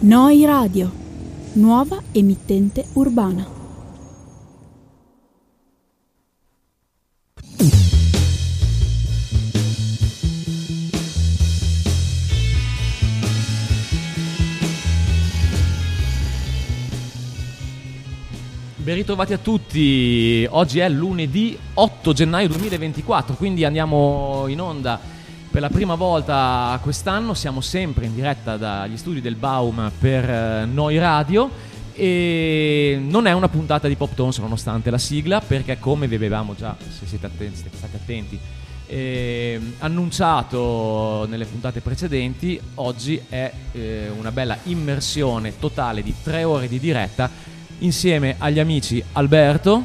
Noi Radio, nuova emittente urbana. Ben ritrovati a tutti, oggi è lunedì 8 gennaio 2024, quindi andiamo in onda per la prima volta quest'anno, siamo sempre in diretta dagli studi del Baum per eh, Noi Radio e non è una puntata di Pop Tones nonostante la sigla perché come vi avevamo già, se siete, attenti, siete stati attenti, eh, annunciato nelle puntate precedenti, oggi è eh, una bella immersione totale di tre ore di diretta insieme agli amici Alberto.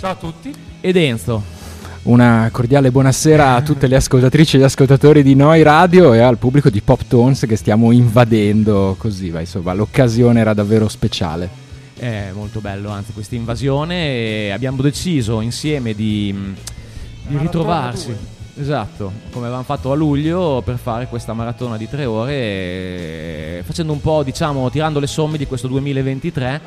Ciao a tutti. Ed Enzo. Una cordiale buonasera a tutte le ascoltatrici e gli ascoltatori di Noi Radio e al pubblico di Pop Tones che stiamo invadendo così, va, insomma, l'occasione era davvero speciale. È molto bello, anzi, questa invasione e abbiamo deciso insieme di, di ritrovarsi. Esatto, come avevamo fatto a luglio per fare questa maratona di tre ore, facendo un po', diciamo, tirando le somme di questo 2023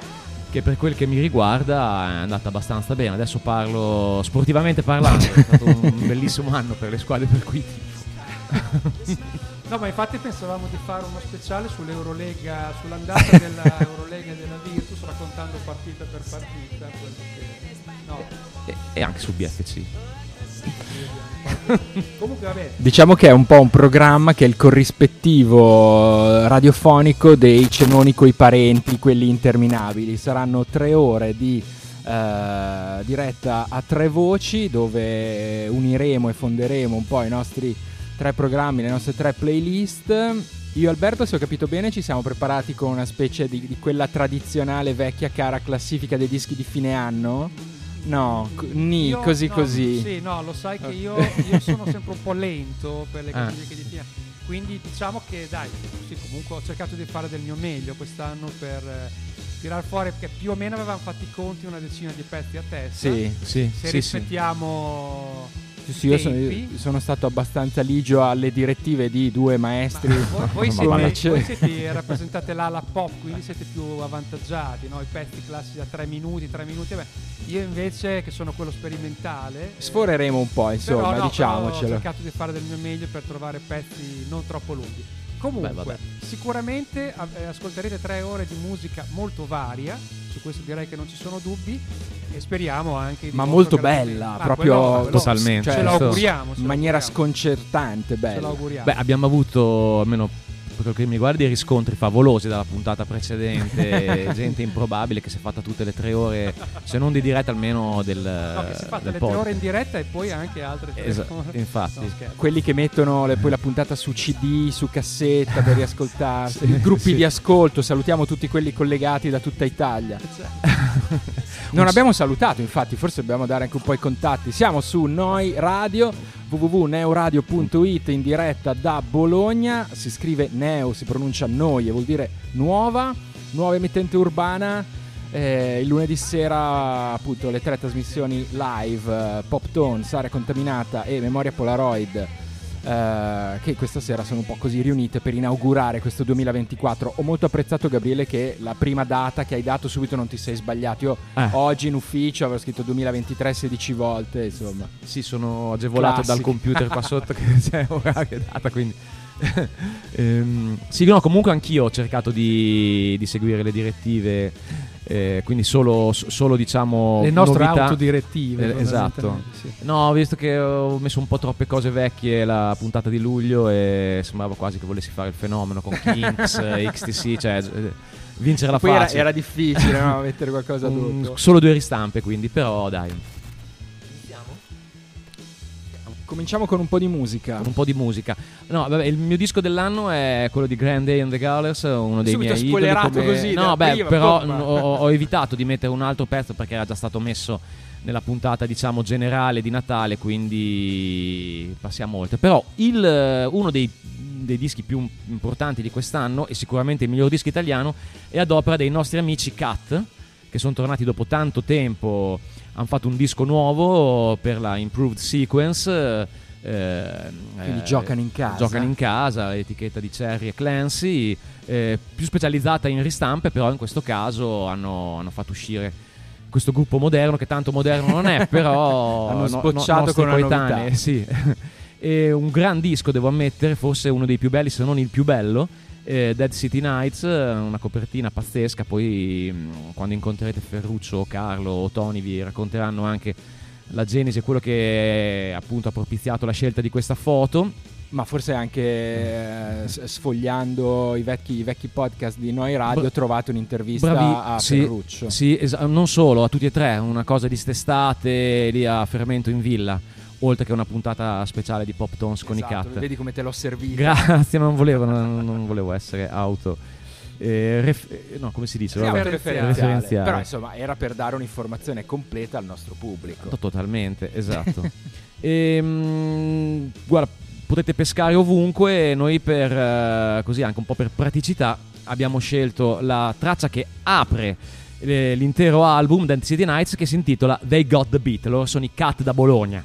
che per quel che mi riguarda è andata abbastanza bene. Adesso parlo sportivamente parlando, è stato un bellissimo anno per le squadre per cui No, ma infatti pensavamo di fare uno speciale sull'Eurolega, sull'andata dell'Eurolega della Virtus, raccontando partita per partita. Che... No. E, e anche su BFC. Diciamo che è un po' un programma che è il corrispettivo radiofonico dei cenoni coi parenti, quelli interminabili. Saranno tre ore di eh, diretta a tre voci dove uniremo e fonderemo un po' i nostri tre programmi, le nostre tre playlist. Io e Alberto, se ho capito bene, ci siamo preparati con una specie di, di quella tradizionale vecchia cara classifica dei dischi di fine anno No, ni, io, così no, così. Sì, no, lo sai che io, io sono sempre un po' lento per le ah. classifiche di fine. Quindi diciamo che dai, sì, comunque ho cercato di fare del mio meglio quest'anno per eh, tirare fuori, perché più o meno avevamo fatto i conti una decina di pezzi a testa. Sì, sì. Se sì, rispettiamo... Sì sì, sì, io sono, io sono, stato abbastanza ligio alle direttive di due maestri. Ma voi, voi, siete, voi siete rappresentate l'ala pop, quindi siete più avvantaggiati, no? i pezzi classici da tre minuti, tre minuti. Beh, io invece, che sono quello sperimentale. Sforeremo un po', insomma, però, no, diciamocelo. Però ho cercato di fare del mio meglio per trovare pezzi non troppo lunghi. Comunque, Beh, sicuramente eh, ascolterete tre ore di musica molto varia, su questo direi che non ci sono dubbi e speriamo anche di Ma molto bella, ah, proprio quello, totalmente. Cioè, ce l'auguriamo. In maniera sconcertante, bella. Ce l'auguriamo. Beh, abbiamo avuto almeno per che mi riguarda, riscontri favolosi dalla puntata precedente, gente improbabile che si è fatta tutte le tre ore, se non di diretta almeno del No, che si è fatta le tre ore in diretta e poi anche altre tre Esa- ore. Infatti. No, Quelli che mettono le, poi la puntata su CD, su cassetta per riascoltarsi, sì, gruppi sì. di ascolto, salutiamo tutti quelli collegati da tutta Italia. non abbiamo salutato, infatti, forse dobbiamo dare anche un po' i contatti. Siamo su Noi Radio www.neoradio.it in diretta da Bologna, si scrive Neo, si pronuncia Noi e vuol dire nuova, nuova emittente urbana. Eh, il lunedì sera appunto le tre trasmissioni live, eh, Pop Tone, Area Contaminata e Memoria Polaroid Uh, che questa sera sono un po' così riunite per inaugurare questo 2024. Ho molto apprezzato, Gabriele, che la prima data che hai dato subito non ti sei sbagliato. Io eh. oggi in ufficio avevo scritto 2023 16 volte, insomma. Sì, sono agevolato Classic. dal computer qua sotto che c'è oraria data, quindi... ehm, sì, no, comunque anch'io ho cercato di, di seguire le direttive eh, quindi solo, solo diciamo le nostre novità. autodirettive eh, esatto sì. no visto che ho messo un po' troppe cose vecchie la puntata di luglio e sembrava quasi che volessi fare il fenomeno con Kings XTC cioè eh, vincere la fase era, era, difficile no? mettere qualcosa un, solo due ristampe quindi però dai Cominciamo con un po' di musica. Con un po' di musica. No, vabbè, il mio disco dell'anno è quello di Grand Day and the Colors, uno dei Subito miei idoli. Come... così. No, beh, prima, però ho, ho, evitato di mettere un altro pezzo perché era già stato messo nella puntata, diciamo, generale di Natale, quindi passiamo oltre. Però il, uno dei, dei dischi più importanti di quest'anno e sicuramente il miglior disco italiano è ad opera dei nostri amici Cat, che sono tornati dopo tanto tempo hanno fatto un disco nuovo per la Improved Sequence Eh, Quindi eh, giocano in casa. Giocano in casa, l'etichetta di Cherry e Clancy, eh, più specializzata in ristampe, però in questo caso hanno, hanno fatto uscire questo gruppo moderno, che tanto moderno non è, però... Hanno no- sbocciato nostri con una coetanei. Sì. e un gran disco, devo ammettere, forse uno dei più belli, se non il più bello. Eh, Dead City Nights, eh, una copertina pazzesca. Poi, mh, quando incontrerete Ferruccio, Carlo o Tony, vi racconteranno anche la genesi e quello che appunto ha propiziato la scelta di questa foto. Ma forse anche eh, sfogliando i vecchi, i vecchi podcast di Noi Radio Bra- trovate un'intervista Bravi- a sì, Ferruccio. Sì, esa- non solo, a tutti e tre, una cosa di st'estate lì a Fermento in Villa, oltre che una puntata speciale di Pop Tones con Esatto, i cat. Vedi come te l'ho servito. Grazie, non volevo, non, non volevo essere auto. eh, ref- eh, no, come si dice? Sì, Vabbè, referenziale. referenziale. Però insomma era per dare un'informazione completa al nostro pubblico. To- Totalmente, esatto. Ehm, guarda, potete pescare ovunque. e Noi, per eh, così anche un po' per praticità, abbiamo scelto la traccia che apre eh, l'intero album Dance City Nights che si intitola They Got the Beat. Loro sono i Cat da Bologna.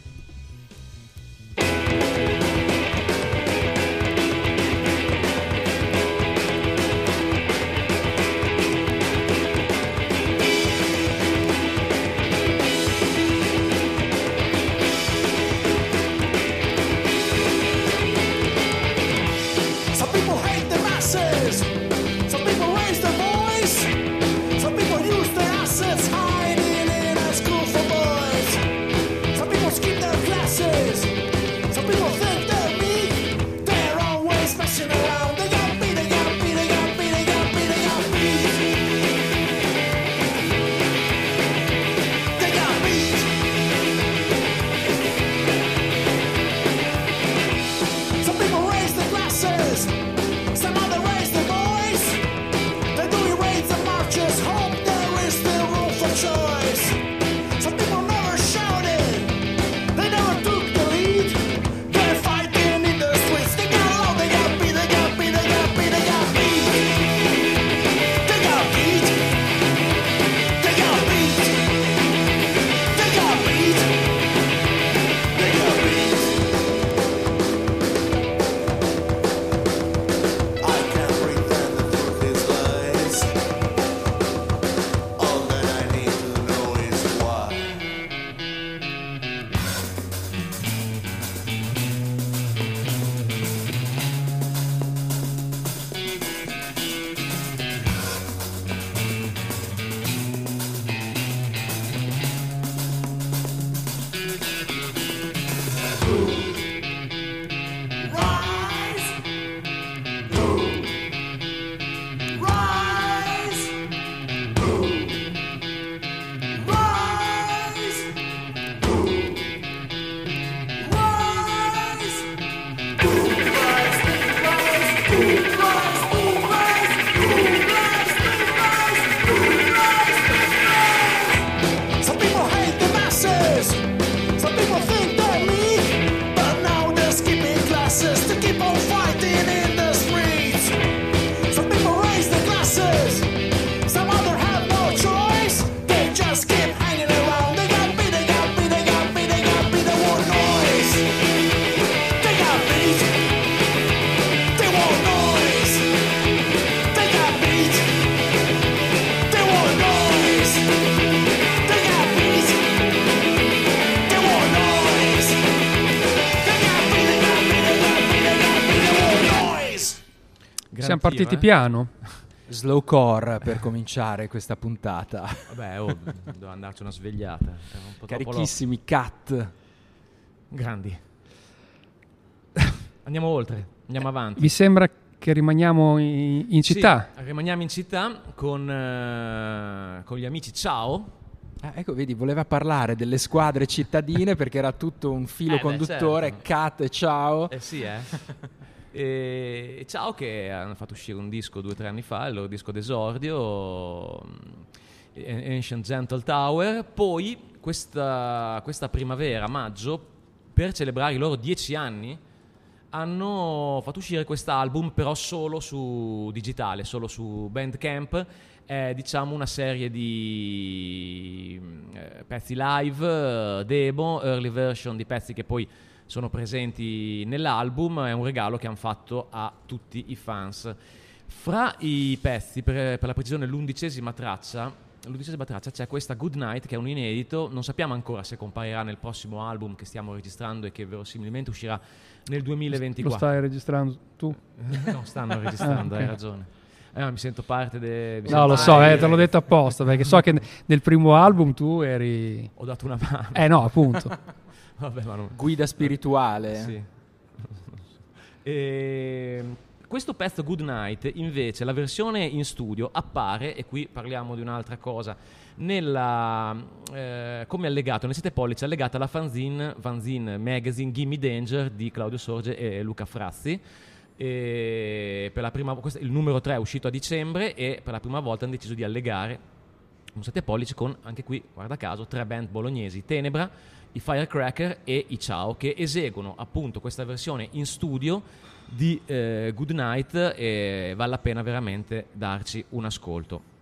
Partiti eh? piano. Slow core per cominciare questa puntata. Vabbè, oh, devo andarci una svegliata. Era un Carichissimi cat. Grandi. Andiamo oltre, andiamo avanti. Vi sembra che rimaniamo in, in città? Sì, rimaniamo in città con, eh, con gli amici Ciao. Ah, ecco, vedi, voleva parlare delle squadre cittadine perché era tutto un filo Eh, beh, conduttore, certo. cat e ciao. Eh sì, eh. E Ciao che hanno fatto uscire un disco due o tre anni fa, il loro disco d'esordio, mm, Ancient Gentle Tower. Poi questa, questa primavera, maggio, per celebrare i loro dieci anni, hanno fatto uscire quest'album però solo su digitale, solo su Bandcamp. È diciamo una serie di mm, eh, pezzi live, eh, demo, early version di pezzi che poi sono presenti nell'album, è un regalo che hanno fatto a tutti i fans. Fra i pezzi, per, per la precisione l'undicesima traccia, l'undicesima traccia c'è questa Good Night che è un inedito, non sappiamo ancora se comparirà nel prossimo album che stiamo registrando e che verosimilmente uscirà nel Lo 2024. stai registrando tu? No, stanno registrando, Ah, hai ragione. Eh, mi sento parte de... mi No, lo so, eh, te l'ho detto apposta, perché so che nel primo album tu eri... Ho dato una mano. Eh no, appunto. Vabbè, non... Guida spirituale. Sì. E questo pezzo Good Night, invece, la versione in studio appare, e qui parliamo di un'altra cosa, nella, eh, come allegato, nel 7 pollici, allegata alla fanzine, fanzine magazine Gimme Danger di Claudio Sorge e Luca Frazzi. E per la prima, questo il numero 3 è uscito a dicembre e per la prima volta hanno deciso di allegare un 7 pollici con anche qui, guarda caso, tre band bolognesi, Tenebra, i Firecracker e i Ciao, che eseguono appunto questa versione in studio di eh, Good Night e vale la pena veramente darci un ascolto.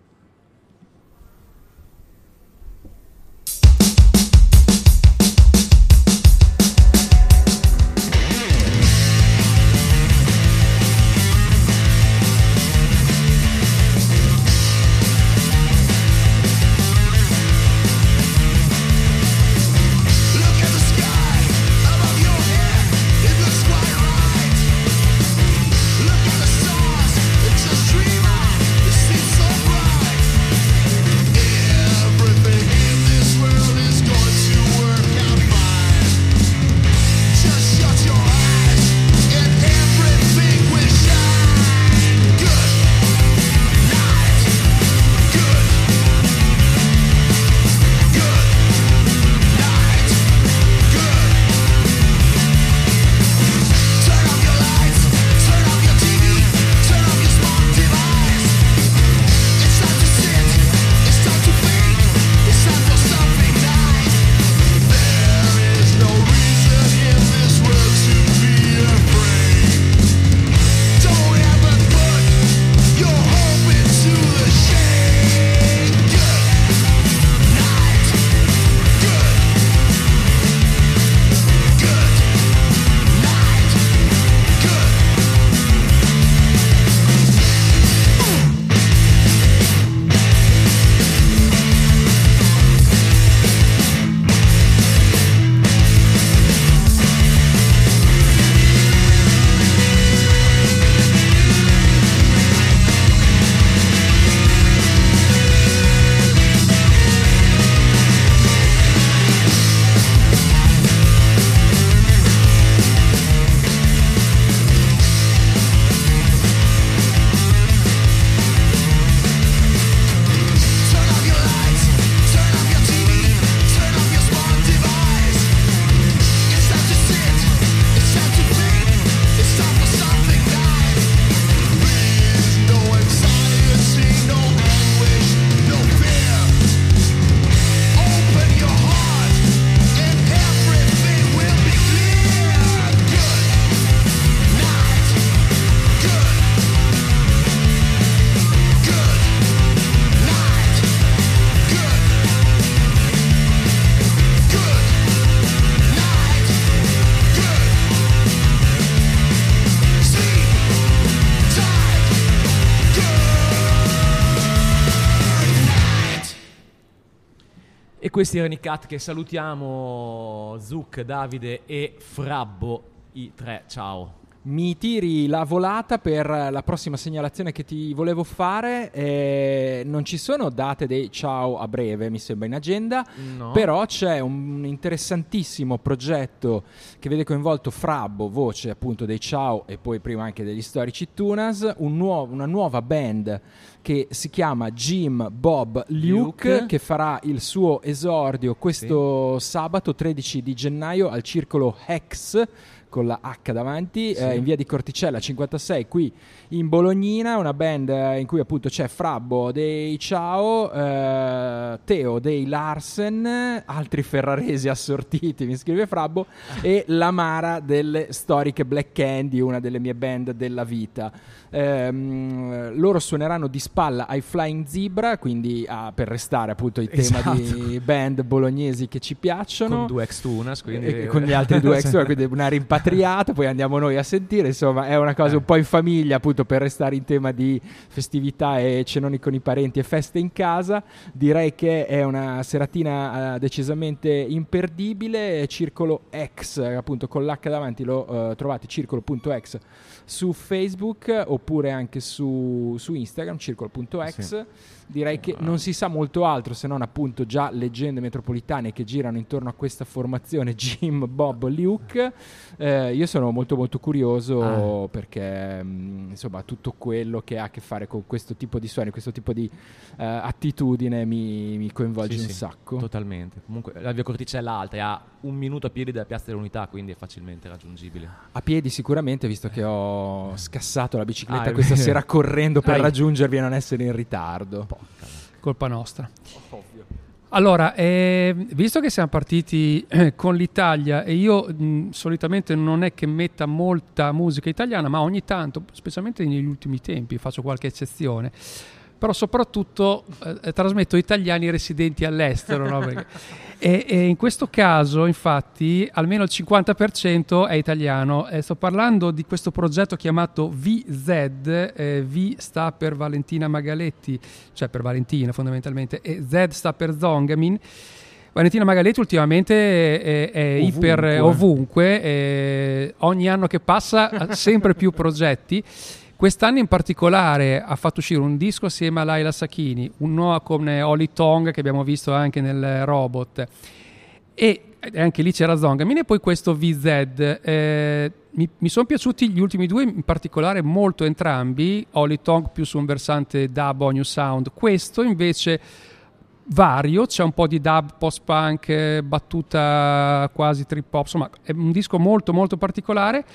Questi erano i cat che salutiamo, Zuc, Davide e Frabbo, i tre, ciao. Mi tiri la volata per la prossima segnalazione che ti volevo fare. eh, non ci sono date dei ciao a breve, mi sembra in agenda. No. Però c'è un interessantissimo progetto che vede coinvolto Frabbo, voce appunto dei Ciao e poi prima anche degli storici Tunas, un nuovo- una nuova band che si chiama Jim Bob Luke, Luke. che farà il suo esordio questo sabato 13 di gennaio al circolo Hex con la H davanti, Sì. eh, in via di Corticella 56 qui in Bolognina, una band eh, in cui appunto c'è Frabbo dei Ciao, eh, Teo dei Larsen, altri ferraresi assortiti, mi scrive Frabbo, e l'Amara delle storiche Black Candy, una delle mie band della vita. Ehm, loro suoneranno di spalla ai Flying Zebra, quindi ah, per restare appunto il tema Esatto. di band bolognesi che ci piacciono. Con due ex tunas, quindi... E con gli altri due extra, quindi una rimpatriata, poi andiamo noi a sentire, insomma è una cosa Eh. un po' in famiglia appunto per restare in tema di festività e cenoni con i parenti e feste in casa, direi che è una seratina eh, decisamente imperdibile, Circolo X appunto con l'H davanti lo eh, trovate circolo.x su Facebook oppure anche su, su Instagram circolo.x Sì. Direi che non si sa molto altro se non appunto già leggende metropolitane che girano intorno a questa formazione Jim, Bob, Luke. Eh, io sono molto molto curioso Ah. perché mh, insomma tutto quello che ha a che fare con questo tipo di suoni, questo tipo di eh, attitudine mi, mi coinvolge Sì, un sì, sacco. Totalmente. Comunque la via Corticella alta è a un minuto a piedi dalla Piazza dell'Unità, quindi è facilmente raggiungibile. A piedi sicuramente, visto che ho scassato la bicicletta Ah, questa sera correndo per Hai- raggiungervi e non essere in ritardo. Colpa nostra. Allora, eh, visto che siamo partiti eh, con l'Italia e io mh, solitamente non è che metta molta musica italiana, ma ogni tanto, specialmente negli ultimi tempi, faccio qualche eccezione. Però soprattutto eh, trasmetto italiani residenti all'estero. no? Perché- e, e in questo caso, infatti, almeno il 50% è italiano. E sto parlando di questo progetto chiamato VZ. eh, v sta per Valentina Magaletti, cioè per Valentina fondamentalmente, e Z sta per Zongamin. Valentina Magaletti ultimamente è, è Ovunque. iper ovunque, eh, ogni anno che passa ha sempre più progetti. Quest'anno in particolare ha fatto uscire un disco assieme a Laila Sachini, un nuovo con eh, Oli Tong che abbiamo visto anche nel robot e e anche lì c'era Zongamin e poi questo VZ. eh, mi, mi sono piaciuti gli ultimi due, in particolare molto entrambi, Oli Tong più su un versante dub o new sound, questo invece vario, c'è un po' di dub post-punk, eh, battuta quasi trip hop, insomma è un disco molto molto particolare.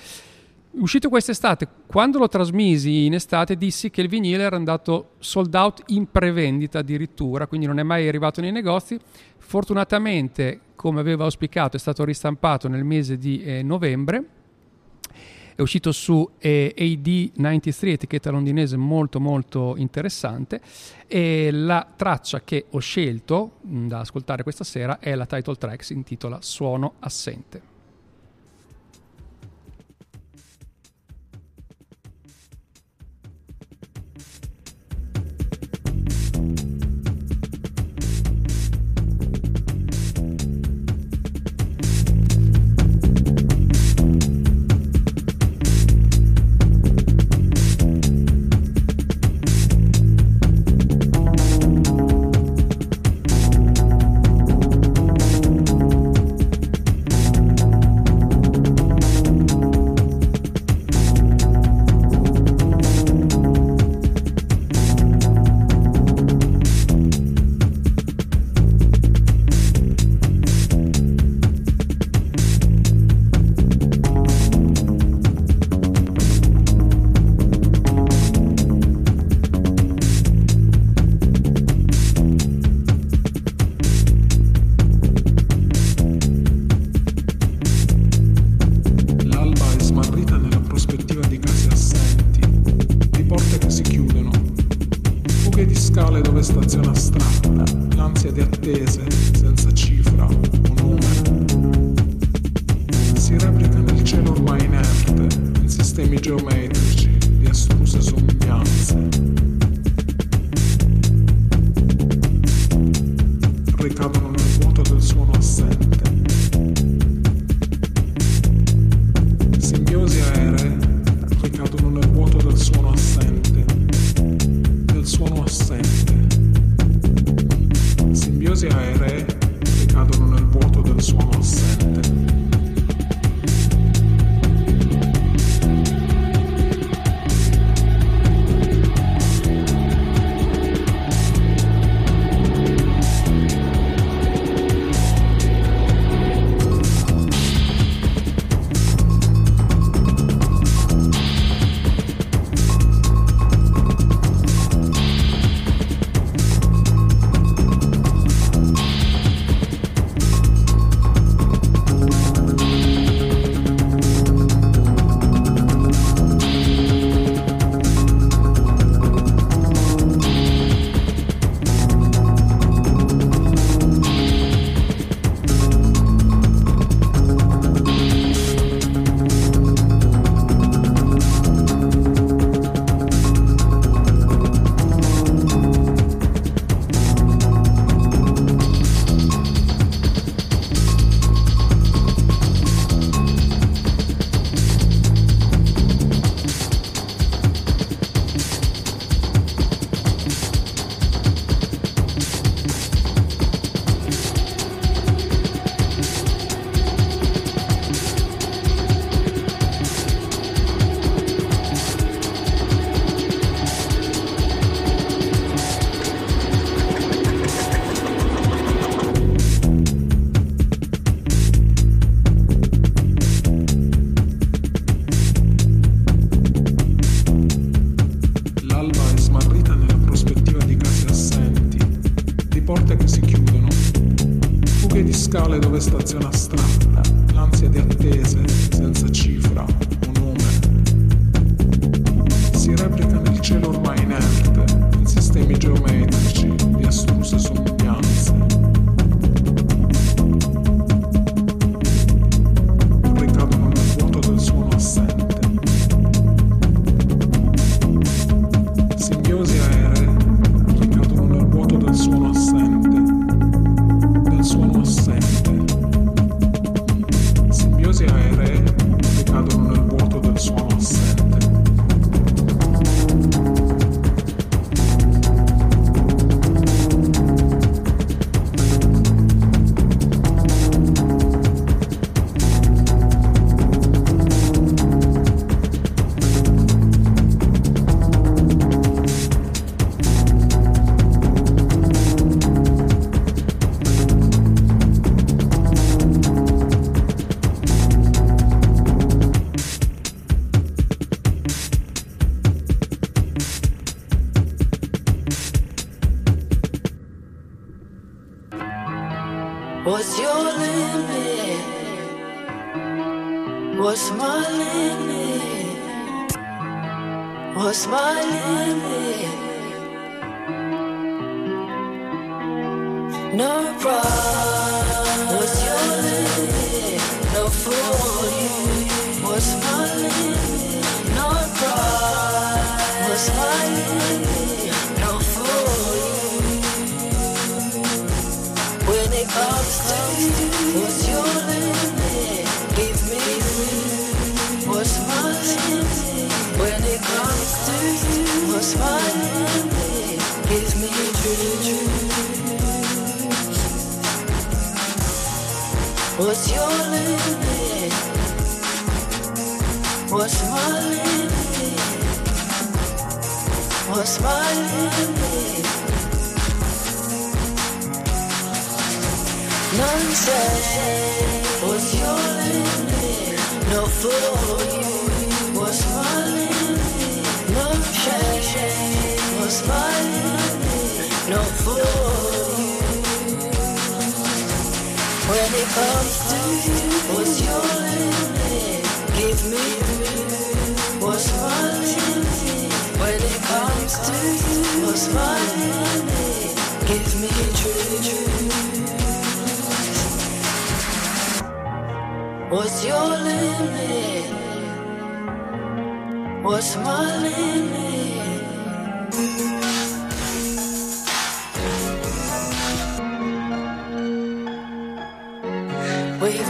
Uscito quest'estate, quando lo trasmisi in estate dissi che il vinile era andato sold out in prevendita addirittura, quindi non è mai arrivato nei negozi. Fortunatamente, come avevo auspicato, è stato ristampato nel mese di eh, novembre. È uscito su eh, AD93, etichetta londinese molto molto interessante. E la traccia che ho scelto mh, da ascoltare questa sera è la title track, si intitola Suono assente.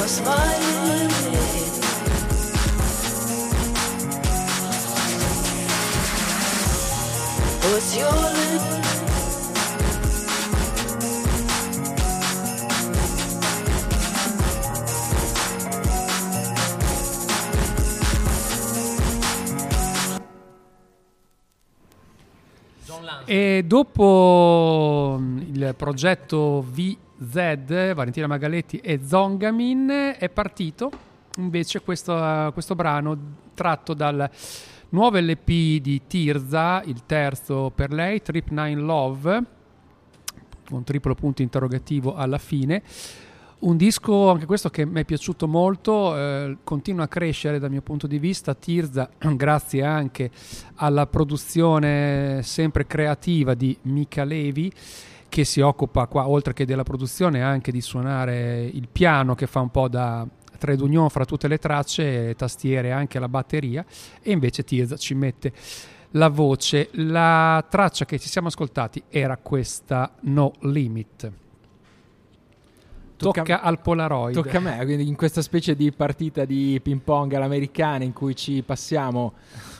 What's my limit? What's your limit? E dopo mm, il progetto VZ, Valentina Magaletti e Zongamin, è partito invece questo, questo brano tratto dal nuovo LP di Tirza, il terzo per lei, Trip 9 Love, con triplo punto interrogativo alla fine. Un disco, anche questo, che mi è piaciuto molto, eh, continua a crescere dal mio punto di vista. Tirza, grazie anche alla produzione sempre creativa di Mica Levi, che si occupa qua, oltre che della produzione, anche di suonare il piano, che fa un po' da trade union fra tutte le tracce, tastiere e anche la batteria. E invece Tirza ci mette la voce. La traccia che ci siamo ascoltati era questa No Limit. Tocca, Tocca- al Polaroid. Tocca a me, quindi in questa specie di partita di ping pong all'americana in cui ci passiamo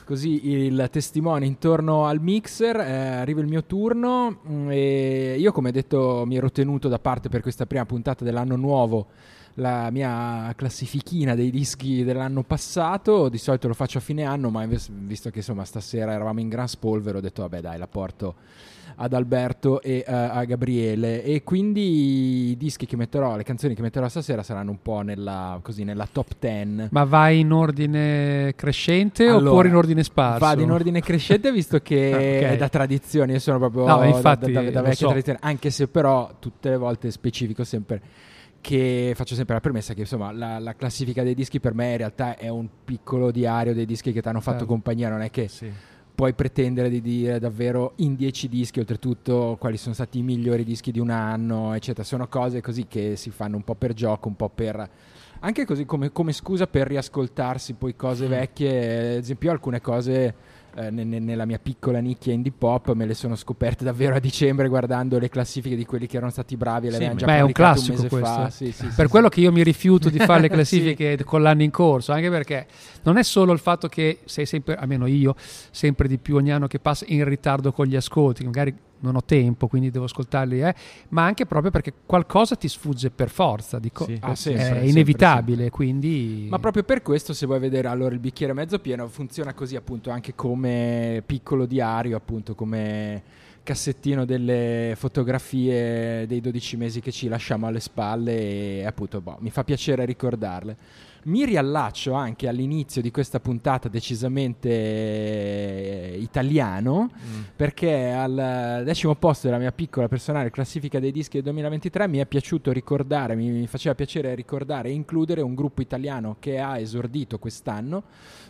così il testimone intorno al mixer, eh, arriva il mio turno mm, e io come detto mi ero tenuto da parte per questa prima puntata dell'anno nuovo la mia classifichina dei dischi dell'anno passato, di solito lo faccio a fine anno, ma visto che insomma stasera eravamo in gran spolvero ho detto vabbè dai la porto ad Alberto e eh, a Gabriele e quindi i dischi che metterò, le canzoni che metterò stasera saranno un po' nella, così, nella top 10 Ma vai in ordine crescente Allora, oppure in ordine sparso? Vado in ordine crescente visto che Ah, ok. è da tradizione, io sono proprio No, da- infatti, da, da- da vecchia so. tradizione, anche se però tutte le volte specifico sempre che faccio sempre la premessa che insomma la, la classifica dei dischi per me in realtà è un piccolo diario dei dischi che ti hanno fatto Certo. compagnia, non è che Sì. Puoi pretendere di dire davvero in dieci dischi, oltretutto quali sono stati i migliori dischi di un anno, eccetera. Sono cose così che si fanno un po' per gioco, un po' per... Anche così come, come scusa per riascoltarsi poi cose vecchie, ad esempio alcune cose eh, ne- ne- nella mia piccola nicchia indie pop me le sono scoperte davvero a dicembre guardando le classifiche di quelli che erano stati bravi e le Sì, avevano già Beh, è un classico mese questo. fa. eh. Sì, sì, per quello che io mi rifiuto di fare le classifiche con l'anno in corso, anche perché non è solo il fatto che sei sempre, almeno io, sempre di più ogni anno che passa in ritardo con gli ascolti, magari non ho tempo, quindi devo ascoltarli, eh, ma anche proprio perché qualcosa ti sfugge per forza, dico, Sì. Ah, è sempre, sempre, inevitabile, quindi... Ma proprio per questo, se vuoi vedere allora il bicchiere mezzo pieno, funziona così appunto anche come piccolo diario, appunto come cassettino delle fotografie dei 12 mesi che ci lasciamo alle spalle e appunto boh, mi fa piacere ricordarle. Mi riallaccio anche all'inizio di questa puntata decisamente eh, italiano perché al decimo posto della mia piccola personale classifica dei dischi del 2023 mi è piaciuto ricordare, mi, mi faceva piacere ricordare e includere un gruppo italiano che ha esordito quest'anno.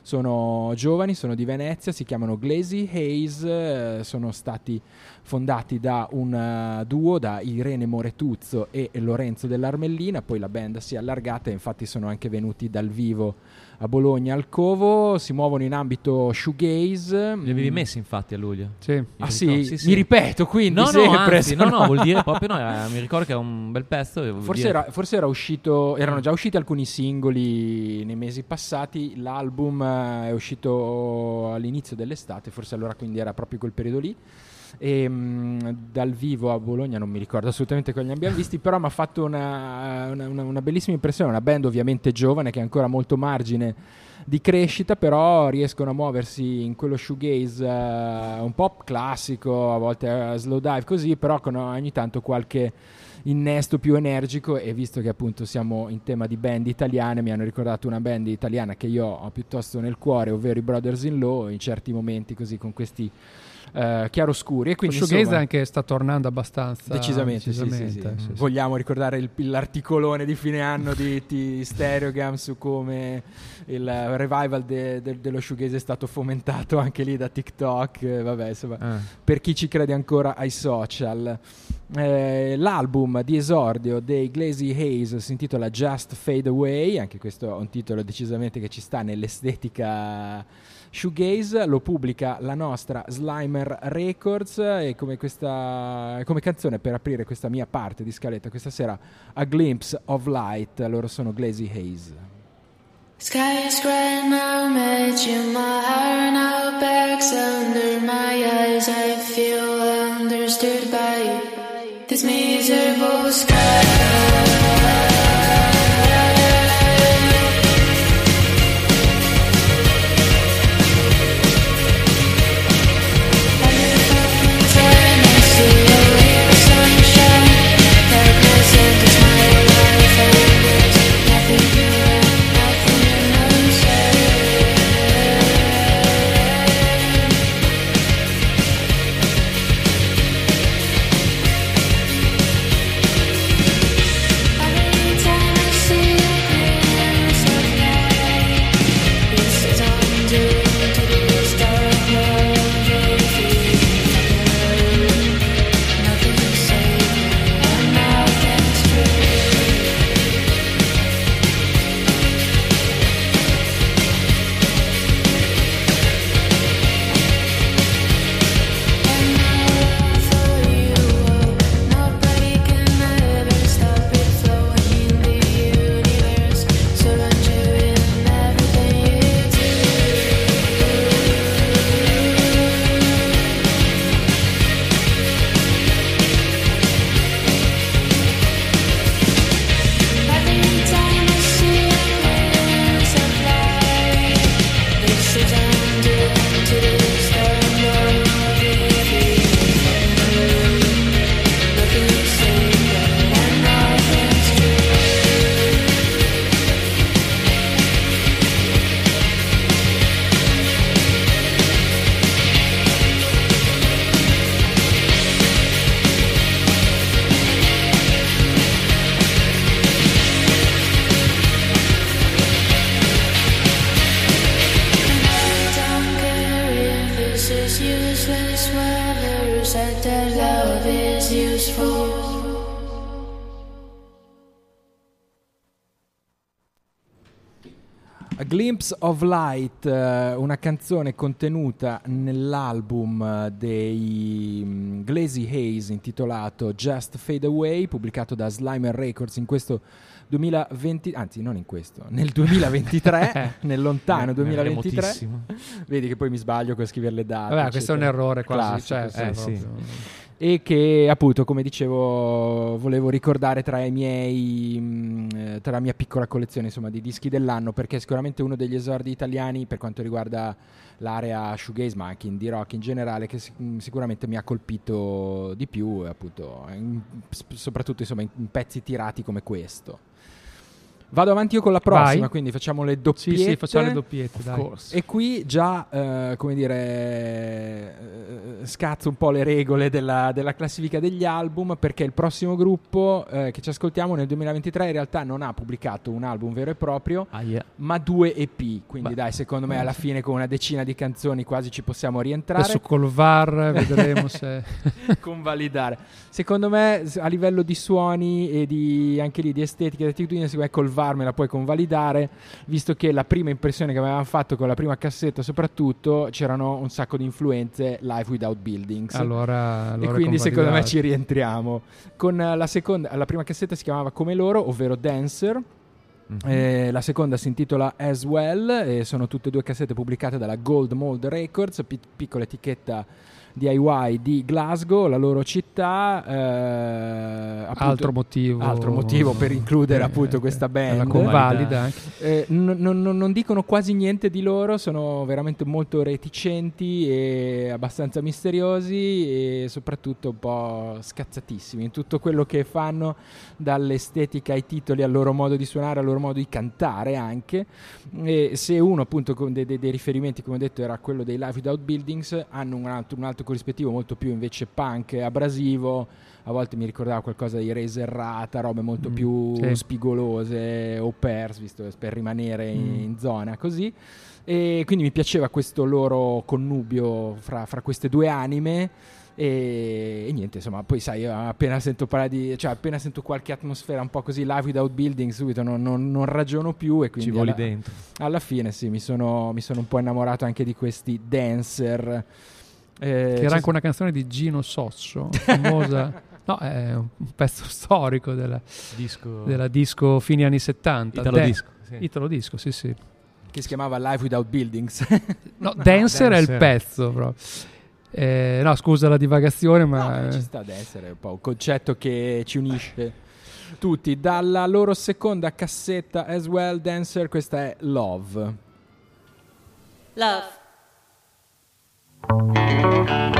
Sono giovani, sono di Venezia, si chiamano Glazy Hayes, eh, sono stati fondati da un eh, duo, da Irene Moretuzzo e Lorenzo dell'Armellina, poi la band si è allargata e infatti sono anche venuti dal vivo a Bologna al Covo, si muovono in ambito shoegaze. Li avevi messi infatti a luglio. Sì. Ah sì, ricordo, sì, mi sì. ripeto quindi No, no, sempre. anzi, no, no, vuol dire proprio no, era- mi ricordo che era un bel pezzo. Forse era, forse era uscito, erano già usciti alcuni singoli nei mesi passati, l'album eh, è uscito all'inizio dell'estate, forse allora quindi era proprio quel periodo lì. E mh, dal vivo a Bologna non mi ricordo assolutamente cosa li abbiamo visti, però mi ha fatto una, una- una- bellissima impressione. Una band ovviamente giovane che ha ancora molto margine di crescita, però riescono a muoversi in quello shoegaze eh, un po' classico, a volte eh, slow dive così, però con ogni tanto qualche innesto più energico e visto che appunto siamo in tema di band italiane mi hanno ricordato una band italiana che io ho piuttosto nel cuore ovvero i Brothers in Law in certi momenti così con questi eh, chiaroscuri e quindi Shoegaze insomma, anche sta tornando abbastanza Decisamente, sì, sì, sì. decisamente, sì. Vogliamo ricordare il- l'articolone di fine anno di, di Stereogam su come il revival de- de- dello shoegaze è stato fomentato anche lì da TikTok. eh, Vabbè, insomma, Ah. per chi ci crede ancora ai social. Eh, l'album di esordio dei Glazy Haze si intitola Just Fade Away, anche questo è un titolo decisamente che ci sta nell'estetica shoegaze, lo pubblica la nostra Slimer Records e come, questa, come canzone per aprire questa mia parte di scaletta questa sera A Glimpse of Light, loro sono Glazy Haze. Sky is now, made you my hair now, bags under my eyes. I feel understood by this miserable sky. Of Light, eh, una canzone contenuta nell'album eh, dei mm, Glazy Haze intitolato Just Fade Away, pubblicato da Slimer Records in questo 2020, anzi non in questo, nel 2023, nel lontano Eh, 2023. remotissimo. Vedi che poi mi sbaglio con scrivere le date. Vabbè, questo è un eccetera. errore quasi. Classico, cioè, eh, sì. E che appunto come dicevo volevo ricordare tra miei tra la mia piccola collezione insomma di dischi dell'anno perché è sicuramente uno degli esordi italiani per quanto riguarda l'area shoegaze ma anche indie rock in generale che sicuramente mi ha colpito di più appunto in- soprattutto insomma in, in pezzi tirati come questo vado avanti io con la prossima Vai. quindi facciamo le Sì, doppiette sì, facciamo le doppiette, e qui già, eh, come dire, eh, scazzo un po' le regole della, della classifica degli album perché il prossimo gruppo eh, che ci ascoltiamo nel 2023 in realtà non ha pubblicato un album vero e proprio, Aia. ma due EP. Quindi Beh. dai, secondo me alla fine con una decina di canzoni quasi ci possiamo rientrare. Adesso col VAR vedremo se... convalidare. Secondo me, a livello di suoni e di anche lì di estetica e di attitudine, secondo me col VAR me la puoi convalidare, visto che la prima impressione che avevamo fatto con la prima cassetta, soprattutto, c'erano un sacco di influenze live without buildings. Allora, allora e quindi secondo me ci rientriamo. Con la seconda, la prima cassetta si chiamava come loro, ovvero Dancer. Mhm. Eh, la seconda si intitola As Well sono tutte e due cassette pubblicate dalla Gold Mold Records, pi- piccola etichetta DIY di Glasgow, la loro città. eh, appunto- altro motivo, altro motivo per includere Eh, appunto questa band. La convalida. Eh, non, non- non dicono quasi niente di loro, sono veramente molto reticenti e abbastanza misteriosi e soprattutto un po' scazzatissimi in tutto quello che fanno, dall'estetica ai titoli al loro modo di suonare, al loro modo di cantare anche. E se uno appunto con dei, dei- dei riferimenti, come ho detto, era quello dei Life Without Buildings, hanno un altro, un altro corrispettivo molto più invece punk, abrasivo. A volte mi ricordava qualcosa di Razor Rata, robe molto Mm, più sì. spigolose o pairs, visto per rimanere in, Mm. in zona così. E quindi mi piaceva questo loro connubio fra, fra queste due anime. E, e niente, insomma, poi sai, appena sento parlare di, cioè appena sento qualche atmosfera un po' così live without building, subito non, non- non ragiono più e quindi Ci voli alla, dentro. alla fine sì, mi sono, mi sono un po' innamorato anche di questi dancer. Eh, Che era anche una canzone di Gino Sosso, famosa. no, è un pezzo storico della, Disco. della disco fine anni 70. Italo Dan- disco. sì. Italo disco, sì, sì. che si chiamava Live Without Buildings. No, Dancer è il Dancer. pezzo, proprio. Eh, no, scusa la divagazione, No, ma beh, ci sta ad essere un po' un concetto che ci unisce tutti. Dalla loro seconda cassetta As Well Dancer, questa è Love. Love. Música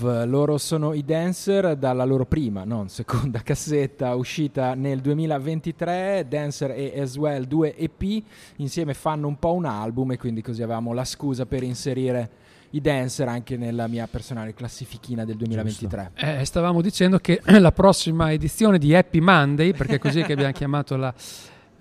Love, loro sono i Dancer dalla loro prima, non seconda cassetta uscita nel 2023, Dancer e As Well, due EP, insieme fanno un po' un album e quindi così avevamo la scusa per inserire i Dancer anche nella mia personale classifichina del 2023. Eh, stavamo dicendo che la prossima edizione di Happy Monday, perché è così che abbiamo chiamato la,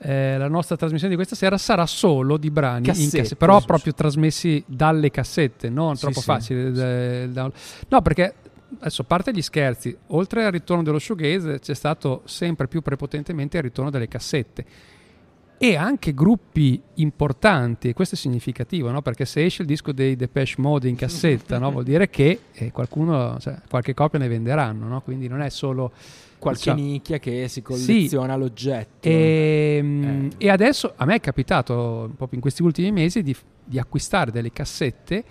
eh, la nostra trasmissione di questa sera, sarà solo di brani in Cassette. cassette, però proprio trasmessi dalle cassette, non Sì, troppo sì. facile. eh, da- no, perché adesso parte gli scherzi, oltre al ritorno dello shoegaze c'è stato sempre più prepotentemente il ritorno delle cassette e anche gruppi importanti, e questo è significativo, no? perché se esce il disco dei Depeche Mode in cassetta, no? vuol dire che eh, qualcuno, cioè, qualche copia ne venderanno, no? quindi non è solo Qualche diciamo- nicchia che si colleziona l'oggetto. E, mm, Eh. e adesso a me è capitato proprio in questi ultimi mesi di, di acquistare delle cassette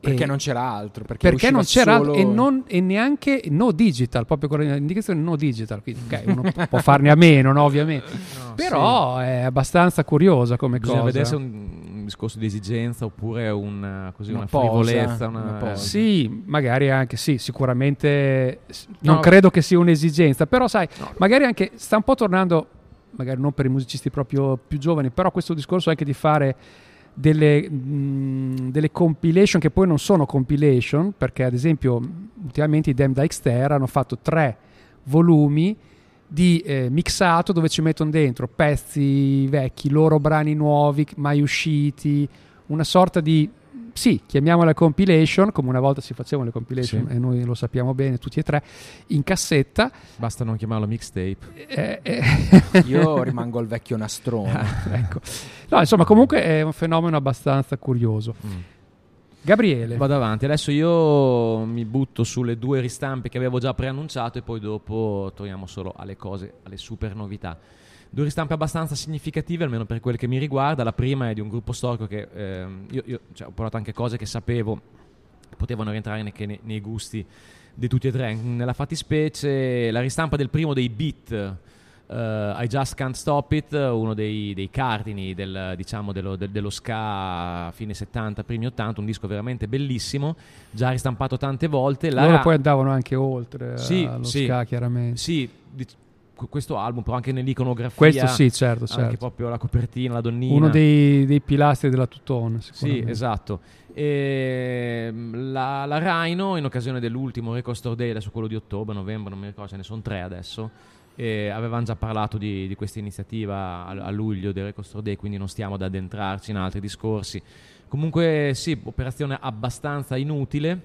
perché e- non c'era altro. Perché, perché non c'era solo- e, non- e neanche no digital, proprio con l'indicazione no digital. Quindi, ok, uno può farne a meno, no, ovviamente. Però è abbastanza curiosa come Bisogna cosa. vedere se un discorso di esigenza oppure un, così, Una una, posa, frivolezza. una Una, posa. Sì, magari anche sì, sicuramente non No. credo che sia un'esigenza, però sai, No. magari anche sta un po' tornando, magari non per i musicisti proprio più giovani, però questo discorso anche di fare delle, mh, delle compilation che poi non sono compilation, perché ad esempio ultimamente i Damn Dykester hanno fatto tre volumi di eh, mixato dove ci mettono dentro pezzi vecchi, loro brani nuovi, mai usciti, una sorta di sì, chiamiamola compilation, come una volta si facevano le compilation Sì. e noi lo sappiamo bene tutti e tre, in cassetta. Basta non chiamarlo mixtape. eh, eh, Io rimango al vecchio nastrone. ecco. No, insomma, comunque è un fenomeno abbastanza curioso. Mm. Gabriele, Vado avanti. Adesso io mi butto sulle due ristampe che avevo già preannunciato e poi dopo torniamo solo alle cose, alle super novità. Due ristampe abbastanza significative, almeno per quel che mi riguarda. La prima è di un gruppo storico che ehm, io, io, cioè, ho portato anche cose che sapevo potevano rientrare ne- ne- nei gusti di tutti e tre. Nella fattispecie, la ristampa del primo dei beat. Eh, I Just Can't Stop It, uno dei, dei cardini del, diciamo, dello, del- dello ska fine 70, primi 80, un disco veramente bellissimo, già ristampato tante volte. La loro ra- poi andavano anche oltre Sì, allo sì. ska, chiaramente. Sì, qu- questo album, però anche nell'iconografia, Questo sì, certo, anche certo. proprio la copertina, la donnina. Uno dei, dei pilastri della Tutone, Sì, esatto. Ehm, la, la Rhino, in occasione dell'ultimo Record Store Day, adesso quello di ottobre, novembre, non mi ricordo, ce ne sono tre adesso. E avevamo già parlato di, di questa iniziativa a, a luglio del Record Store Day, quindi non stiamo ad addentrarci in altri discorsi. Comunque, sì, operazione abbastanza inutile,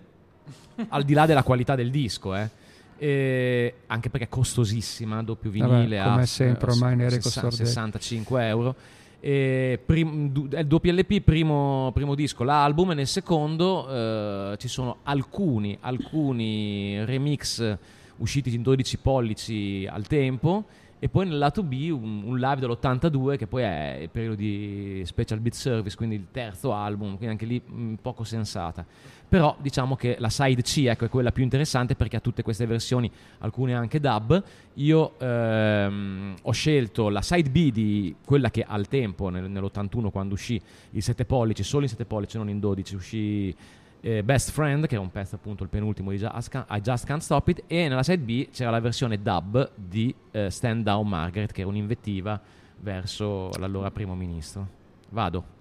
al di là della qualità del disco, eh. E anche perché è costosissima, doppio Vabbè, vinile come a sempre ormai nei Record sessa- Store Day. 65 euro. E prim- du- è il doppio LP, primo, primo disco, l'album, e nel secondo eh, ci sono alcuni, alcuni remix usciti in 12 pollici al tempo. E poi nel lato B un, un live dell'82 che poi è il periodo di Special Beat Service, quindi il terzo album, quindi anche lì mh, poco sensata. Però diciamo che la side C ecco, è quella più interessante perché ha tutte queste versioni, alcune anche dub. Io ehm, ho scelto la side B di quella che al tempo, nel- nell'81 quando uscì il 7 pollici, solo in 7 pollici, non in 12, uscì eh, Best Friend, che era un pezzo appunto il penultimo di Just Can't, I Just Can't Stop It, e nella side B c'era la versione dub di eh, Stand Down Margaret, che era un'invettiva verso l'allora primo ministro. Vado.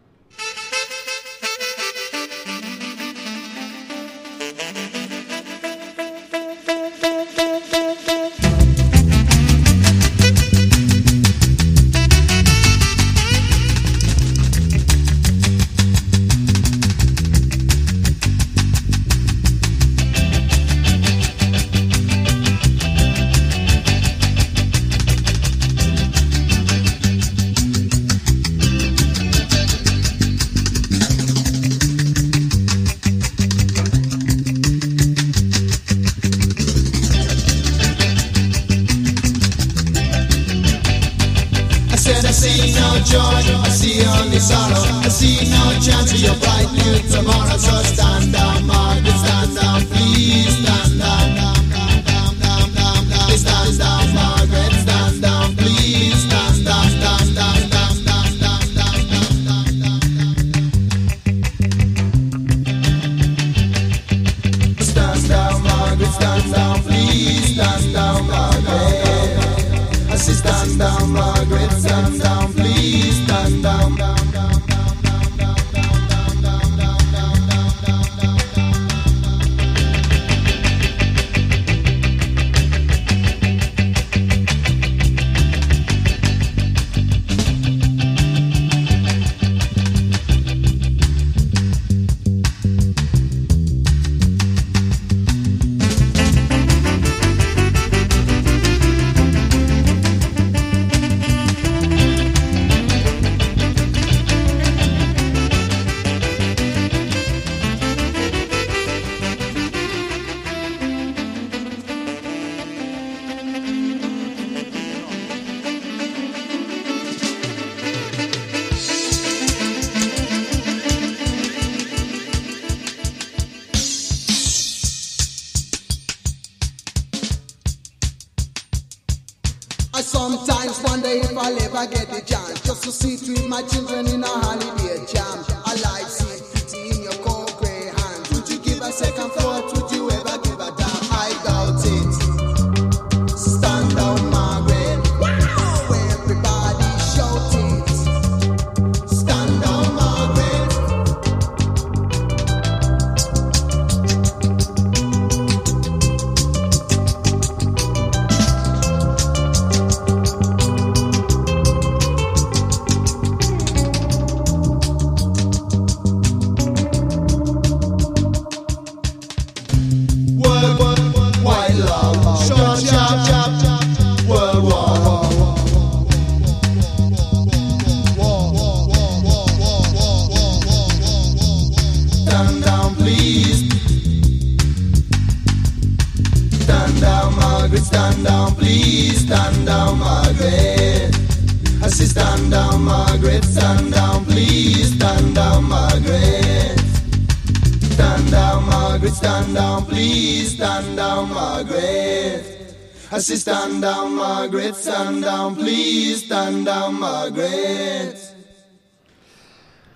Margaret, stand down, please, stand down, Margaret.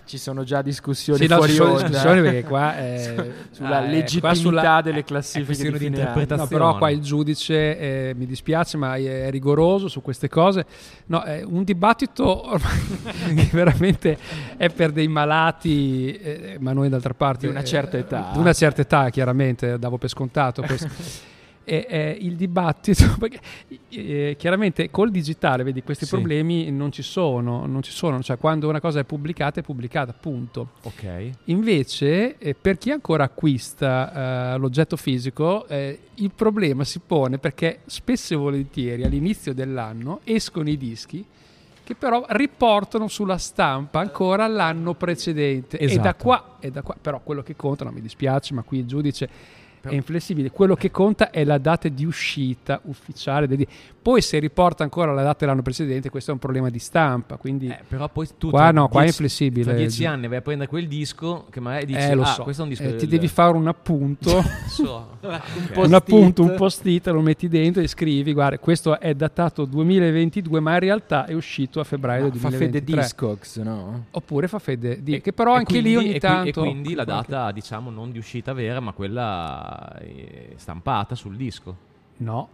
Ci sono già discussioni Sì, no, fuori sono onda discussioni perché qua è sulla ah, eh, legittimità qua sulla- delle classifiche di di interpretazione. No, però qua il giudice eh, mi dispiace, ma è rigoroso su queste cose. No, è un dibattito ormai che veramente è per dei malati, eh, ma noi d'altra parte Di una certa eh, età. Di una certa età, chiaramente, davo per scontato questo. E, eh, il dibattito, perché eh, chiaramente col digitale, vedi, questi Sì. problemi non ci sono, non ci sono, cioè quando una cosa è pubblicata è pubblicata, punto. Ok. Invece, eh, per chi ancora acquista eh, l'oggetto fisico, eh, il problema si pone perché spesso e volentieri all'inizio dell'anno escono i dischi che però riportano sulla stampa ancora l'anno precedente. E da Esatto. qua, e da qua, però quello che conta, no, mi dispiace, ma qui il giudice è inflessibile. Quello che conta è la data di uscita ufficiale. del di- Poi se riporta ancora la data dell'anno precedente, questo è un problema di stampa. Quindi Eh, però poi tu Qua no, qua è dieci- inflessibile. Tra dieci anni vai a prendere quel disco che magari dici, eh, lo ah, so. questo è un disco Eh, del... ti devi fare un appunto. So. Ok. un appunto, un post-it, lo metti dentro e scrivi, guarda, questo è datato 2022, ma in realtà è uscito a febbraio del fa fede 2023. Discogs, no? Oppure fa fede di... Che però E anche quindi- lì ogni e qui- tanto... E quindi la qualche- data, diciamo, non di uscita vera, ma quella eh, stampata sul disco. No.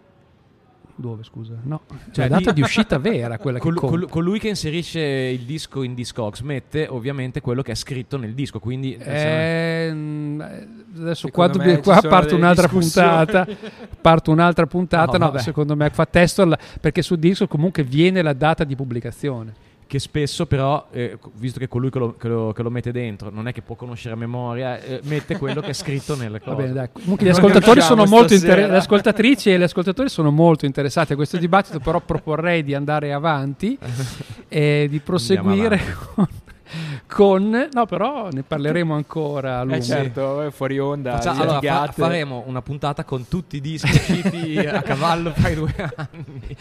Dove, scusa? No. Cioè, la data di uscita vera, quella che Col- conta. col- colui che inserisce il disco in Discogs mette ovviamente quello che è scritto nel disco, quindi Eh, adesso Secondo qua, ci qua parte un'altra puntata. Parte un'altra puntata. No, No, secondo me fa testo alla- perché sul disco comunque viene la data di pubblicazione. Che spesso però, eh, visto che colui che lo, che lo- che lo mette dentro non è che può conoscere a memoria, eh, mette quello che è scritto nelle Va cose. bene, dai. Comunque gli ascoltatori sono molto inter- le ascoltatrici e gli ascoltatori sono molto interessati a questo dibattito, però proporrei di andare avanti e di proseguire con, con- no, però ne parleremo ancora a lungo. Eh certo, eh, fuori onda. Faccia- allora, fa- faremo una puntata con tutti i dischi usciti a cavallo fra i due anni.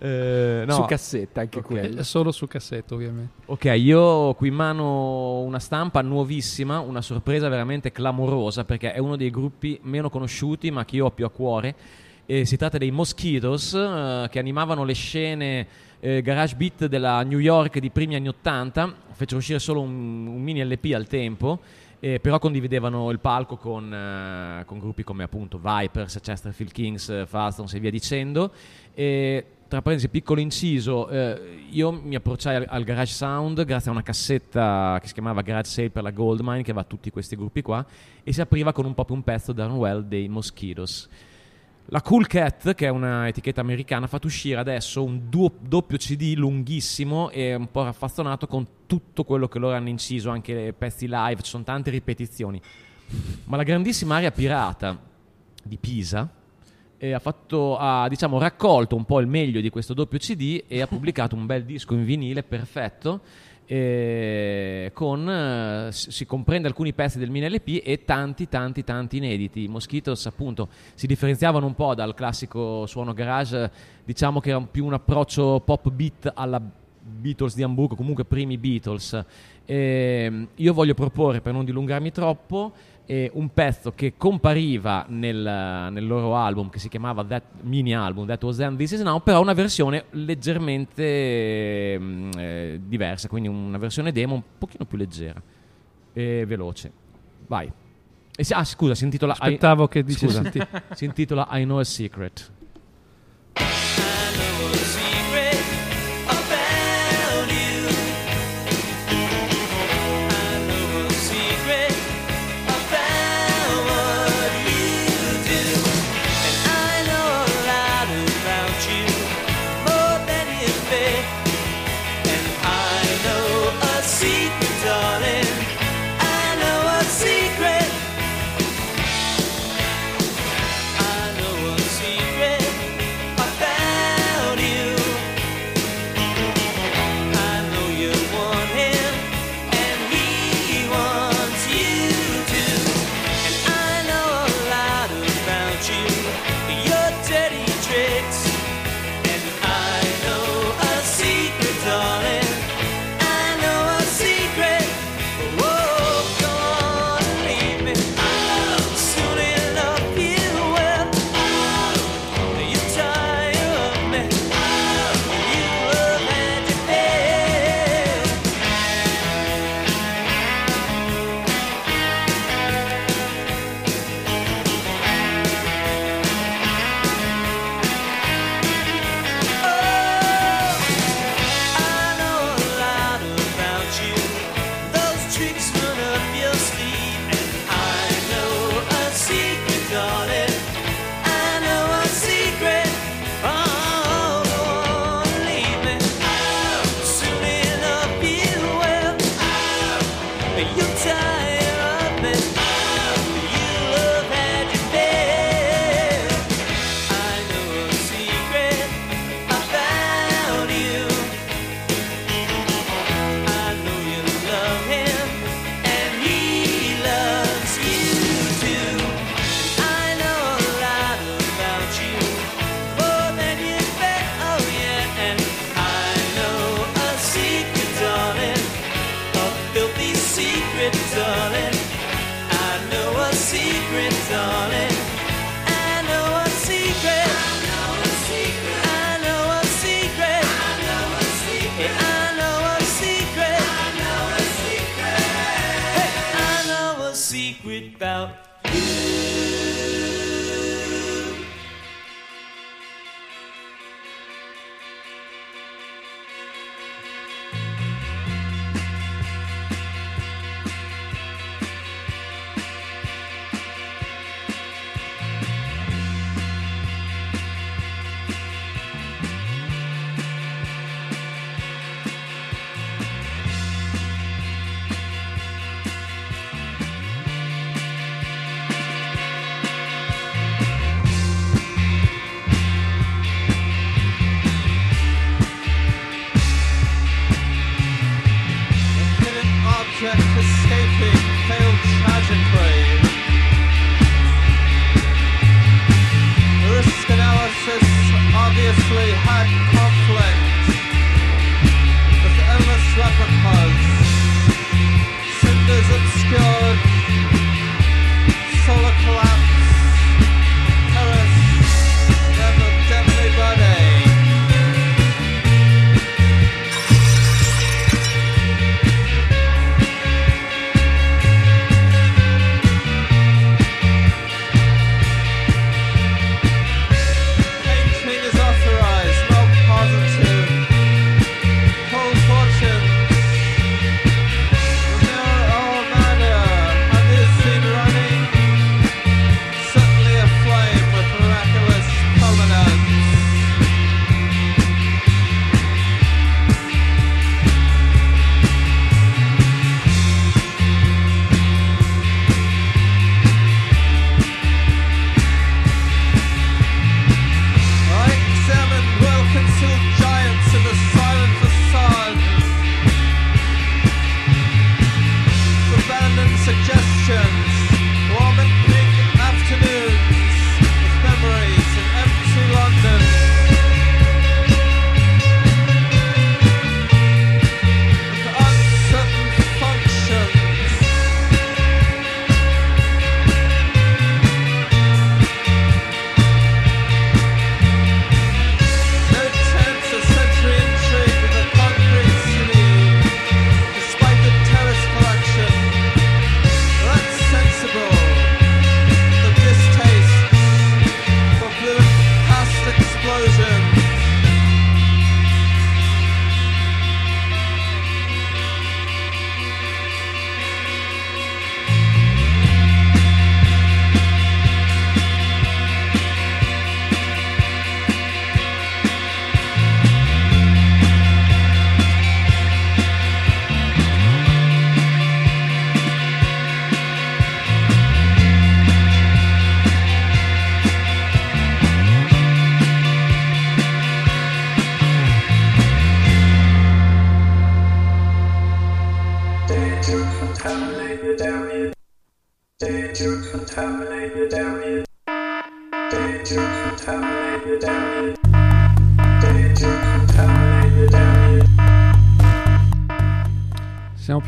Eh, no. su cassetta anche Ok. quello. Eh, Solo su cassetto, ovviamente. Ok, io ho qui in mano una stampa nuovissima, una sorpresa veramente clamorosa perché è uno dei gruppi meno conosciuti ma che io ho più a cuore. E si tratta dei Mosquitoes eh, che animavano le scene eh, garage beat della New York di primi anni 80, fecero uscire solo un, un mini LP al tempo eh, però condividevano il palco con, eh, con gruppi come appunto Vipers, Chesterfield Kings, eh, Falstons e via dicendo. E, tra parentesi, piccolo inciso, eh, io mi approcciai al, al Garage Sound grazie a una cassetta che si chiamava Garage Sale per la Goldmine, che aveva tutti questi gruppi qua, e si apriva con un po' più un pezzo da Well dei Mosquitoes. La Cool Cat, che è una etichetta americana, ha fatto uscire adesso un duo- doppio CD lunghissimo e un po' raffazzonato con tutto quello che loro hanno inciso, anche pezzi live, ci sono tante ripetizioni. Ma la grandissima area pirata di Pisa ha, fatto, ha diciamo, raccolto un po' il meglio di questo doppio CD e ha pubblicato un bel disco in vinile perfetto. eh, con eh, si comprende alcuni pezzi del mini LP e tanti tanti tanti inediti i Mosquitos appunto si differenziavano un po' dal classico suono garage diciamo che era più un approccio pop beat alla Beatles di Hamburgo comunque primi Beatles Ehm, io voglio proporre per non dilungarmi troppo eh, un pezzo che compariva nel, nel loro album che si chiamava That Mini Album That Was Then This Is Now però una versione leggermente ehm, eh, diversa quindi una versione demo un pochino più leggera. E veloce. Vai. E si- ah scusa si intitola I- Aspettavo che dicessi scusa, si intitola I Know a Secret.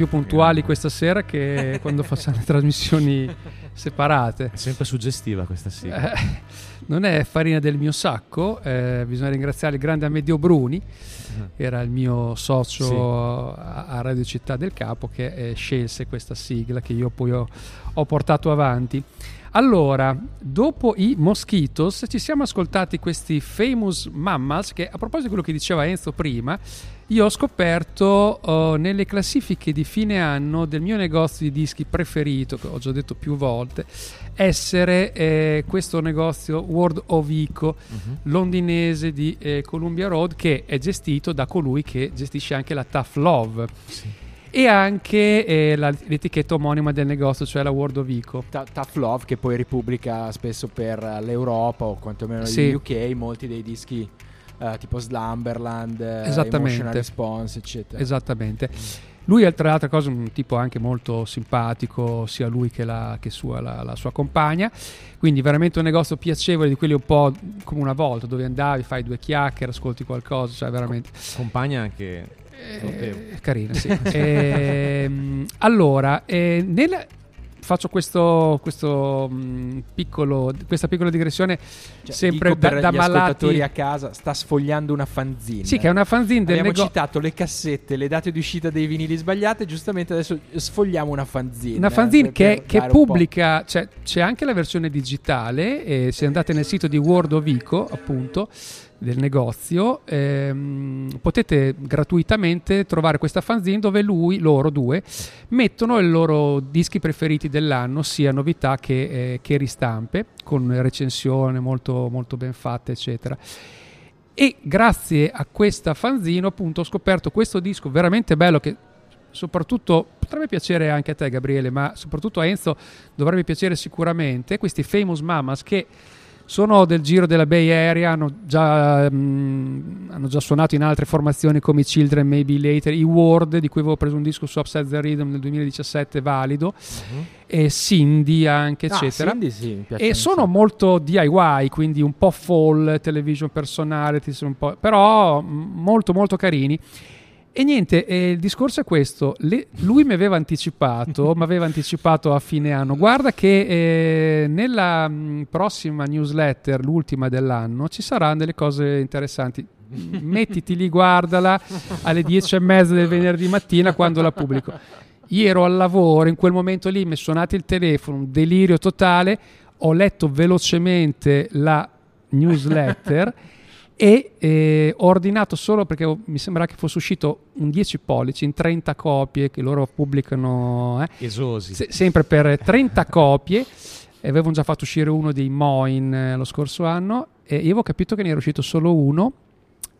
Più puntuali questa sera che quando facciamo le trasmissioni separate. È sempre suggestiva questa sigla. Eh, non è farina del mio sacco, eh, bisogna ringraziare il grande Amedio Bruni, era il mio socio Sì. a, a Radio Città del Capo che eh, scelse questa sigla che io poi ho, ho portato avanti. Allora, dopo i Mosquitos ci siamo ascoltati questi famous mammals che a proposito di quello che diceva Enzo prima, io ho scoperto oh, nelle classifiche di fine anno del mio negozio di dischi preferito, che ho già detto più volte, essere eh, questo negozio World of Ico londinese di eh, Columbia Road che è gestito da colui che gestisce anche la Tough Love e anche eh, la- l'etichetta omonima del negozio, cioè la World of. Ta- Tough Love che poi ripubblica spesso per eh, l'Europa o quantomeno Sì. gli UK molti dei dischi eh, tipo Slumberland, eh. Emotional Response, eccetera. Esattamente. Lui è tra le altre cose un tipo anche molto simpatico, sia lui che, la, che sua- la- la sua compagna. Quindi veramente un negozio piacevole di quelli un po' come una volta, dove andavi, fai due chiacchiere, ascolti qualcosa, cioè veramente Compagna anche eh, carina, sì. Ehm, allora, eh, nel- faccio questo, questo, mh, piccolo, questa piccola digressione Cioè, sempre da, per da gli malati. ascoltatori a casa sta sfogliando una fanzine. Sì, che è una fanzine del Abbiamo negozio. citato le cassette, le date di uscita dei vinili sbagliate, giustamente adesso sfogliamo una fanzine. Una eh, fanzine per- che, che pubblica, cioè, c'è anche la versione digitale, e se andate nel sito di World of Ico, appunto, del negozio, ehm, potete gratuitamente trovare questa fanzine dove lui, loro due, mettono i loro dischi preferiti dell'anno, sia novità che, eh, che ristampe, con recensione molto, molto ben fatte, eccetera. E grazie a questa fanzine, appunto, ho scoperto questo disco veramente bello che soprattutto potrebbe piacere anche a te Gabriele, ma soprattutto a Enzo dovrebbe piacere sicuramente, questi Famous Mamas che sono del giro della Bay Area, hanno già, mm, hanno già suonato in altre formazioni come i Children Maybe Later, i Ward, di cui avevo preso un disco su Upside the Rhythm nel 2017 valido, e Cindy anche, Ah, eccetera. Cindy sì, E sono molto DIY, quindi un po' fall, television personality, sono un po', però molto molto carini. E niente, eh, il discorso è questo, Le- lui mi aveva anticipato, mi aveva anticipato a fine anno, guarda che eh, nella mm, prossima newsletter, l'ultima dell'anno, ci saranno delle cose interessanti. Mettiti lì, guardala alle dieci e mezza del venerdì mattina quando la pubblico. Io ero al lavoro, in quel momento lì mi è suonato il telefono, un delirio totale, ho letto velocemente la newsletter e eh, ho ordinato solo perché ho- mi sembra che fosse uscito un 10 pollici in 30 copie che loro pubblicano eh, Esosi. se- sempre per 30 copie. E avevano già fatto uscire uno dei Moin eh, lo scorso anno. E io avevo capito che ne era uscito solo uno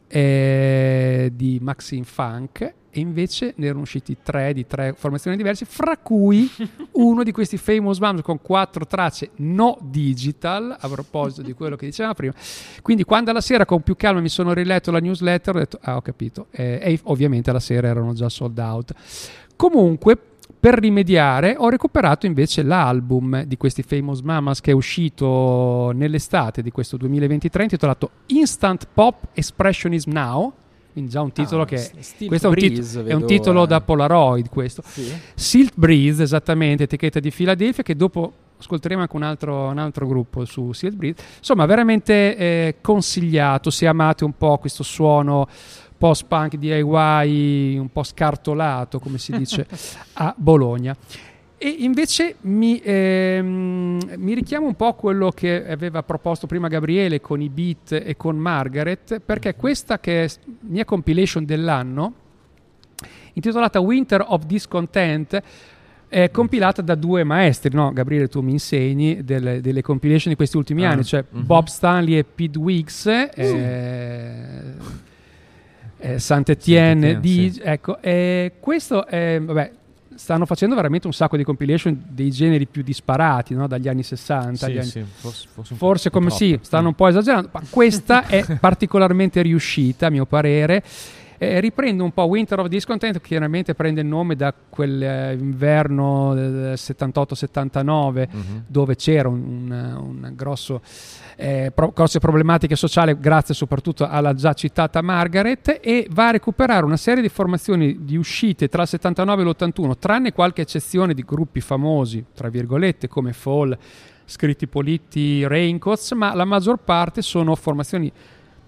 eh, di Maxine Funk e invece ne erano usciti tre di tre formazioni diverse fra cui uno di questi famous Mums con quattro tracce no digital a proposito di quello che dicevamo prima. Quindi quando alla sera con più calma mi sono riletto la newsletter ho detto ah ho capito. Eh, e ovviamente alla sera erano già sold out. Comunque per rimediare ho recuperato invece l'album di questi Famous Mamas che è uscito nell'estate di questo 2023 intitolato Instant Pop Expressionism Now già un titolo Ah, che questo è un, tit- Breeze, è un titolo eh. da Polaroid questo Sì. Silt Breeze esattamente etichetta di Philadelphia che dopo ascolteremo anche un altro, un altro gruppo su Silt Breeze insomma veramente eh, consigliato se amate un po' questo suono post-punk DIY un po' scartolato come si dice a Bologna e invece mi, ehm, mi richiamo un po' a quello che aveva proposto prima Gabriele con i beat e con Margaret, perché questa che è mia compilation dell'anno, intitolata Winter of Discontent, è compilata da due maestri, no? Gabriele tu mi insegni delle, delle compilation di questi ultimi Ah, anni, cioè mhm. Bob Stanley e Pete Wiggs, eh, eh, Saint-Étienne, Saint-Étienne, di, sì. ecco, eh, questo è, vabbè, stanno facendo veramente un sacco di compilation dei generi più disparati, no? dagli anni 60, agli Sì, anni- sì, forse, forse Forse come troppo. sì, stanno un po' esagerando, ma questa è particolarmente riuscita a mio parere. Eh, riprende un po' Winter of Discontent, che chiaramente prende il nome da quell'inverno del 78-79, Mhm. dove c'era un, un- un grosso, eh, pro- grosse problematiche sociali, grazie soprattutto alla già citata Margaret, e va a recuperare una serie di formazioni di uscite tra il 79 e l'81, tranne qualche eccezione di gruppi famosi, tra virgolette, come Fall, Scritti Politti, Raincoats, ma la maggior parte sono formazioni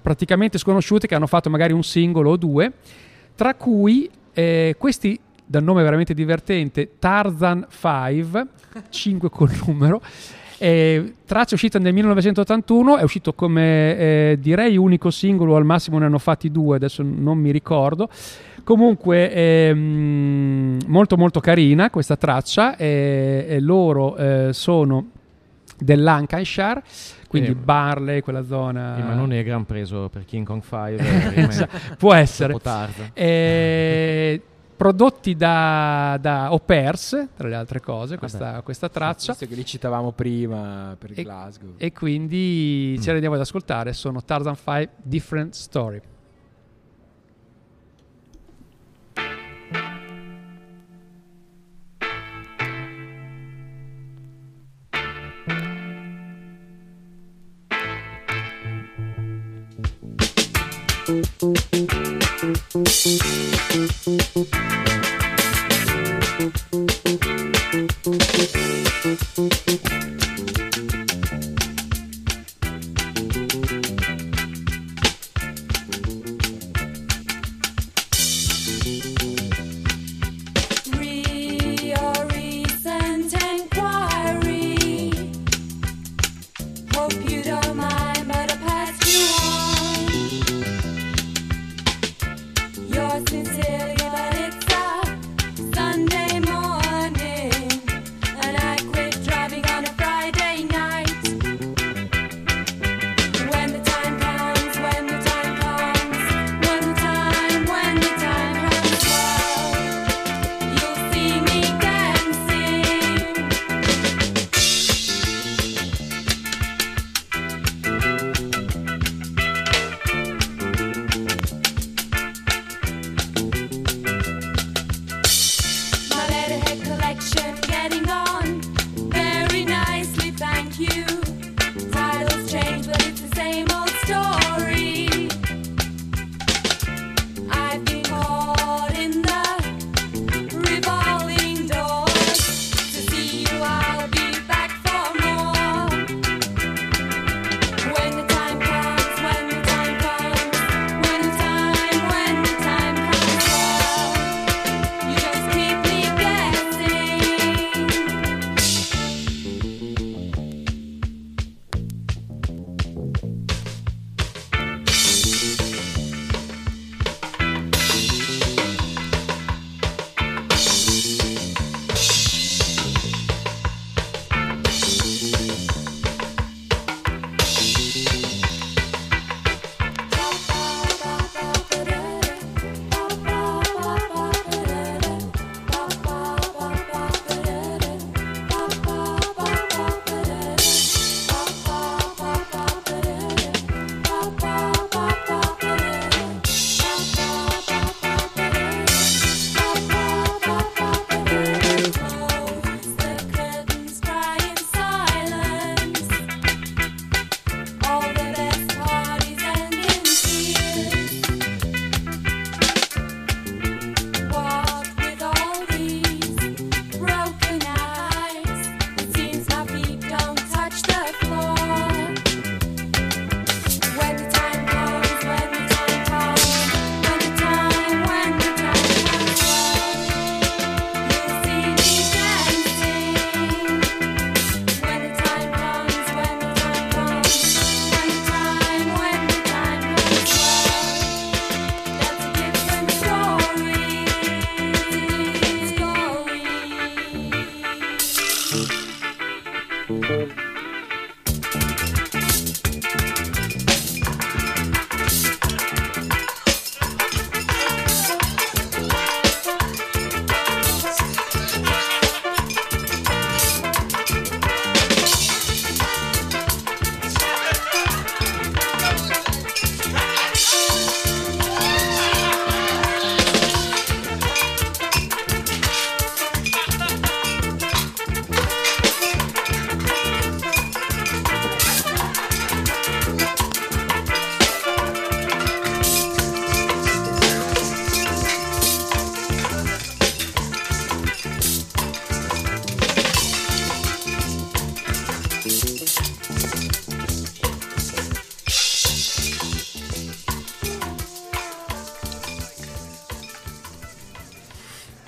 praticamente sconosciute che hanno fatto magari un singolo o due, tra cui eh, questi dal nome veramente divertente Tarzan 5, 5 col numero, eh, traccia uscita nel 1981, è uscito come eh, direi unico singolo, al massimo ne hanno fatti due, adesso non mi ricordo. Comunque ehm, molto molto carina questa traccia e, e loro eh, sono del Lancashire, quindi Eh, Barley, quella zona. Il Mano Negra hanno preso per King Kong 5. Esatto, può essere. Eh, prodotti da, da Au Pairs, tra le altre cose, questa, questa traccia. Visto che li citavamo prima per E- Glasgow. E quindi ce le andiamo ad ascoltare. Sono Tarzan 5 Different Story. Thank you.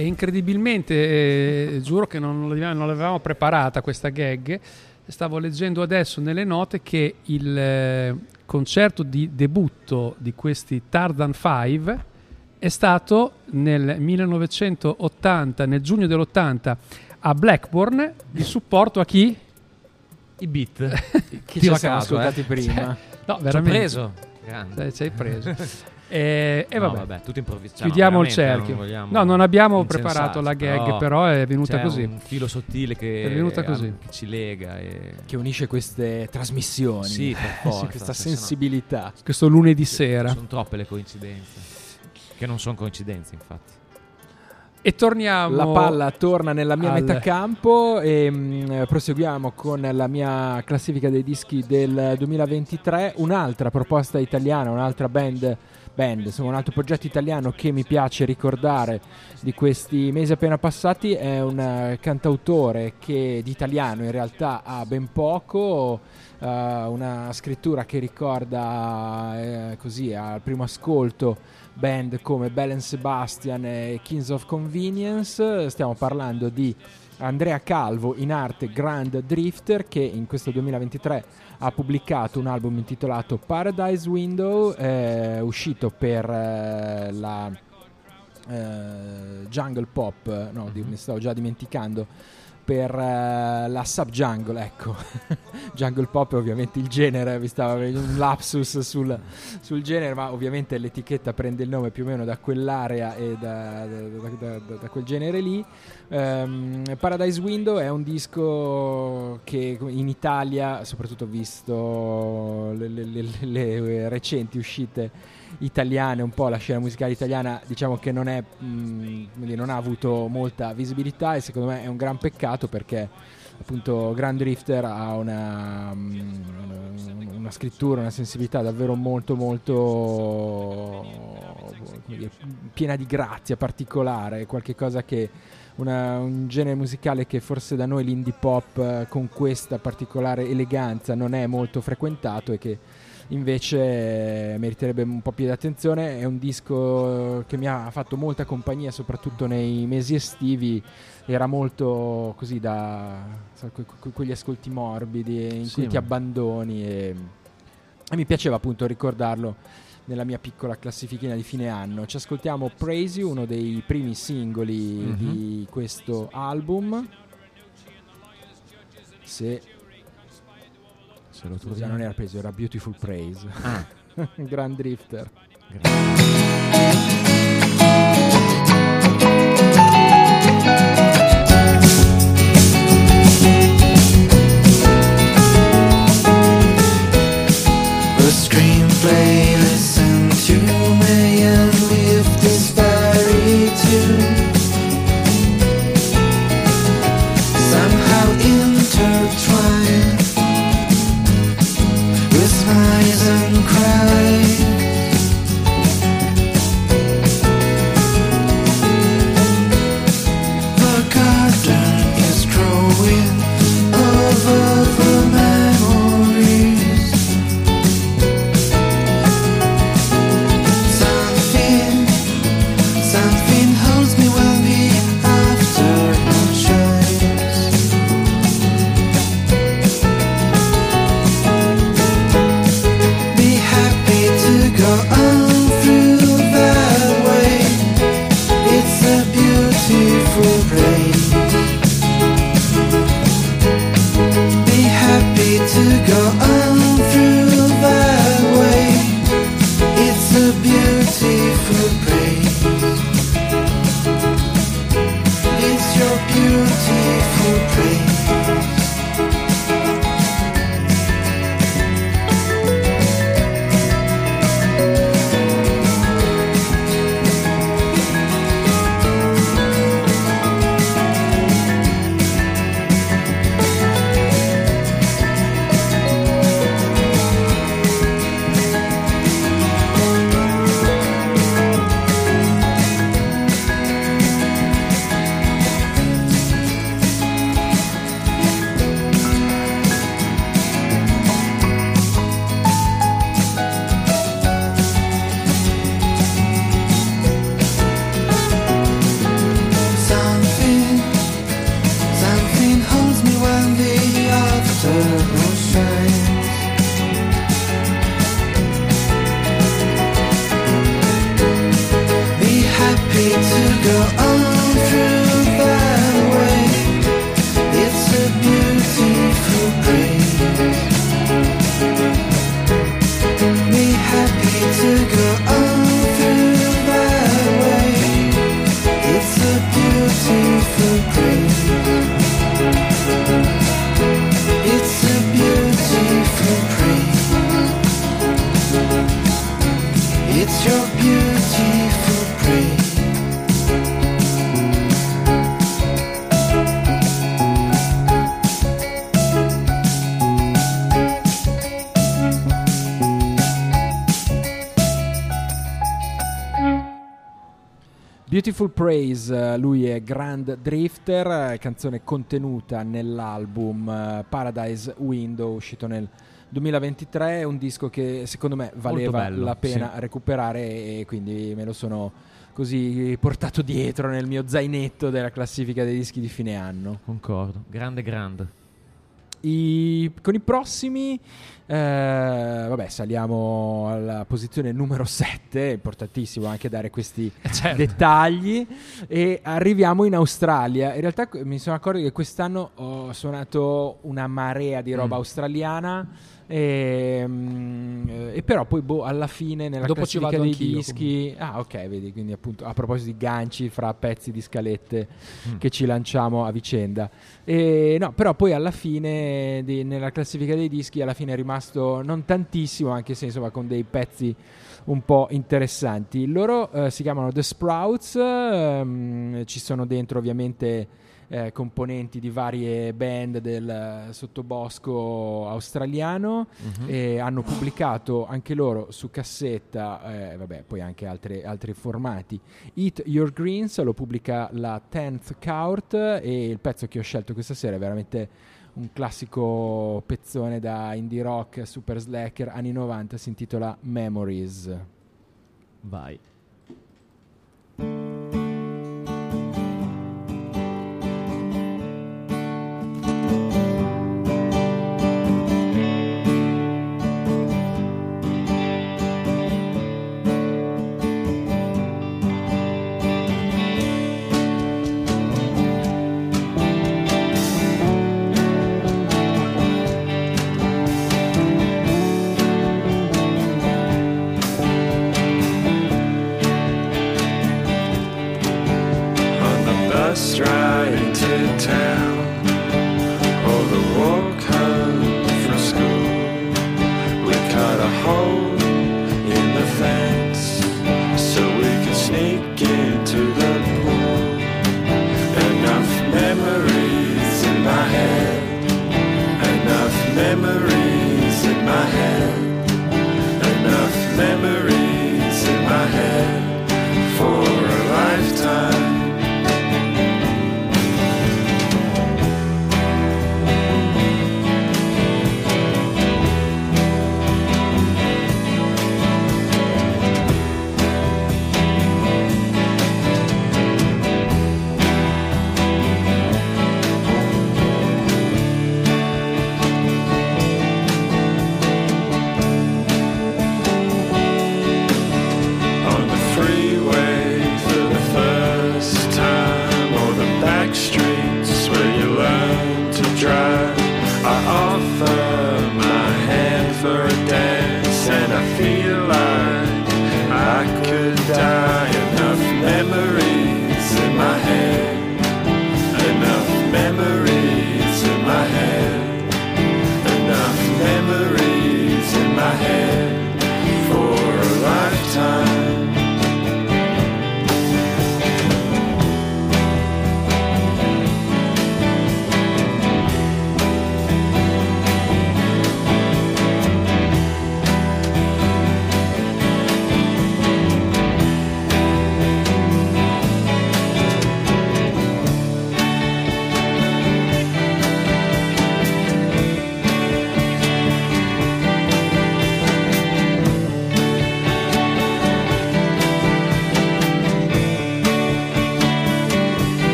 E incredibilmente, eh, giuro che non, non l'avevamo preparata questa gag, stavo leggendo adesso nelle note che il eh, concerto di debutto di questi Tardan 5 è stato nel 1980, nel giugno dell'80 a Blackburn, di supporto a chi? I beat. Che ci siamo caso, ascoltati eh. prima. No, Ci ho veramente. preso. Grande. Ci- ci hai preso. E, e No, vabbè. vabbè, tutto improvvisato. Chiudiamo il cerchio. non No, non abbiamo preparato la gag, però è venuta c'è così. un filo sottile che, È venuta così. che ci lega. E... Che unisce queste trasmissioni. Sì, per Sì, forza, questa no- sensibilità. Questo lunedì sera. Sono troppe le coincidenze. Che non sono coincidenze, infatti. E torniamo. La palla torna nella mia al- metà campo e mm, proseguiamo con la mia classifica dei dischi del 2023. Un'altra proposta italiana, un'altra band, band, insomma un altro progetto italiano che mi piace ricordare di questi mesi appena passati è un eh, cantautore che di italiano in realtà ha ben poco. eh, una scrittura che ricorda eh, così al primo ascolto band come Bell and Sebastian e Kings of Convenience. Stiamo parlando di Andrea Calvo, in arte Grand Drifter, che in questo 2023 ha pubblicato un album intitolato Paradise Window, eh, uscito per eh, la eh, Jungle Pop, no, mi stavo già dimenticando, per eh, la Sub Jungle, ecco. Jungle Pop è ovviamente il genere, vi stava venendo un lapsus sul, sul genere, ma ovviamente l'etichetta prende il nome più o meno da quell'area e da, da- da- da- quel genere lì. Ehm, Paradise Window è un disco che in Italia, soprattutto visto le, le- le- le recenti uscite italiane, un po' la scena musicale italiana, diciamo che non, è, mh, dire, non ha avuto molta visibilità e secondo me è un gran peccato perché appunto Grand Drifter ha una, mh, una- scrittura, una sensibilità davvero molto molto dire, piena di grazia particolare, qualche cosa che una- un genere musicale che forse da noi l'indie pop eh, con questa particolare eleganza non è molto frequentato e che invece eh, meriterebbe un po' più di attenzione. È un disco che mi ha fatto molta compagnia, soprattutto nei mesi estivi. Era molto così da sai, que- que- quegli ascolti morbidi in Sì, cui ti abbandoni e, e mi piaceva appunto ricordarlo nella mia piccola classifichina di fine anno. Ci ascoltiamo Praise You, uno dei primi singoli Mhm. di questo album. Se Se lo Scusa, non era You, era Beautiful Praise. Ah. Grand Drifter. The screenplay listen to me Beautiful Praise, eh, lui è Grand Drifter, eh, canzone contenuta nell'album eh, Paradise Window uscito nel 2023, è un disco che secondo me valeva bello, la pena sì. recuperare e quindi me lo sono così portato dietro nel mio zainetto della classifica dei dischi di fine anno. Concordo. Grande, grande. I- con i prossimi, eh, vabbè, saliamo alla posizione numero 7, è importantissimo anche dare questi certo. dettagli, e arriviamo in Australia. In realtà mi sono accorto che quest'anno ho suonato una marea di roba Mm. australiana. E, mm, e però poi boh, alla fine nella Dopo classifica dei dischi ah ok vedi quindi appunto a proposito di ganci fra pezzi di scalette Mm. che ci lanciamo a vicenda e, no, però poi alla fine di- nella classifica dei dischi alla fine è rimasto non tantissimo, anche se insomma con dei pezzi un po' interessanti. Loro eh, si chiamano The Sprouts, ehm, ci sono dentro ovviamente eh, componenti di varie band del sottobosco australiano Mhm. e hanno pubblicato anche loro su cassetta, eh, vabbè, poi anche altre- altri formati. Eat Your Greens lo pubblica la 10th Court e il pezzo che ho scelto questa sera è veramente un classico pezzone da indie rock super slacker anni 90 si intitola Memories. Vai.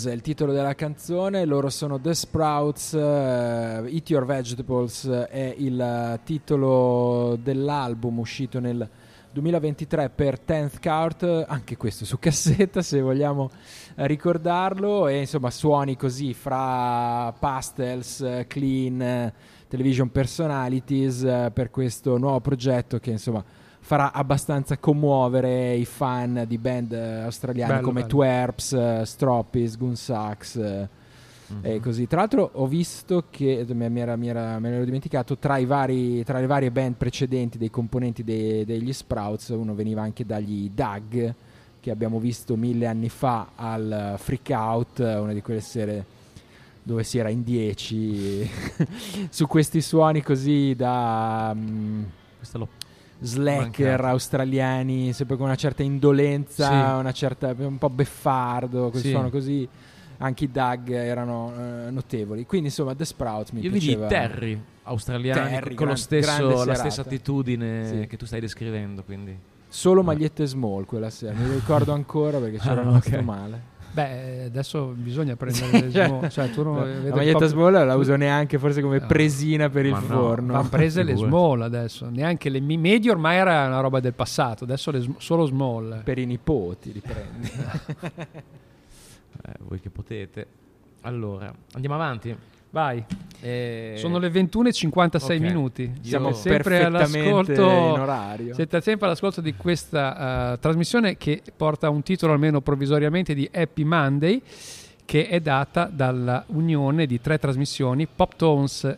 Memories è il titolo della canzone, loro sono The Sprouts, eh, Eat Your Vegetables è il eh, titolo dell'album uscito nel 2023 per 10th Cart, anche questo su cassetta se vogliamo eh, ricordarlo, e insomma suoni così fra pastels, eh, clean, eh, television personalities eh, per questo nuovo progetto che insomma farà abbastanza commuovere i fan di band eh, australiane Bello, come bello. Twerps, eh, Stroppies, Gunsax eh, e così. Tra l'altro ho visto che mi, era- mi era- me l'ero dimenticato tra, i vari, tra le varie band precedenti dei componenti dei- degli Sprouts uno veniva anche dagli Doug che abbiamo visto mille anni fa al Freak Out, una di quelle sere dove si era in 10 su questi suoni così da mm, Questo l'ho slacker mancato. australiani, sempre con una certa indolenza, Sì. una certa un po' beffardo, Sì. suono così. Anche i Doug erano eh, notevoli. Quindi insomma The Sprouts mi Io vidi piaceva. Terry australiani Terry, con lo gran- stesso- la stessa attitudine Sì. che tu stai descrivendo. Quindi. Solo magliette small quella sera, mi ricordo ancora perché c'era Ah, rimasto ok. male. Beh, adesso bisogna prendere le Cioè, small, cioè, tu non- la maglietta proprio- small la uso neanche forse come No. presina per il Ma no, forno. Vanno prese le small adesso, neanche le mi- medie ormai era una roba del passato, adesso le sm- solo small. per i nipoti li prendi. Eh, voi che potete. Allora, andiamo avanti. Vai, Eh, sono le 21.56 ok. minuti. Siamo sempre all'ascolto in orario. Siete sempre all'ascolto di questa eh, trasmissione che porta un titolo almeno provvisoriamente di Happy Monday, che è data dalla unione di tre trasmissioni, Pop Tones,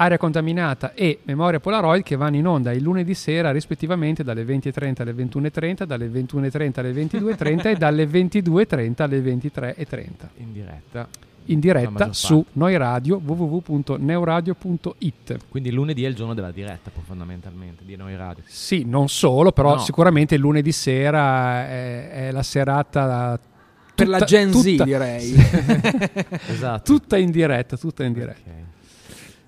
Aria contaminata e Memoria Polaroid, che vanno in onda il lunedì sera rispettivamente dalle 20.30 alle 21.30, dalle 21.30 alle 22.30 e dalle 22.30 alle 23.30 in diretta. In diretta su Noi Radio www.neuradio.it. Quindi lunedì è il giorno della diretta, fondamentalmente, di noi radio. Sì, non solo, però No. sicuramente il lunedì sera è, è la serata per tutta- la Gen Z tutta- direi. Esatto. tutta in diretta, tutta in diretta. Ok.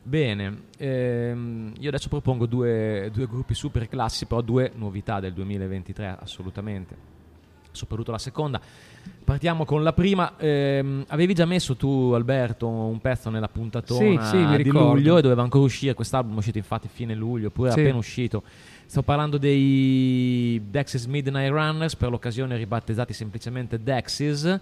Bene, ehm, io adesso propongo due, due gruppi super classici, però due novità del 2023 assolutamente, soprattutto la seconda. Partiamo con la prima, ehm, avevi già messo tu Alberto un pezzo nella puntatona Sì, sì, mi di ricordo. luglio e doveva ancora uscire, quest'album è uscito infatti a fine luglio, oppure è Sì. appena uscito. Sto parlando dei Dexys Midnight Runners, per l'occasione ribattezzati semplicemente Dexys.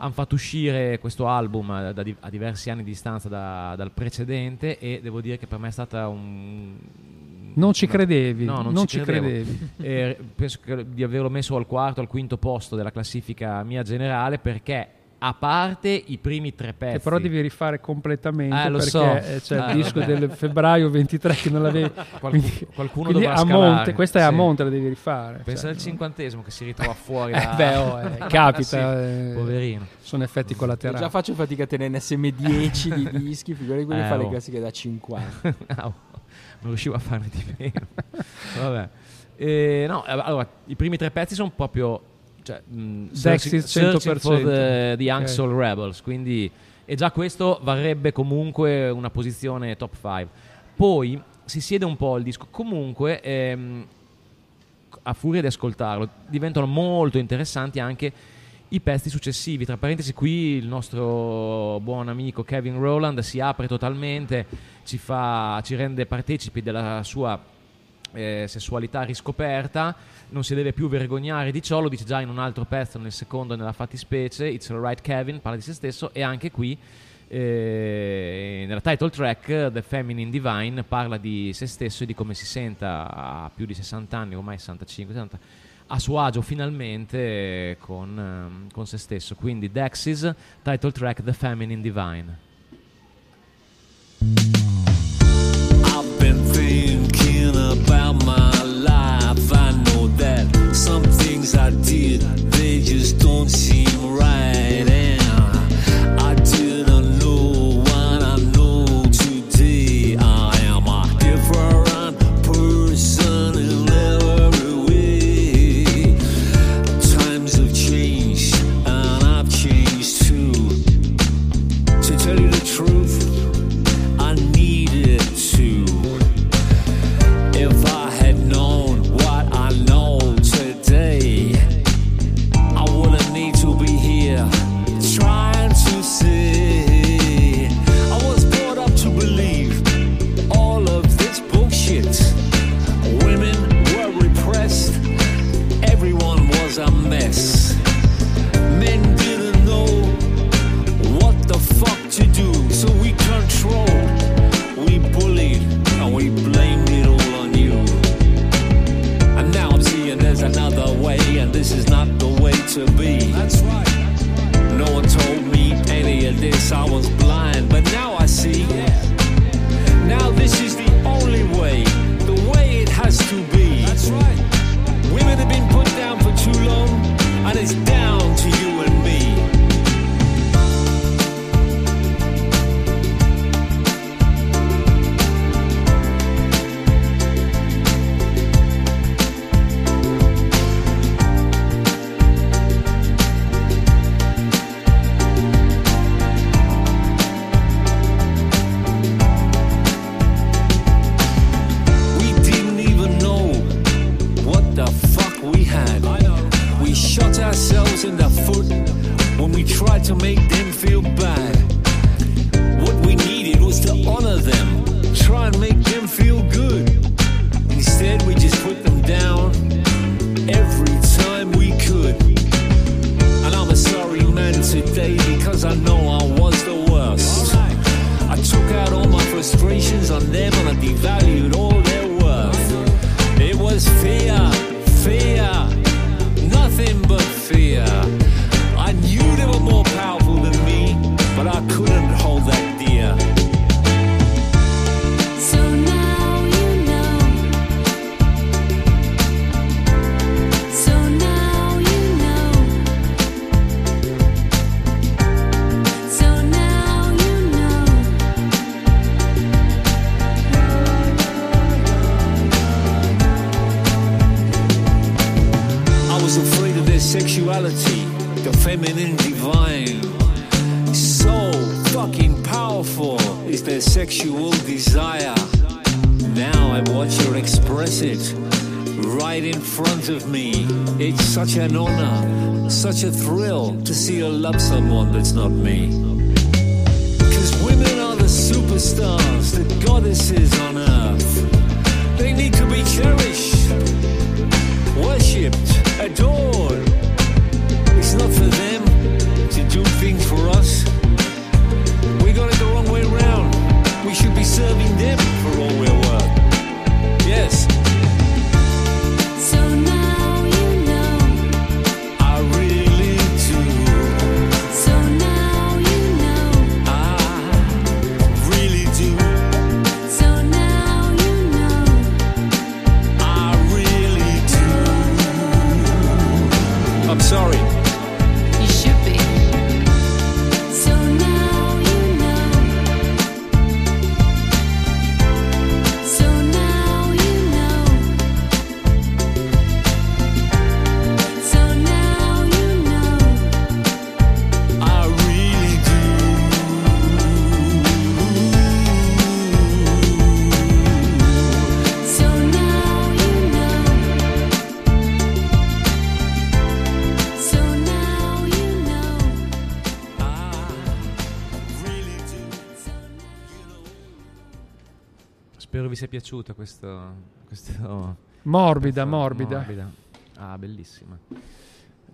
Hanno fatto uscire questo album eh, da di- a diversi anni di distanza da- dal precedente e devo dire che per me è stata un... Non ci credevi, No, non, non ci ci credevi. E penso che di averlo messo al quarto, al quinto posto della classifica mia generale perché a parte i primi tre pezzi Che però devi rifare completamente Eh, lo perché so. eh, c'è Eh, il disco vabbè. del febbraio 23 che non l'avevi. Qualcu- quindi- qualcuno quindi dovrà a monte, questa è a Sì. monte, la devi rifare. pensa cioè, al cinquantesimo che si ritrova fuori Eh, da- beh, oh, eh, capita, Sì, eh, poverino sono effetti collaterali. Già faccio fatica a tenere SM10 di dischi, figurati quelli Eh, fa le oh. classiche da 50. Ah, oh, non riuscivo a farne di meno. Vabbè. Eh, no, allora, i primi tre pezzi sono proprio cioè, mh, Dexys searching, searching for 100%. the, the Young Ok. Soul Rebels, quindi e già questo varrebbe comunque una posizione top 5. Poi si siede un po' il disco. Comunque ehm, a furia di ascoltarlo diventano molto interessanti anche i pezzi successivi. Tra parentesi, qui il nostro buon amico Kevin Rowland si apre totalmente, ci, fa, ci rende partecipi della sua eh, sessualità riscoperta, non si deve più vergognare di ciò, lo dice già in un altro pezzo, nel secondo nella fattispecie, It's Alright Kevin, parla di se stesso e anche qui eh, nella title track The Feminine Divine parla di se stesso e di come si senta a più di 60 anni, ormai 65, 60, a suo agio finalmente con, ehm, con se stesso. Quindi Dexys, title track The Feminine Divine. I've been thinking about my life. I know that some things I did, they just don't seem right. to be. That's right. No one told me any of this. I was blind, but now I see. Now this is the only way, the way it has to be. That's right. Women have been put down for too long, and it's dead. Try to make them feel bad. What we needed was to honor them, try and make them feel good. Instead, we just put them down every time we could. And I'm a sorry man today because I know I was the worst. I took out all my frustrations on them and I devalued all their worth. It was fear. Express it right in front of me. It's such an honor, such a thrill to see her love someone that's not me. Cause women are the superstars, the goddesses on earth. They need to be cherished worshipped, adored. It's not for sia piaciuta questo, questo- Morbida, questa- morbida. Ah, bellissima.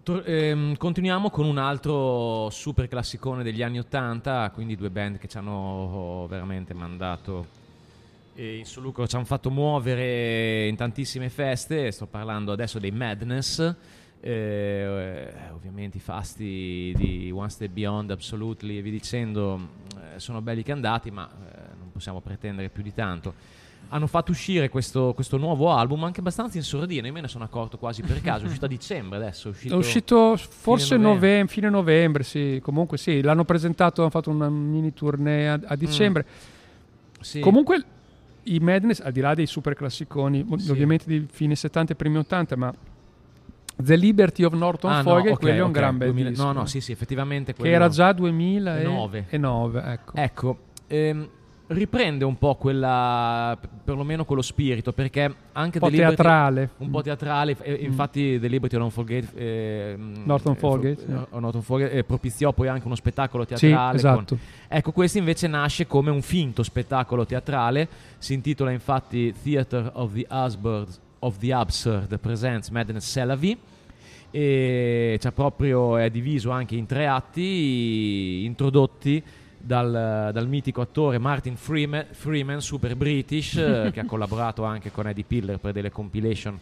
Tor- ehm, continuiamo con un altro super classicone degli anni 80, quindi due band che ci hanno veramente mandato e in lucro ci hanno fatto muovere in tantissime feste. Sto parlando adesso dei Madness. eh, ovviamente i fasti di One Step Beyond, Absolutely e vi dicendo eh, sono belli che andati, ma eh, non possiamo pretendere più di tanto. Hanno fatto uscire questo, questo nuovo album anche abbastanza in sordina. Io me ne sono accorto quasi per caso. È uscito a dicembre adesso. È uscito, È uscito forse fine novembre. novembre, fine novembre, sì. Comunque sì, l'hanno presentato, hanno fatto una mini tournée a, a dicembre. Sì. Comunque i Madness, al di là dei super classiconi, Sì. ovviamente di fine 70 e primi 80, ma The Liberty of Norton Ah, no, Fogel, ok, quello è un ok, gran bel 2000 disco. No, no, sì, sì, effettivamente Che era già 2009, Nove. ecco. Ecco, ehm, riprende un po' quella, perlomeno quello spirito, perché anche Un po' Liberty- teatrale. Un po' teatrale, e- Mm. infatti The Liberty of Don't Forget, Norton eh, fo- Folgate, eh, o Norton Folgate, eh, propiziò poi anche uno spettacolo teatrale. Sì, esatto. con- Ecco, questo invece nasce come un finto spettacolo teatrale, si intitola infatti Theatre of the Absurd, of the Absurd Presents Madness Selavi e c'è proprio, è diviso anche in tre atti introdotti dal, dal mitico attore Martin Freeman, Freeman super british, eh, che ha collaborato anche con Eddie Piller per delle compilation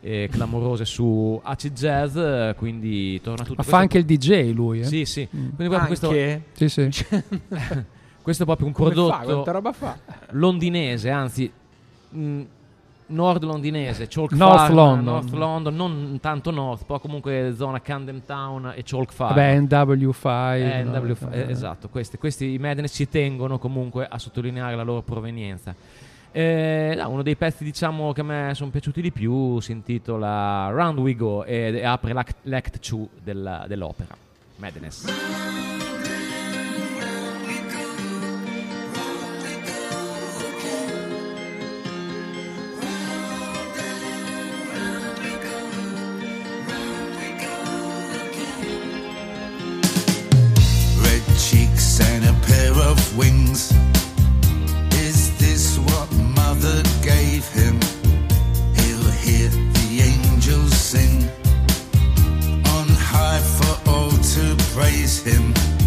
eh, clamorose su Acid Jazz, eh, quindi torna tutto Ma questo- fa anche il DJ lui, eh? Sì, sì. Mm. Quindi proprio questo, Anche? Sì, sì. questo è proprio un Come fa? prodotto Quanta roba fa? londinese, anzi mh, nord londinese, Chalk North Farm, London. North London, non tanto north, però comunque zona Camden Town e Chalk Farm. Vabbè, NW5. Eh, no? NW5, eh, esatto, questi, questi i Madness ci tengono comunque a sottolineare la loro provenienza. Eh, no, uno dei pezzi diciamo che a me sono piaciuti di più si intitola Round We Go e apre l'act, l'act 2 della- dell'opera Madness. Wings. Is this what mother gave him? He'll hear the angels sing on high for all to praise him.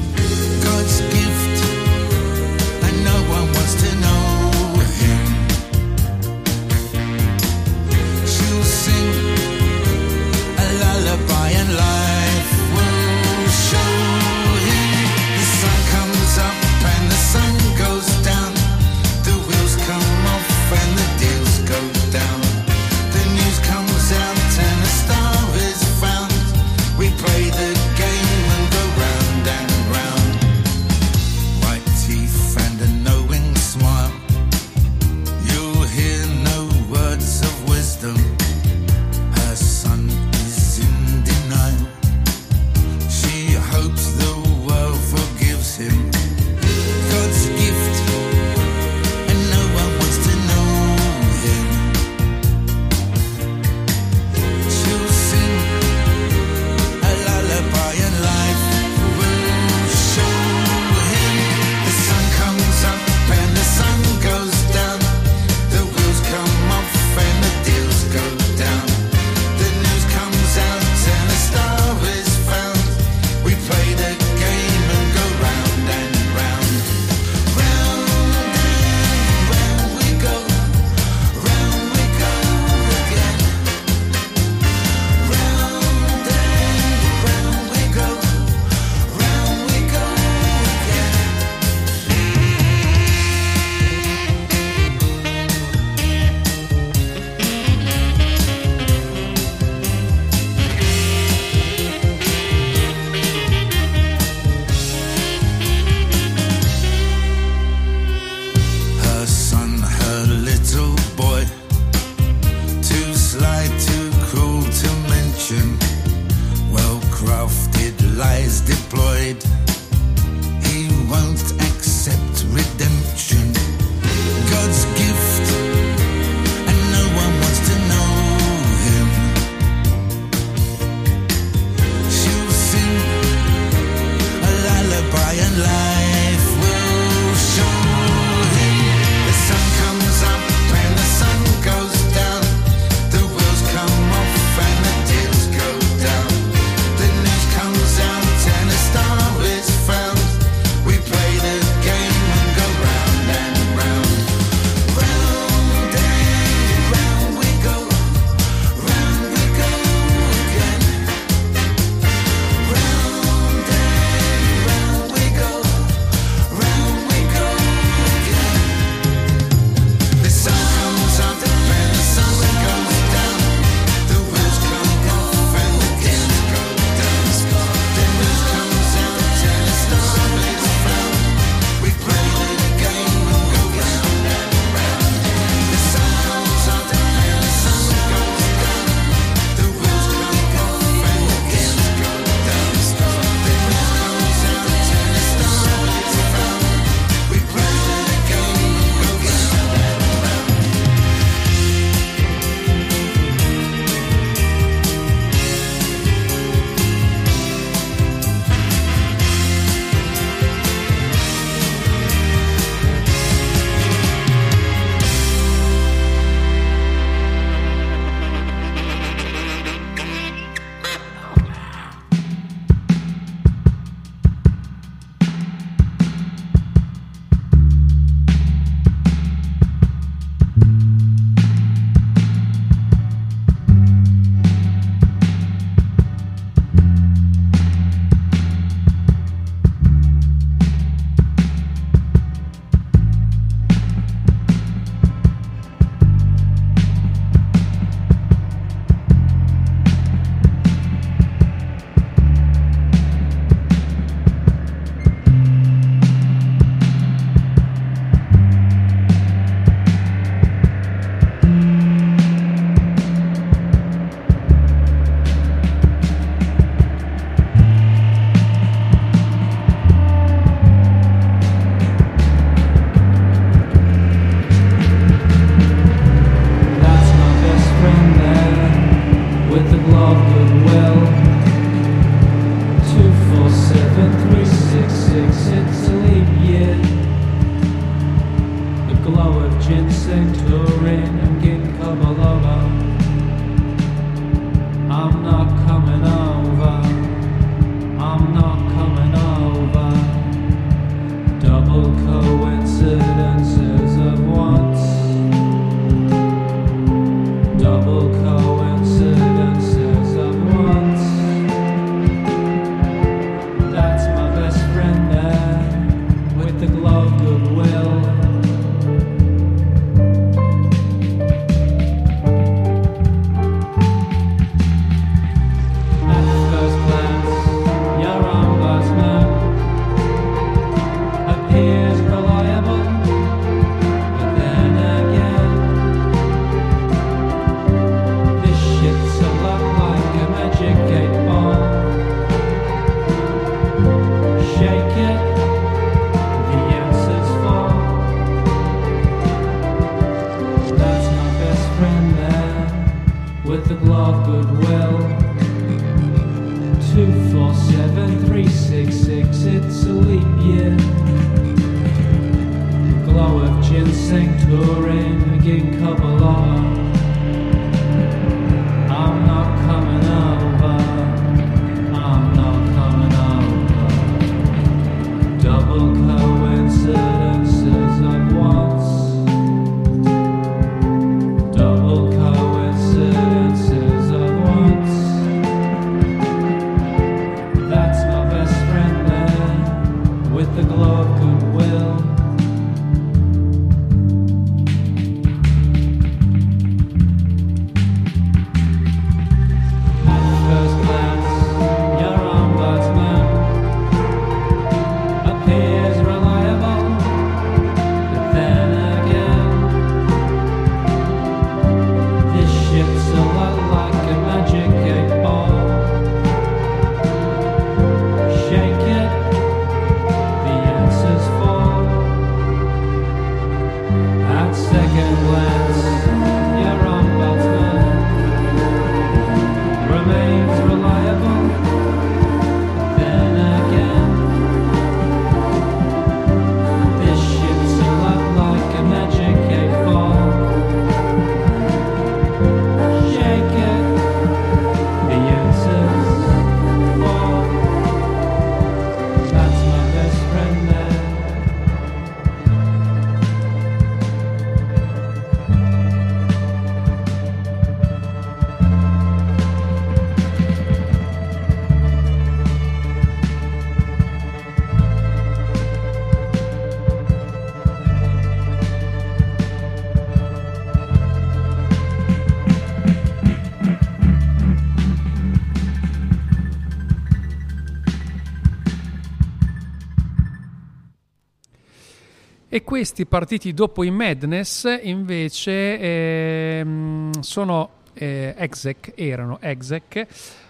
E questi partiti dopo i Madness invece ehm, sono eh, Exec, erano Exec,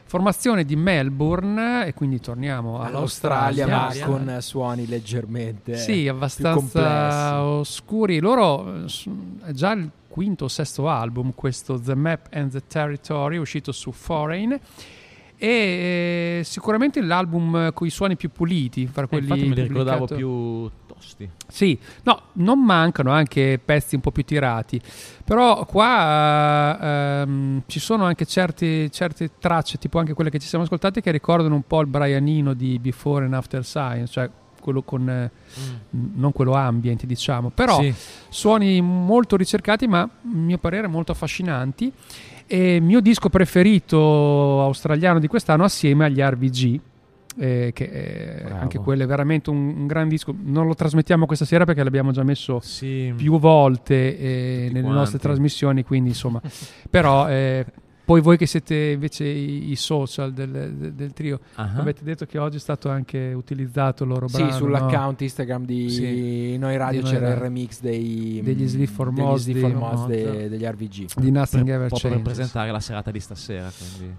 formazione di Melbourne e quindi torniamo all'Australia, all'Australia. ma con suoni leggermente Sì, abbastanza oscuri. Loro eh, è già il quinto o sesto album, questo The Map and the Territory, uscito su Foreign. E eh, sicuramente l'album con i suoni più puliti, fra Eh, quelli infatti me li ricordavo più tosti. sì, no, non mancano anche pezzi un po' più tirati, però qua ehm, ci sono anche certi- certe tracce, tipo anche quelle che ci siamo ascoltate, che ricordano un po' il Brianino di Before and After Science, cioè quello con, eh, non quello ambient diciamo, però Sì. suoni molto ricercati ma a mio parere molto affascinanti e il mio disco preferito australiano di quest'anno assieme agli RVG eh, che eh, Bravo. anche quello è veramente un, un gran disco non lo trasmettiamo questa sera perché l'abbiamo già messo Sì. più volte eh, nelle quanti. nostre trasmissioni quindi insomma però eh, poi voi che siete invece i, i social del, del- del trio Ah. avete detto che oggi è stato anche utilizzato il loro Sì, brano sull'account no? Instagram di Sì. Noi Radio Di Noi c'era il Radio. remix dei, Degli Sleep for degli Mods Mods de- degli RVG. di Nothing Per- Ever proprio per presentare la serata di stasera.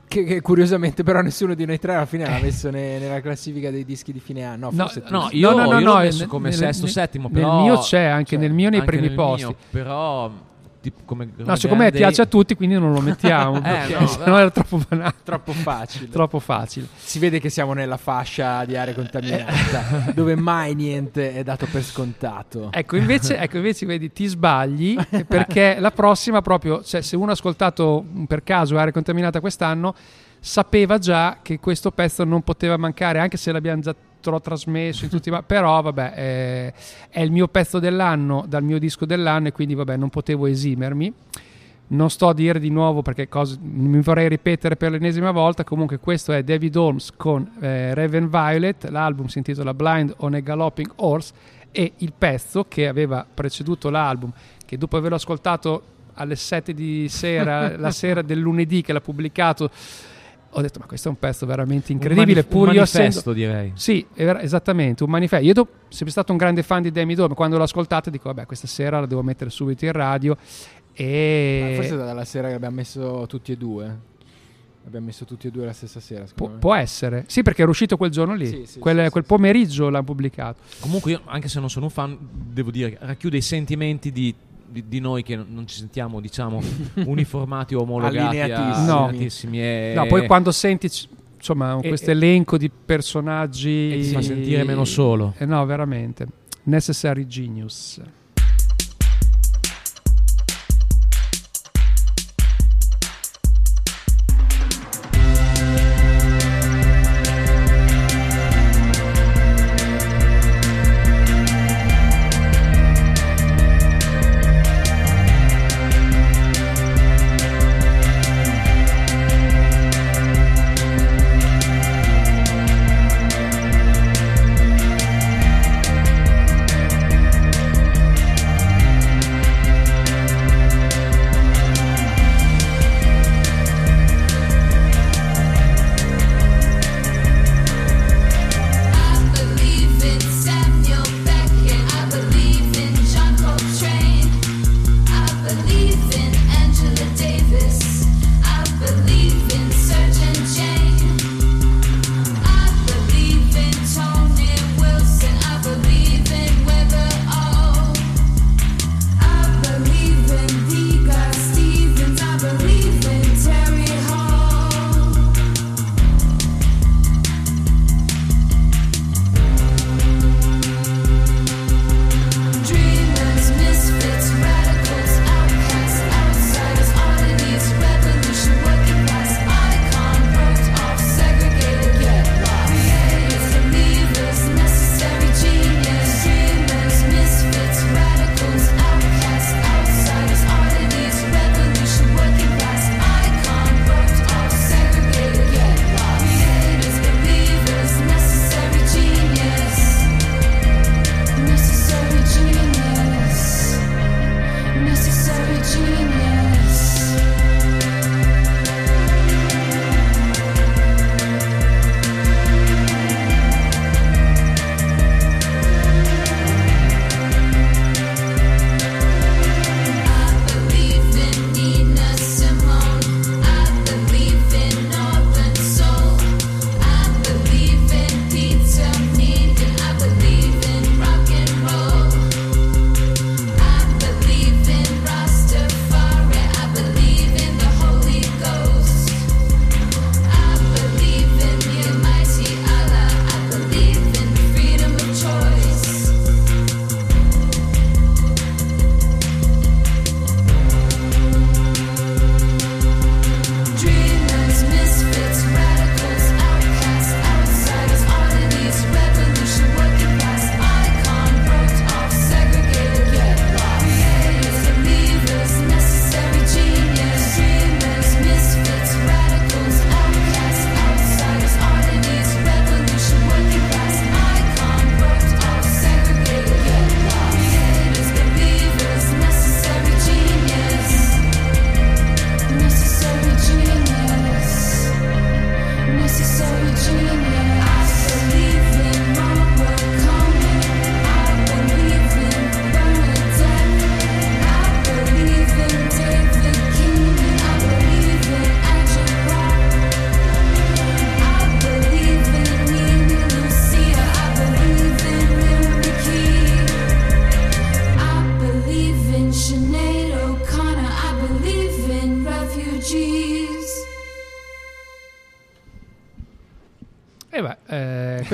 Che, che curiosamente però nessuno di noi tre alla fine l'ha messo ne- nella classifica dei dischi di fine anno. No, No, forse tu. No, io, io l'ho messo nel- come nel- sesto, nel- settimo, nel però... mio c'è, anche nel mio nei primi nel posti. mio, però tipo come No, siccome Grande piace a tutti, quindi non lo mettiamo. Eh, no, no. era troppo banale. Troppo facile. Troppo facile. Si vede che siamo nella fascia di area contaminata, dove mai niente è dato per scontato. Ecco invece, ecco, invece vedi, ti sbagli perché la prossima proprio, cioè se uno ha ascoltato mm, per caso Area Contaminata quest'anno, sapeva già che questo pezzo non poteva mancare, anche se l'abbiamo già tro- trasmesso in tutti i però vabbè, eh, è il mio pezzo dell'anno, dal mio disco dell'anno e quindi vabbè, non potevo esimermi. Non sto a dire di nuovo perché cose, mi vorrei ripetere per l'ennesima volta. Comunque, questo è David Holmes con eh, Raven Violet. L'album si intitola Blind on a Galloping Horse. E il pezzo che aveva preceduto l'album, che dopo averlo ascoltato alle 7 di sera, la sera del lunedì che l'ha pubblicato, ho detto: Ma questo è un pezzo veramente incredibile. manif- un pur io manifesto, essendo- direi. Sì, è ver- esattamente, un manifesto. Io dopo, sempre stato un grande fan di Demi Dome. Quando l'ho ascoltata, dico: Vabbè, questa sera la devo mettere subito in radio. E Ma Forse dalla sera che abbiamo messo tutti e due. Abbiamo messo tutti e due la stessa sera. Pu- può essere, sì, perché era uscito quel giorno lì, Sì, sì, quel, sì, quel pomeriggio l'hanno pubblicato. Comunque, io, anche se non sono un fan, devo dire che racchiude i sentimenti di, di- di noi che non- ci sentiamo, diciamo, uniformati o omologati. a- Allineatissimi. No. allineatissimi e- No, poi quando senti insomma E- questo elenco di personaggi, E ti fa sentire meno solo. Eh, no, veramente. Necessary Genius.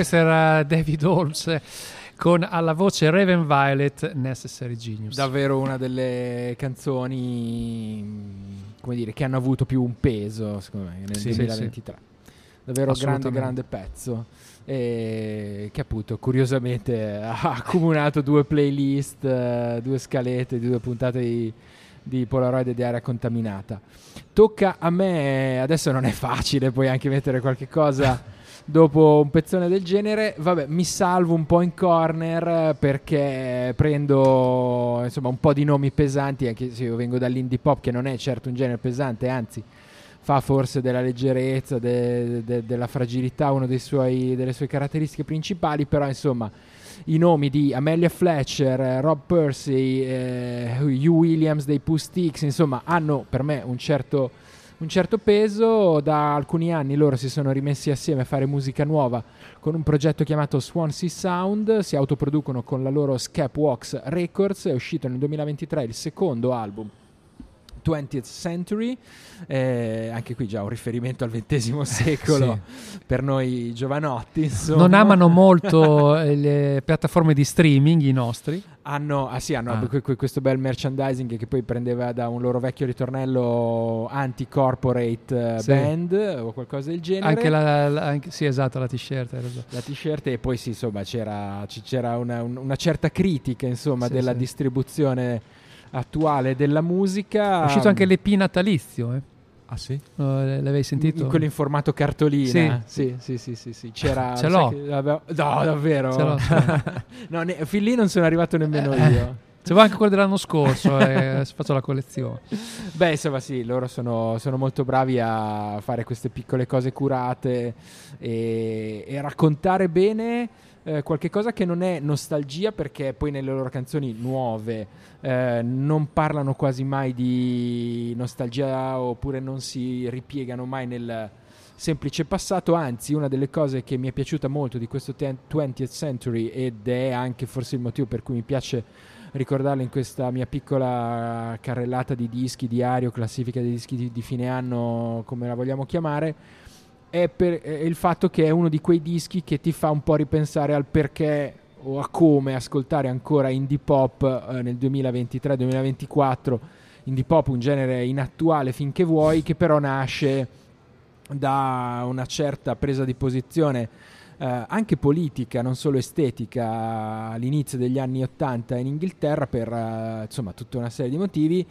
Questo era David Holmes con alla voce Raven Violet Necessary Genius. Davvero una delle canzoni come dire, che hanno avuto più un peso, secondo me, nel Sì, sì, 2023. Davvero grande, Assolutamente. grande pezzo. E che appunto curiosamente ha accumulato due playlist, eh, due scalette di due puntate di, di Polaroid e di area contaminata. Tocca a me, adesso non è facile poi anche mettere qualche cosa dopo un pezzone del genere. Vabbè, mi salvo un po' in corner perché prendo insomma un po' di nomi pesanti, anche se io vengo dall'indie pop che non è certo un genere pesante, anzi fa forse della leggerezza, de- de- della fragilità una delle sue caratteristiche principali, però insomma i nomi di Amelia Fletcher, eh, Rob Percy, eh, Hugh Williams dei Pooh insomma hanno per me un certo, un certo peso, da alcuni anni loro si sono rimessi assieme a fare musica nuova con un progetto chiamato Swansea Sound, si autoproducono con la loro Scapwalks Records, è uscito nel 2023 il secondo album 20th Century, eh, anche qui già un riferimento al XX secolo per noi giovanotti. Insomma. Non amano molto eh, le piattaforme di streaming, i nostri. Hanno, ah sì, hanno Ah. que- que- questo bel merchandising che poi prendeva da un loro vecchio ritornello anti-corporate eh, Sì. band o qualcosa del genere. Anche la, la- anche- sì, esatto, la t-shirt. la t-shirt e poi sì, insomma, c'era, c'era una, un- una certa critica, insomma, Sì, della sì. distribuzione attuale della musica. È uscito anche l'EP natalizio. Eh. Ah sì? L- l'avevi sentito? In quello in formato cartolina. Sì. sì, sì, sì, sì, sì. C'era, Ce l'ho. che avevo- No, davvero. Ce l'ho, no, ne- fin lì non sono arrivato nemmeno Eh, io. C'avevo anche quello dell'anno scorso, eh, faccio la collezione. Beh, insomma, sì, loro sono, sono molto bravi a fare queste piccole cose curate e, e raccontare bene eh, qualche cosa che non è nostalgia, perché poi nelle loro canzoni nuove eh, non parlano quasi mai di nostalgia oppure non si ripiegano mai nel semplice passato, anzi una delle cose che mi è piaciuta molto di questo 20th Century ed è anche forse il motivo per cui mi piace ricordarlo in questa mia piccola carrellata di dischi diario, classifica dei dischi di, di fine anno, come la vogliamo chiamare, è, per- è il fatto che è uno di quei dischi che ti fa un po' ripensare al perché o a come ascoltare ancora indie pop eh, nel 2023-2024. Indie pop, un genere inattuale finché vuoi, che però nasce da una certa presa di posizione eh, anche politica, non solo estetica, all'inizio degli anni 80 in Inghilterra per eh, insomma tutta una serie di motivi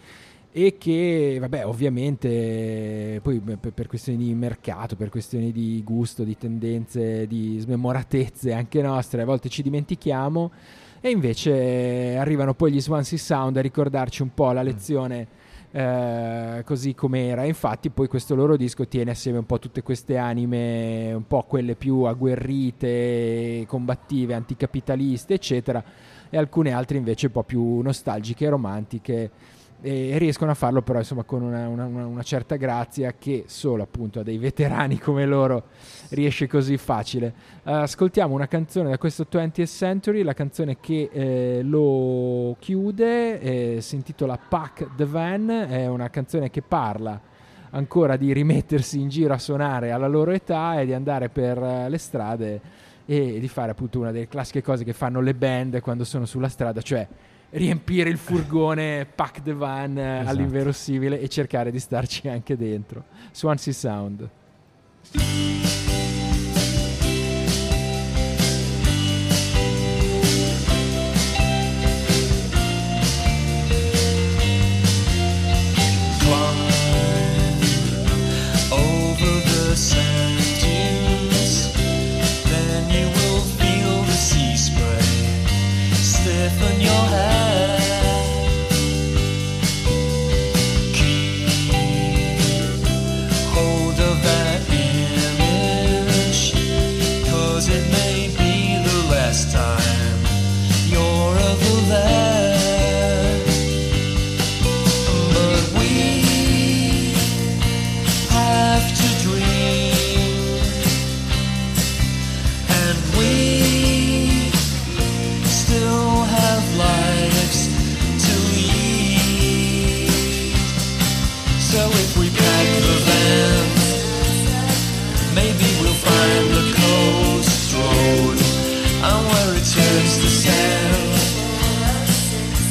e che vabbè ovviamente poi per, per questioni di mercato, per questioni di gusto, di tendenze, di smemoratezze anche nostre, a volte ci dimentichiamo e invece arrivano poi gli Swansea Sound a ricordarci un po' la lezione eh, così com'era. Infatti, poi questo loro disco tiene assieme un po' tutte queste anime, un po' quelle più agguerrite, combattive, anticapitaliste, eccetera, e alcune altre invece un po' più nostalgiche e romantiche. E riescono a farlo però insomma con una, una- una- certa grazia che solo appunto a dei veterani come loro riesce così facile. Eh, ascoltiamo una canzone da questo 20th Century, la canzone che eh, lo chiude, eh, si intitola Pack the Van, è una canzone che parla ancora di rimettersi in giro a suonare alla loro età e di andare per eh, le strade e di fare appunto una delle classiche cose che fanno le band quando sono sulla strada, cioè riempire il furgone, pack the van eh, Esatto. all'inverosimile e cercare di starci anche dentro. Swansea Sound.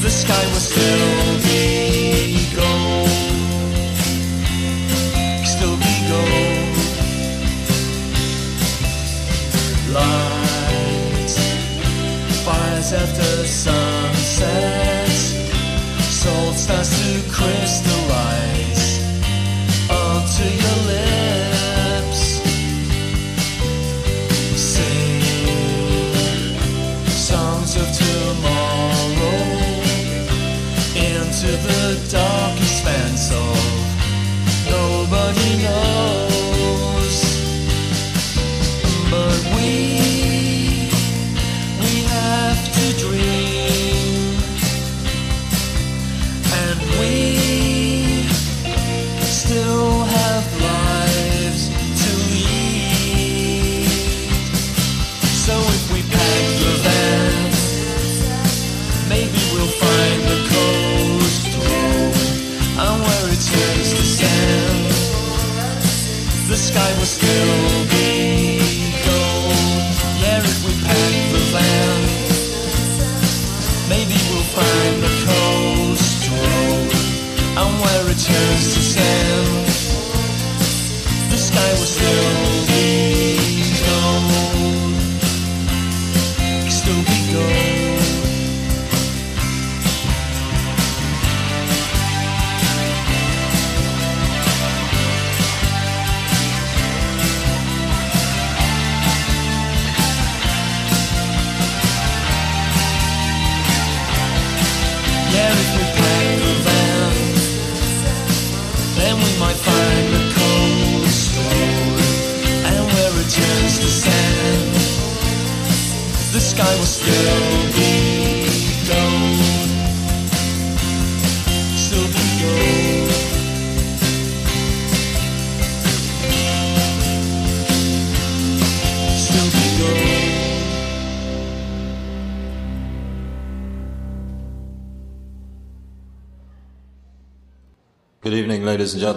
The sky be gold. Still be gold. Fires after sunset. Salt starts to crystallize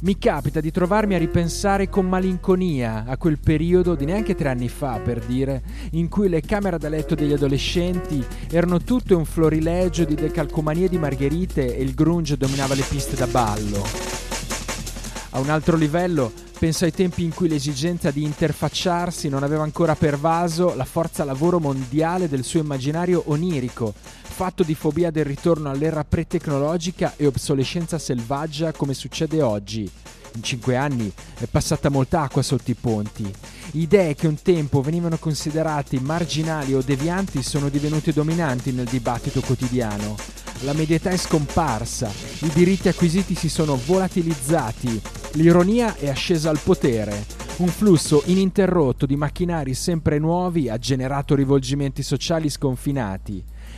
Mi capita di trovarmi a ripensare con malinconia a quel periodo di neanche tre anni fa, per dire, in cui le camere da letto degli adolescenti erano tutte un florilegio di decalcomanie di margherite e il grunge dominava le piste da ballo. A un altro livello, penso ai tempi in cui l'esigenza di interfacciarsi non aveva ancora pervaso la forza lavoro mondiale del suo immaginario onirico, fatto di fobia del ritorno all'era pre-tecnologica e obsolescenza selvaggia come succede oggi. In cinque anni è passata molta acqua sotto i ponti. Idee che un tempo venivano considerate marginali o devianti sono divenute dominanti nel dibattito quotidiano. La medietà è scomparsa, i diritti acquisiti si sono volatilizzati, l'ironia è ascesa al potere. Un flusso ininterrotto di macchinari sempre nuovi ha generato rivolgimenti sociali sconfinati.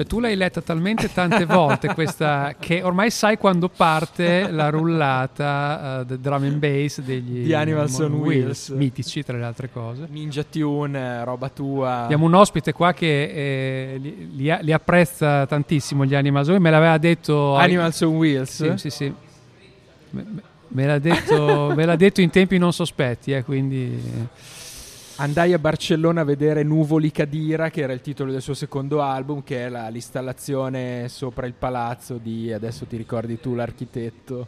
Cioè, tu l'hai letta talmente tante volte questa che ormai sai quando parte la rullata uh, del drum and bass degli Di Animals on Wheels. mitici tra le altre cose. Ninja Tune, roba tua. Abbiamo un ospite qua che eh, li, li li apprezza tantissimo gli Animals on Wheels, me l'aveva detto Animals on Wheels? Sì, sì, sì. Me, me- me l'ha detto, me l'ha detto in tempi non sospetti, eh, quindi Andai a Barcellona a vedere Nuvoli Cadira, che era il titolo del suo secondo album, che è la- l'installazione sopra il palazzo di, adesso ti ricordi tu l'architetto.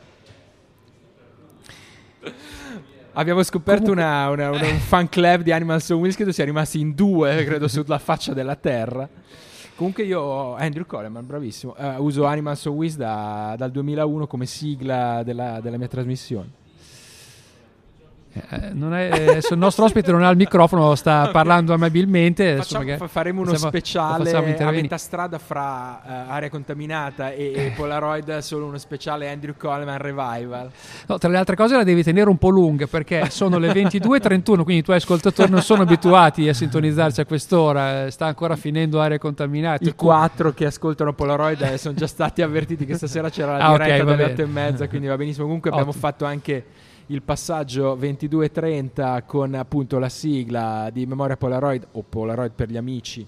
Abbiamo scoperto una- una- una- un fan club di Animals on Wheels, credo sia rimasti in due, credo, sulla faccia della terra. Comunque io, Andrew Coleman, bravissimo, eh, uso Animals on Wheels da- dal 2001 come sigla della, della mia trasmissione. Eh, non è- adesso il nostro ospite non ha il microfono, sta parlando amabilmente. Facciamo- magari- faremo uno facciamo- speciale a metà strada fra eh, area contaminata e, e Polaroid, solo uno speciale Andrew Coleman Revival. No, tra le altre cose la devi tenere un po' lunga perché sono le 22.31, quindi i tuoi ascoltatori non sono abituati a sintonizzarci a quest'ora, eh, sta ancora finendo aree contaminate. I quattro che ascoltano Polaroid eh, sono già stati avvertiti che stasera c'era la Ah, diretta va delle bene. otto e mezza, quindi va benissimo. Comunque abbiamo Ottimo. fatto anche il passaggio 22.30 con appunto la sigla di Memoria Polaroid o Polaroid per gli amici.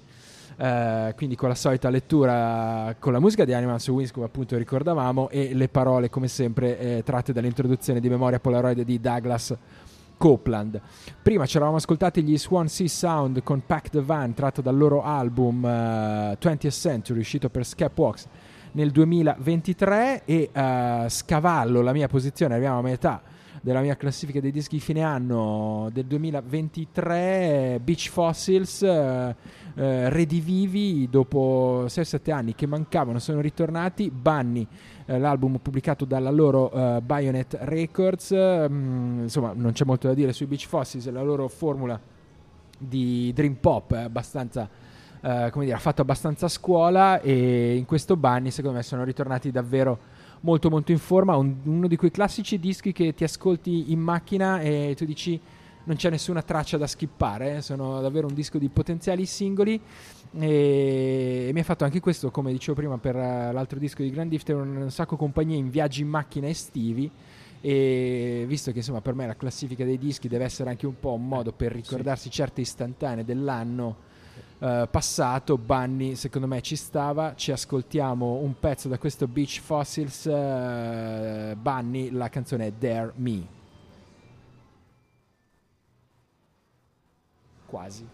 eh, quindi con la solita lettura con la musica di Animals Wings come appunto ricordavamo e le parole come sempre eh, tratte dall'introduzione di Memoria Polaroid di Douglas Copeland. Prima ci eravamo ascoltati gli Swansea Sound con Pack the Van tratto dal loro album eh, 20th Century uscito per Scapbox nel 2023 e eh, scavallo la mia posizione, arriviamo a metà della mia classifica dei dischi di fine anno del 2023 Beach Fossils eh, eh, redivivi dopo 6-7 anni che mancavano sono ritornati. Bunny eh, l'album pubblicato dalla loro eh, Bayonet Records. Mm, insomma non c'è molto da dire sui Beach Fossils la loro formula di dream pop è abbastanza eh, come dire ha fatto abbastanza scuola e in questo Bunny secondo me sono ritornati davvero molto molto in forma un- uno di quei classici dischi che ti ascolti in macchina e tu dici non c'è nessuna traccia da skippare eh, sono davvero un disco di potenziali singoli. E, e mi ha fatto anche questo come dicevo prima per eh, l'altro disco di Grand Theft un, sacco compagnia in viaggi in macchina estivi. E visto che insomma per me la classifica dei dischi deve essere anche un po' un modo per ricordarsi certe istantanee dell'anno eh, passato Bunny secondo me ci stava. Ci ascoltiamo un pezzo da questo Beach Fossils eh, Bunny la canzone Dare Me. Quasi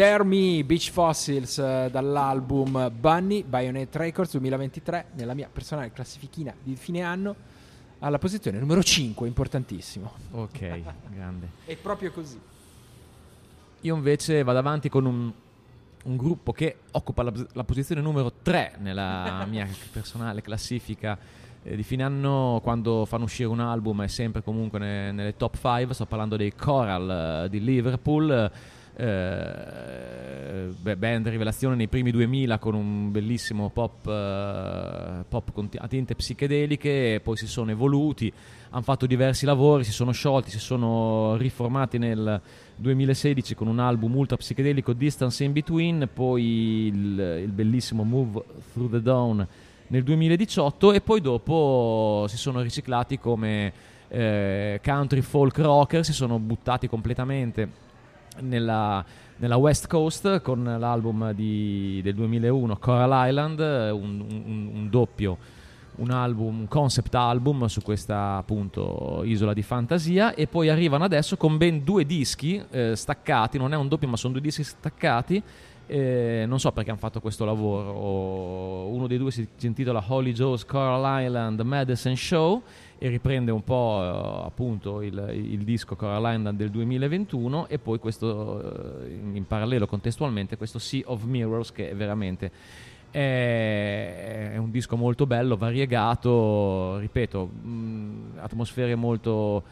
Dare Me Beach Fossils eh, dall'album Bunny Bayonet Records 2023 nella mia personale classifichina di fine anno alla posizione numero 5 importantissimo. Ok, grande. è proprio così. Io invece vado avanti con un, un gruppo che occupa la, la posizione numero 3 nella mia personale classifica eh, di fine anno quando fanno uscire un album è sempre comunque ne- nelle top 5 sto parlando dei Coral eh, di Liverpool. eh, beh, band rivelazione nei primi 2000 con un bellissimo pop, eh, pop con t- a tinte psichedeliche, poi si sono evoluti, hanno fatto diversi lavori, si sono sciolti, si sono riformati nel 2016 con un album ultra psichedelico Distance in Between, poi il, il bellissimo Move Through the Dawn nel 2018 e poi dopo si sono riciclati come eh, country folk rocker, si sono buttati completamente nella, nella West Coast con l'album di- del 2001 Coral Island, un, un- un doppio, un album, un concept album su questa appunto isola di fantasia e poi arrivano adesso con ben due dischi eh, staccati, non è un doppio ma sono due dischi staccati. eh, non so perché hanno fatto questo lavoro. Uno dei due si intitola Holy Joe's Coral Island Medicine Show e riprende un po' eh, appunto il, il disco Coral del 2021 e poi questo eh, in parallelo contestualmente questo Sea of Mirrors che è veramente è un disco molto bello, variegato, ripeto, mh, atmosfere molto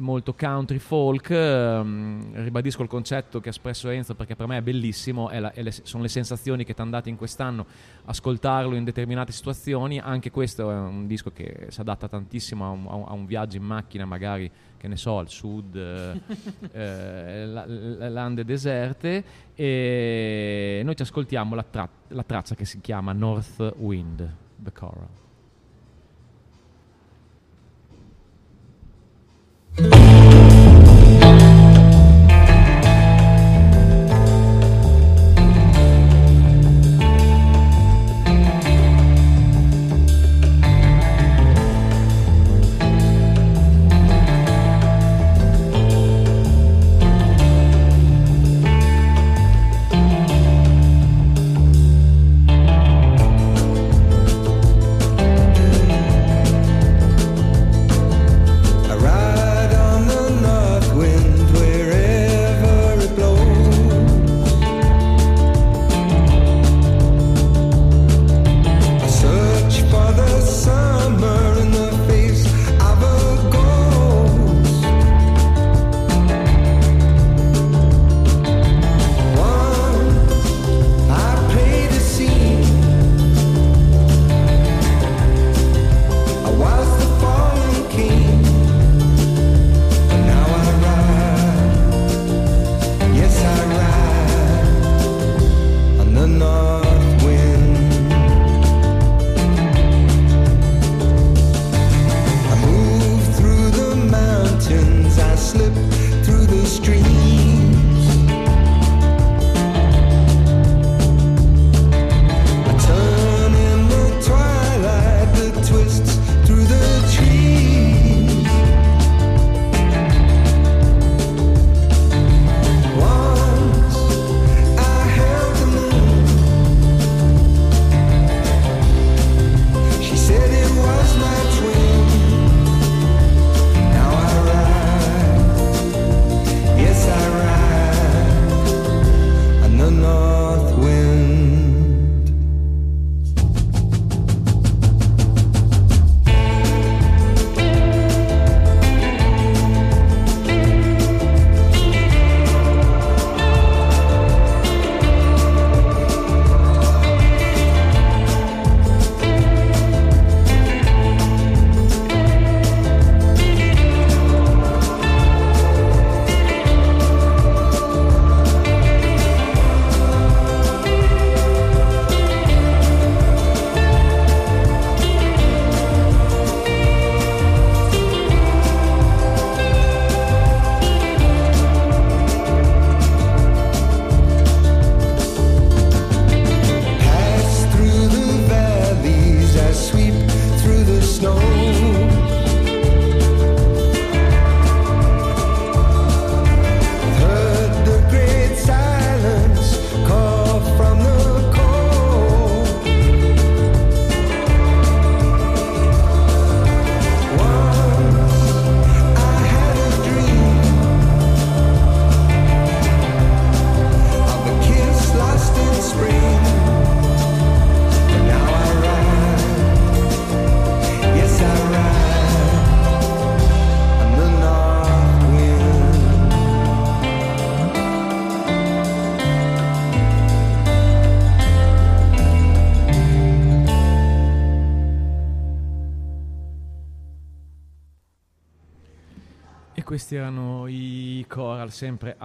molto country folk ehm, ribadisco il concetto che ha espresso Enzo perché per me è bellissimo è la- è le- sono le sensazioni che ti andate in quest'anno ascoltarlo in determinate situazioni. Anche questo è un disco che si adatta tantissimo a un, a un- a un viaggio in macchina magari che ne so al sud eh, eh, la- la- lande deserte. E noi ci ascoltiamo la, tra- la traccia che si chiama North Wind The Coral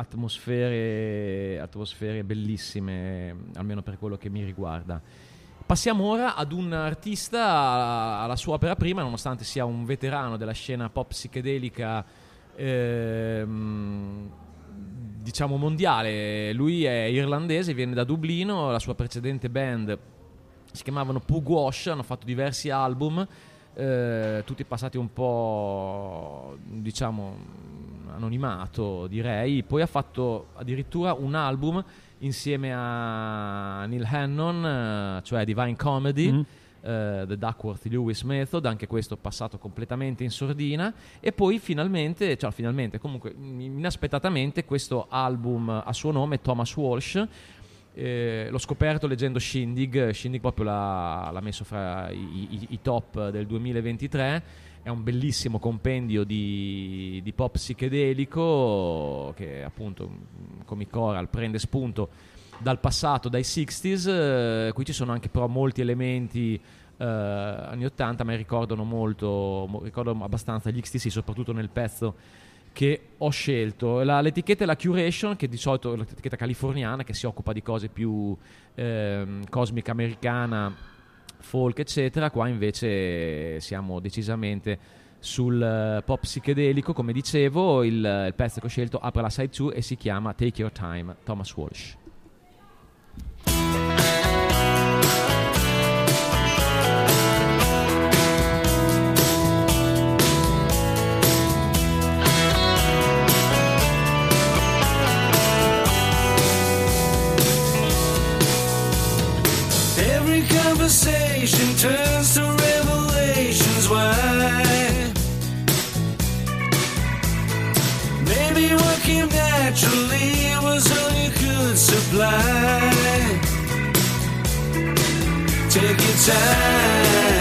atmosfere, atmosfere bellissime, almeno per quello che mi riguarda. Passiamo ora ad un artista alla sua opera prima, nonostante sia un veterano della scena pop psichedelica, ehm, diciamo mondiale. Lui è irlandese, viene da Dublino, la sua precedente band si chiamavano Pug Wash, hanno fatto diversi album, eh, tutti passati un po' diciamo anonimato direi, poi ha fatto addirittura un album insieme a Neil Hannon, eh, cioè Divine Comedy. Mm. eh, The Duckworth Lewis Method, anche questo passato completamente in sordina, e poi finalmente, cioè finalmente, comunque inaspettatamente, questo album a suo nome, Thomas Walsh, eh, l'ho scoperto leggendo Shindig, Shindig proprio l'ha, l'ha messo fra i, i- i top del 2023, è un bellissimo compendio di, di pop psichedelico che appunto come i choral prende spunto dal passato, dai 60s, eh, qui ci sono anche però molti elementi eh, anni 80, ma ricordano molto, mo- ricordano abbastanza gli XTC, soprattutto nel pezzo che ho scelto. La- l'etichetta è la Curation, che di solito è l'etichetta californiana che si occupa di cose più ehm, cosmica americana, folk, eccetera. Qua invece siamo decisamente sul eh, pop psichedelico, come dicevo, il, il pezzo che ho scelto apre la side 2 e si chiama Take Your Time, Thomas Walsh. Every turns to revelations. Why? Maybe came naturally was all you could supply. Take your time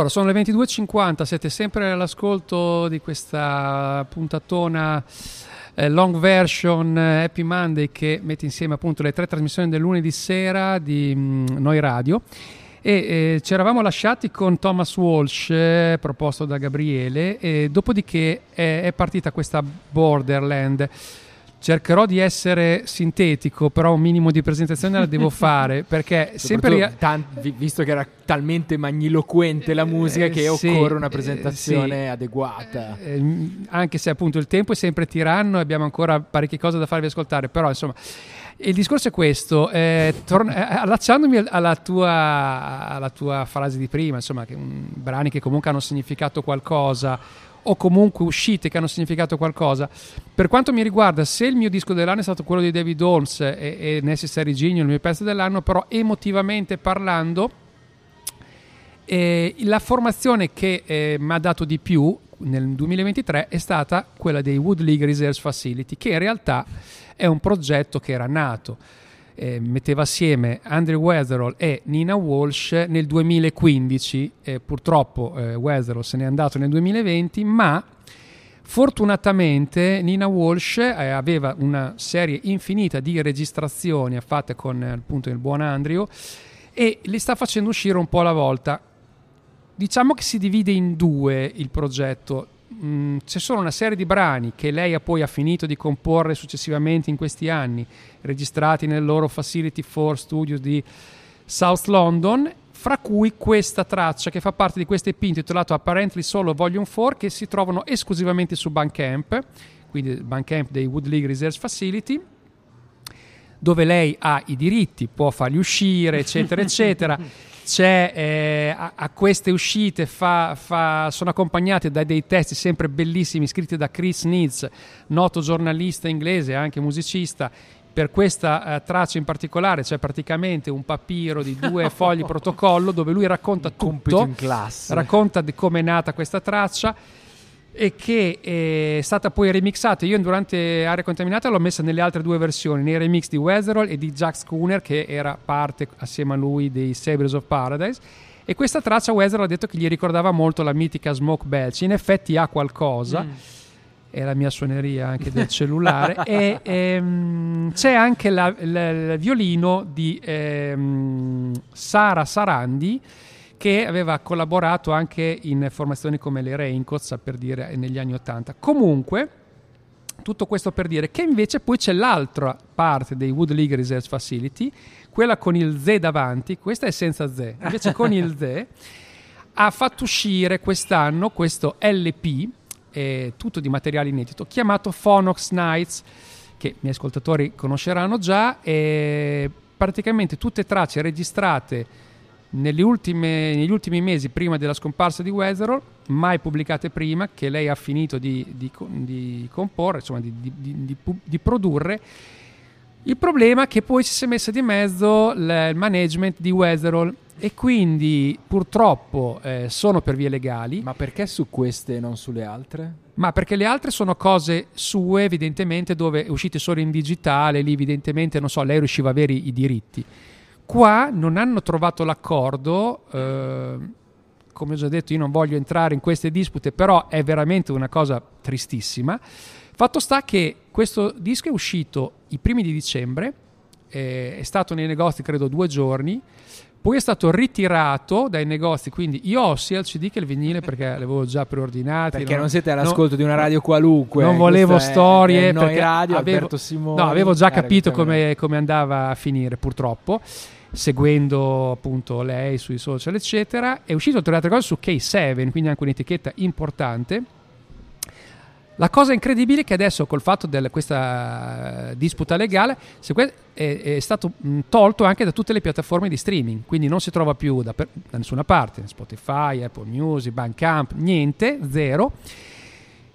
Allora, sono le 22.50, siete sempre all'ascolto di questa puntatona eh, long version eh, Happy Monday che mette insieme appunto le tre trasmissioni del lunedì sera di mm, Noi Radio. E eh, ci eravamo lasciati con Thomas Walsh, eh, proposto da Gabriele, e dopodiché è, è partita questa Borderland. Cercherò di essere sintetico, però un minimo di presentazione la devo fare perché sempre Soprattutto tan- vi- visto che era talmente magniloquente la musica Eh, che sì, occorre una eh, presentazione sì. adeguata. Ehm, anche se appunto il tempo è sempre tiranno e abbiamo ancora parecchie cose da farvi ascoltare, però insomma il discorso è questo, eh, torn- eh, allacciandomi al- alla tua, alla tua frase di prima, insomma, che, mm, brani che comunque hanno significato qualcosa o comunque uscite che hanno significato qualcosa. Per quanto mi riguarda, se il mio disco dell'anno è stato quello di David Holmes e, e Necessary Genius, il mio pezzo dell'anno, però emotivamente parlando, eh, la formazione che eh, mi ha dato di più nel 2023 è stata quella dei Wood League Reserve Facility, che in realtà è un progetto che era nato, eh, metteva assieme Andrew Weatherall e Nina Walsh nel 2015. Eh, purtroppo eh, Weatherall se n'è andato nel 2020, ma fortunatamente Nina Walsh eh, aveva una serie infinita di registrazioni fatte con eh, appunto il buon Andrew e li sta facendo uscire un po' alla volta. Diciamo che si divide in due il progetto. Mm, c'è solo una serie di brani che lei ha poi ha finito di comporre successivamente in questi anni, registrati nel loro Facility 4 Studio di South London, fra cui questa traccia che fa parte di questo EP intitolato Apparently Solo Volume 4 che si trovano esclusivamente su Bandcamp, quindi il Bandcamp dei Wood League Research Facility dove lei ha i diritti, può farli uscire, eccetera, eccetera. C'è, eh, a, a queste uscite fa- fa- sono accompagnate da dei testi sempre bellissimi scritti da Chris Needs, noto giornalista inglese e anche musicista. Per questa eh, traccia in particolare c'è praticamente un papiro di due fogli protocollo dove lui racconta tutto, racconta di come è nata questa traccia e che è stata poi remixata. Io durante Area Contaminata l'ho messa nelle altre due versioni, nei remix di Weatherall e di Jack Schooner che era parte assieme a lui dei Sabres of Paradise. E questa traccia Weatherall ha detto che gli ricordava molto la mitica Smoke Belch. In effetti ha qualcosa. Mm. È la mia suoneria anche del cellulare. e ehm, c'è anche la- la- il violino di ehm, Sara Sarandi che aveva collaborato anche in formazioni come le Raincoats, per dire, negli anni Ottanta. Comunque, tutto questo per dire che invece poi c'è l'altra parte dei Wood League Research Facility, quella con il Z davanti, questa è senza Z, invece con il Z, ha fatto uscire quest'anno questo LP, eh, tutto di materiale inedito, chiamato Phonox Nights, che i miei ascoltatori conosceranno già, e praticamente tutte tracce registrate ultime- negli ultimi mesi prima della scomparsa di Weatherall, mai pubblicate prima, che lei ha finito di, di di comporre, insomma di, di- produrre. Il problema è che poi si è messa di mezzo il management di Weatherall e quindi purtroppo eh, sono per vie legali. Ma perché su queste e non sulle altre? Ma perché le altre sono cose sue, evidentemente, dove uscite solo in digitale, lì evidentemente, non so, lei riusciva a avere i diritti. Qua non hanno trovato l'accordo, eh, come ho già detto io non voglio entrare in queste dispute, però è veramente una cosa tristissima. Fatto sta che questo disco è uscito i primi di dicembre, eh, è stato nei negozi credo due giorni, poi è stato ritirato dai negozi, quindi io ho sia il CD che il vinile perché li avevo già preordinati. Perché non siete all'ascolto di una radio qualunque, Non volevo questa è- storie. è Noi perché Radio, avevo, no, avevo già Area capito come, come andava a finire purtroppo, seguendo appunto lei sui social eccetera. È uscito tra le altre cose su K7, quindi anche un'etichetta importante. La cosa incredibile è che adesso col fatto di questa eh, disputa legale que- è, è stato mh, tolto anche da tutte le piattaforme di streaming, quindi non si trova più da, per- da nessuna parte, Spotify, Apple Music, Bandcamp, niente, zero.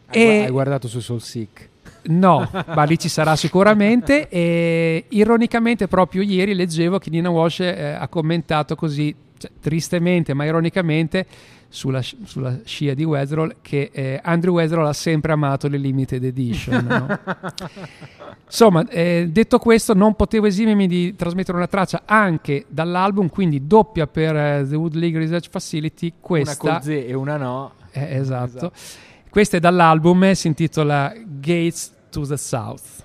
Hai, gua- hai guardato su Soulseek? No, ma lì ci sarà sicuramente. E ironicamente, proprio ieri leggevo che Nina Walsh eh, ha commentato così. cioè, tristemente ma ironicamente sulla, sulla scia di Wezroll che eh, Andrew Wezroll ha sempre amato le limited edition no? insomma eh, detto questo non potevo esimermi di trasmettere una traccia anche dall'album quindi doppia per eh, The Wood League Research Facility questa Una con Z e una no. eh, esatto. Questa è dall'album, eh, si intitola Gates to the South.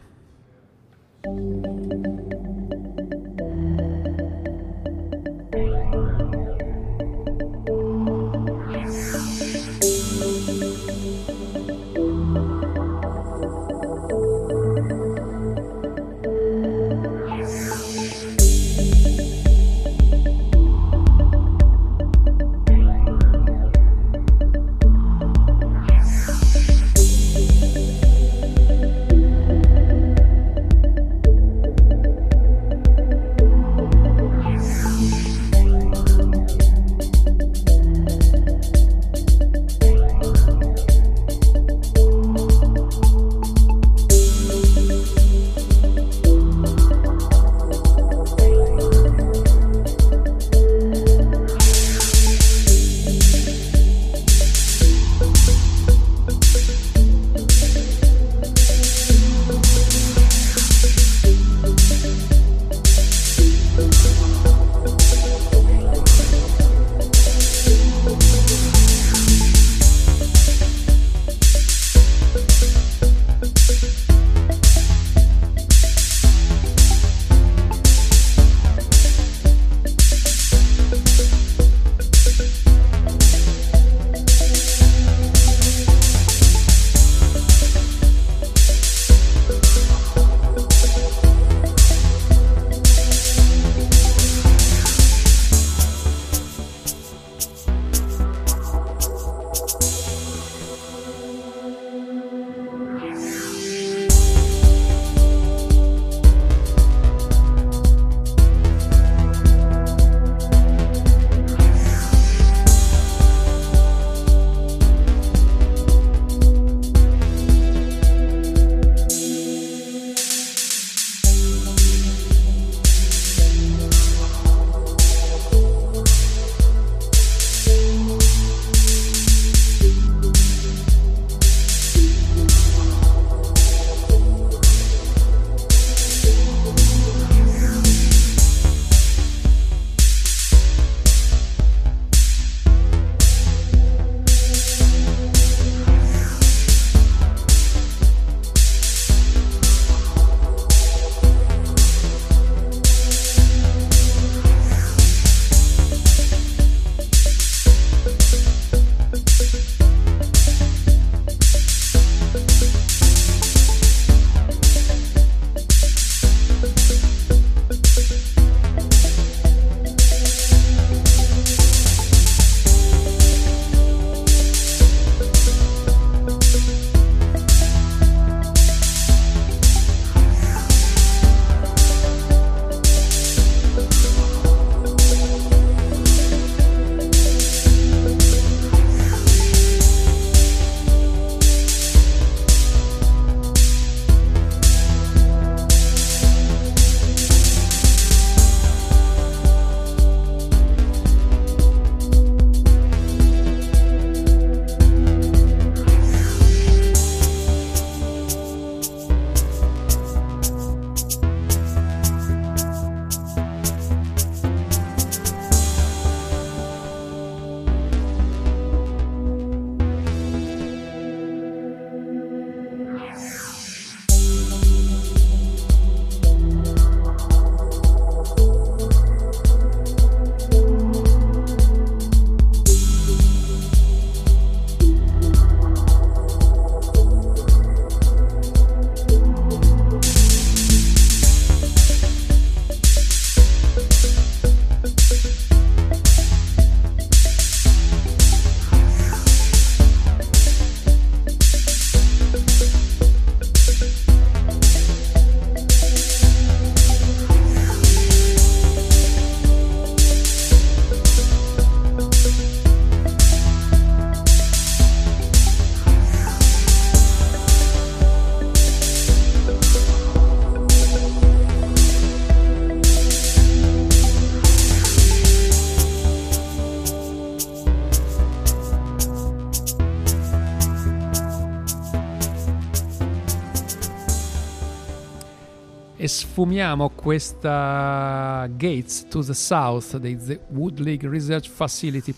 Sfumiamo questa Gates to the South dei The Wood League Research Facility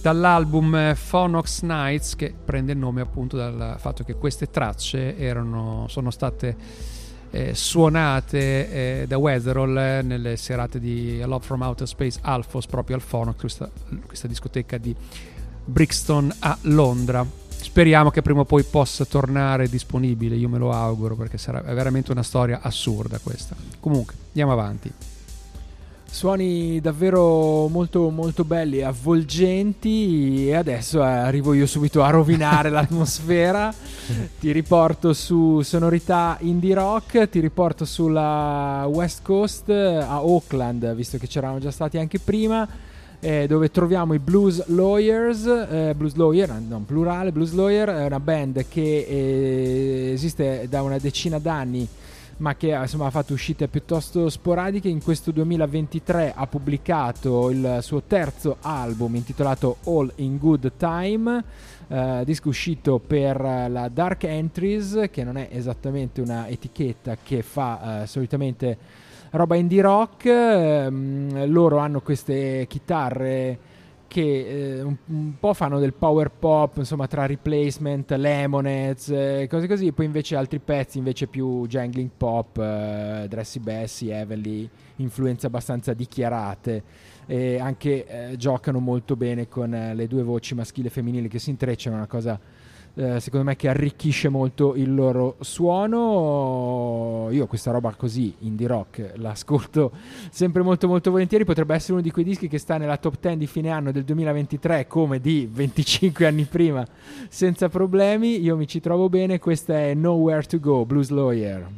dall'album eh, Phonox Nights che prende il nome appunto dal fatto che queste tracce erano, sono state eh, suonate eh, da Weatherall eh, nelle serate di A Love from Outer Space Alphos proprio al Phonox, questa, questa discoteca di Brixton a Londra. Speriamo che prima o poi possa tornare disponibile, io me lo auguro perché sarà veramente una storia assurda questa. Comunque, andiamo avanti. Suoni davvero molto molto belli, avvolgenti e adesso eh, arrivo io subito a rovinare l'atmosfera. Ti riporto su sonorità indie rock, ti riporto sulla West Coast a Auckland, visto che c'eravamo già stati anche prima, eh, dove troviamo i Blues Lawyers, eh, Blues Lawyer, non plurale, Blues Lawyer, è una band che eh, esiste da una decina d'anni ma che insomma, ha fatto uscite piuttosto sporadiche. In questo 2023 ha pubblicato il suo terzo album intitolato All in Good Time, eh, disco uscito per la Dark Entries, che non è esattamente una etichetta che fa eh, solitamente roba indie rock. Ehm, loro hanno queste chitarre che eh, un, un po' fanno del power pop, insomma, tra replacement, Lemonheads, eh, cose così, poi invece altri pezzi invece più jangling pop, eh, Dressy Bessie, Heavenly, influenze abbastanza dichiarate e anche eh, giocano molto bene con eh, le due voci maschile e femminili che si intrecciano, una cosa eh, secondo me che arricchisce molto il loro suono. Io questa roba così, indie rock, l'ascolto sempre molto molto volentieri. Potrebbe essere uno di quei dischi che sta nella top 10 di fine anno del 2023 come di 25 anni prima, senza problemi. Io mi ci trovo bene. Questa è Nowhere to Go, Blues Lawyer.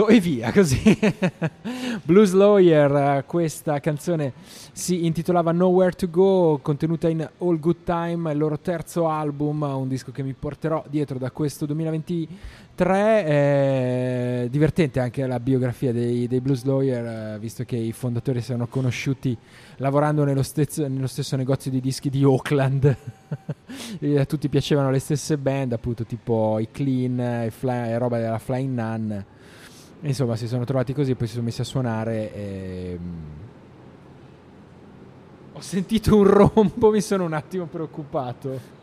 Blues Law- e via così. Blues Lawyer, questa canzone si intitolava Nowhere to Go, contenuta in All Good Time, il loro terzo album, un disco che mi porterò dietro da questo 2023. eh, divertente anche la biografia dei, dei Blues Lawyer, eh, visto che i fondatori si erano conosciuti lavorando nello stesso, nello stesso negozio di dischi di Auckland. E a tutti piacevano le stesse band, appunto, tipo i Clean, eh, i Fly- roba della Flying Nun. Insomma, si sono trovati così, poi si sono messi a suonare. E... mm, Ho sentito un rombo, mi sono un attimo preoccupato.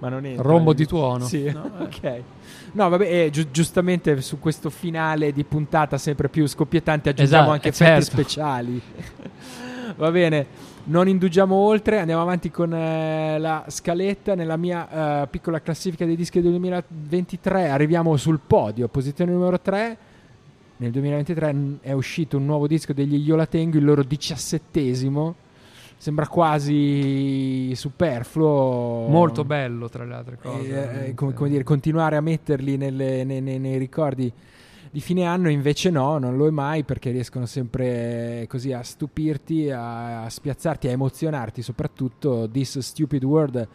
Ma non entra. Rombo di tuono. Sì, No, eh. ok. No, vabbè, eh, giu- giustamente su questo finale di puntata sempre più scoppiettante aggiungiamo Esatto, anche eh, effetti certo. speciali. Va bene, non indugiamo oltre, andiamo avanti con eh, la scaletta. Nella mia eh, piccola classifica dei dischi del 2023 arriviamo sul podio, posizione numero 3. Nel 2023 n- è uscito un nuovo disco degli Yola Tengu, il loro diciassettesimo. sembra quasi superfluo. Molto bello, tra le altre cose. Eh, eh, come, come dire, continuare a metterli nelle- nei, nei- nei ricordi di fine anno, invece no, non lo è mai perché riescono sempre così a stupirti, a, a spiazzarti, a emozionarti. Soprattutto This Stupid World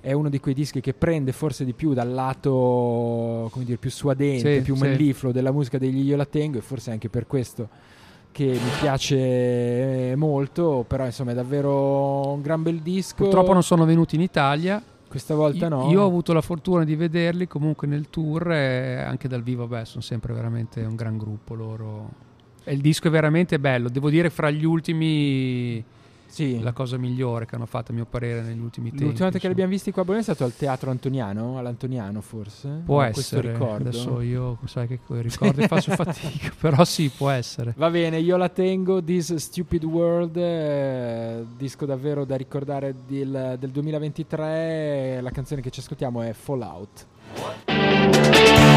è uno di quei dischi che prende forse di più dal lato come dire, più suadente, Sì, più sì. mellifluo della musica degli Io la tengo e forse anche per questo che mi piace molto, però insomma è davvero un gran bel disco. Purtroppo non sono venuti in Italia. Questa volta no. Io ho avuto la fortuna di vederli comunque nel tour e anche dal vivo, beh, sono sempre veramente un gran gruppo loro. E il disco è veramente bello, devo dire fra gli ultimi la cosa migliore che hanno fatto a mio parere negli ultimi tempi. L'ultima volta che insomma. li abbiamo visti qua a Bologna è stato al Teatro Antoniano, all'Antoniano forse. Può essere, adesso io sai che con i ricordi faccio fatica, però sì, può essere. Va bene, io la tengo, This Stupid World, eh, disco davvero da ricordare del, del 2023, la canzone che ci ascoltiamo è Fallout. I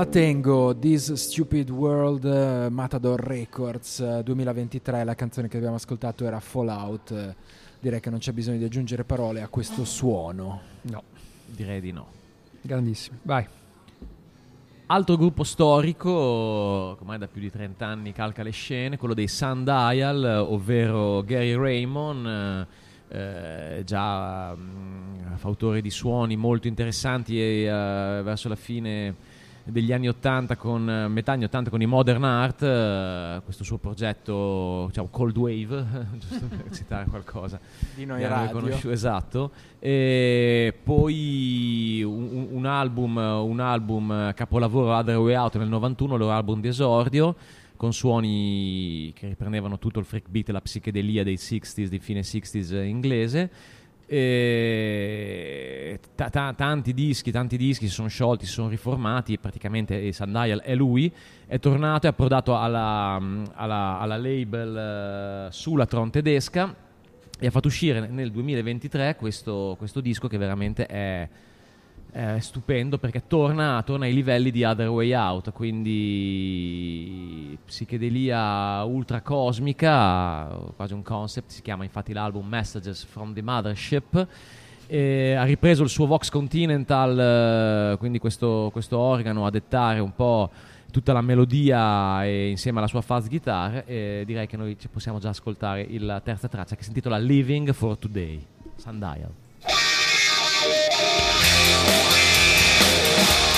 la tengo, This Stupid World, eh, Matador Records eh, 2023, la canzone che abbiamo ascoltato era Fallout, eh, direi che non c'è bisogno di aggiungere parole a questo suono. No. Direi di no. Grandissimo. Vai. Altro gruppo storico, ormai da più di 30 anni calca le scene, quello dei Sundial, ovvero Gary Raymond, eh, eh, già mm, fautore di suoni molto interessanti e, verso la fine degli anni 80 con eh, metà anni 80 con i Modern Art, eh, questo suo progetto, diciamo Cold Wave, giusto per citare qualcosa Di noi radio. esatto. E poi un, un album, un album eh, capolavoro Other Way Out nel 91, il loro album di esordio con suoni che riprendevano tutto il freak beat e la psichedelia dei 60s, di fine 60s inglese. Ta- ta- tanti dischi, tanti dischi si sono sciolti, si sono riformati, praticamente Sundial è lui, è tornato, è approdato alla, alla- alla label eh, Sulatron tedesca e ha fatto uscire nel 2023 questo, questo disco che veramente è, è stupendo perché torna, torna ai livelli di Other Way Out, quindi psichedelia ultra cosmica, quasi un concept, si chiama infatti l'album Messages from the Mothership. Ha ripreso il suo Vox Continental, eh, quindi questo, questo organo a dettare un po' tutta la melodia e insieme alla sua fuzz guitar e direi che noi ci possiamo già ascoltare la terza traccia che si intitola Living for Today, Sundial. はい!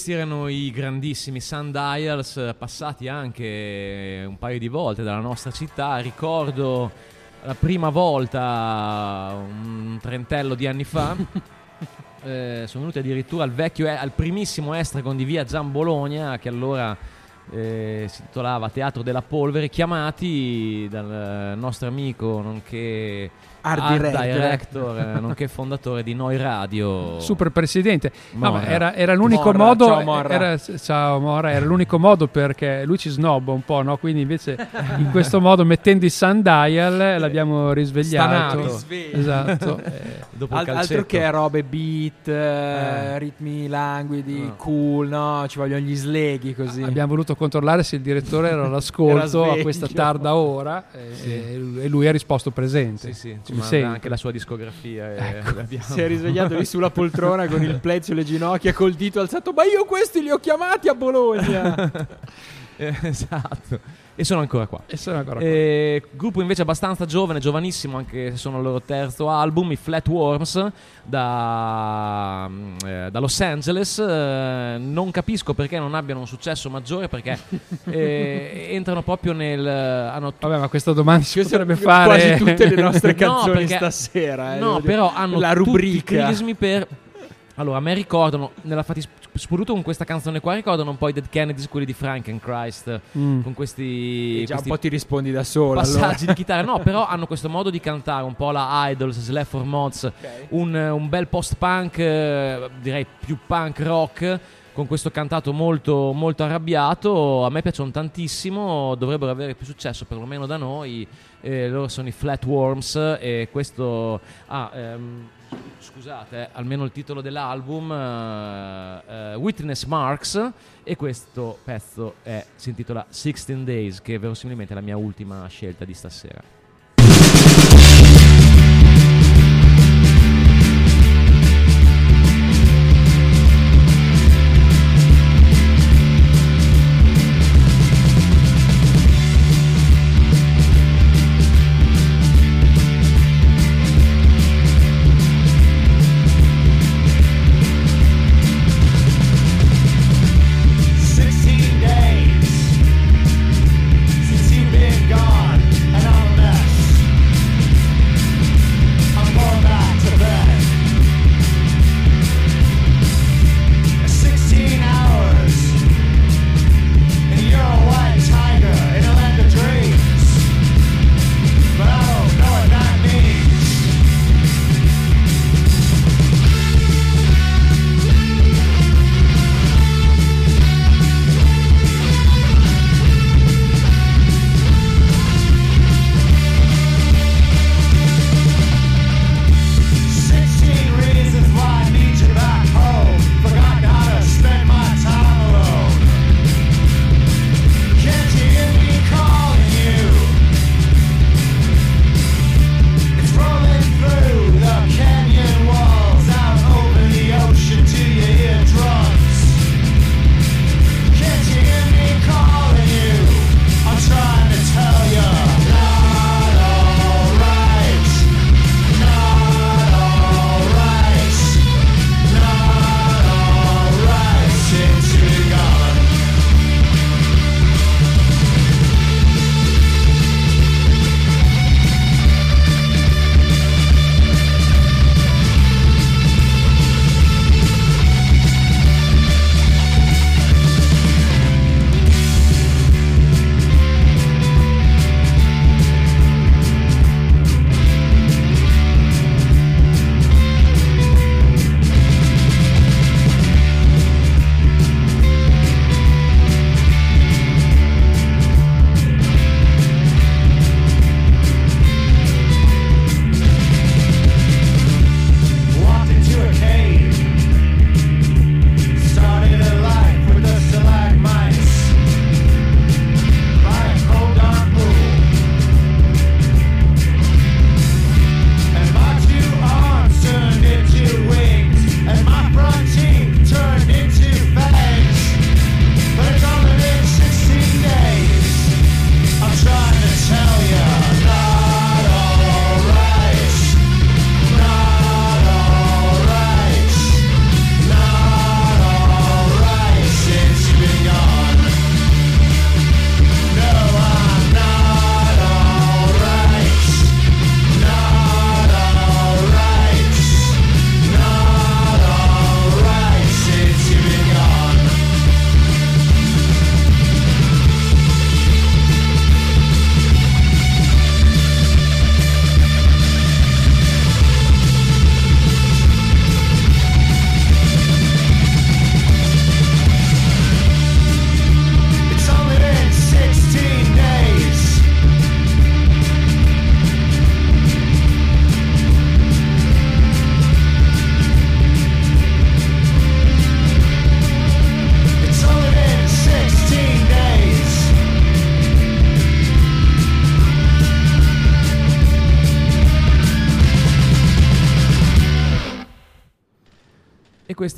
Questi erano i grandissimi Sundials, eh, passati anche un paio di volte dalla nostra città. Ricordo la prima volta un trentello di anni fa. Eh, sono venuti addirittura al vecchio, eh, al primissimo Estragon di via Gian Bologna, che allora eh, si titolava Teatro della Polvere, chiamati dal nostro amico, nonché Art art director. director, eh, nonché fondatore di Noi Radio. Super presidente. No, ma era, era l'unico Morra, modo. ciao, Morra. Era, ciao Morra, era l'unico modo perché lui ci snobba un po', no? Quindi invece in questo modo mettendo il sundial l'abbiamo risvegliato. Stanato. Esatto. Eh, Al- altro che robe beat, eh, ritmi languidi, Ah. cool, no? Ci vogliono gli sleghi così. Abbiamo voluto controllare se il direttore era all'ascolto Era a questa tarda ora e, Sì. e lui ha risposto presente. Sì, sì, ci manda anche la sua discografia. e Ecco. Si è risvegliato lì sulla poltrona con il play sulle ginocchia col dito alzato. Ma io questi li ho chiamati a Bologna. Eh, esatto. E sono ancora qua. E sono ancora qua. Eh, gruppo invece abbastanza giovane, giovanissimo, anche se sono il loro terzo album, i Flatworms, da, mm, eh, da Los Angeles. Eh, non capisco perché non abbiano un successo maggiore, perché eh, entrano proprio nel... Hanno Vabbè, ma questa domanda si potrebbe fare quasi tutte le nostre No, canzoni perché- stasera. eh, No, però hanno la tutti i rubrica. crismi per... Allora, a me ricordano, nella fattispecie, soprattutto con questa canzone qua, ricordano un po' i Dead Kennedys, quelli di Frankenchrist, Mm. con questi... E già un questi po' ti rispondi da solo. passaggi allora. di chitarra, no, però hanno questo modo di cantare, un po' la Idols, Slap for Mods, un, un bel post-punk, eh, direi più punk rock, con questo cantato molto, molto arrabbiato. A me piacciono tantissimo, dovrebbero avere più successo, perlomeno da noi. Eh, loro sono i Flatworms e questo... Ah, ehm, scusate, eh, almeno il titolo dell'album, eh, eh, Witness Marks, e questo pezzo è- si intitola 16 Days, che verosimilmente è la mia ultima scelta di stasera.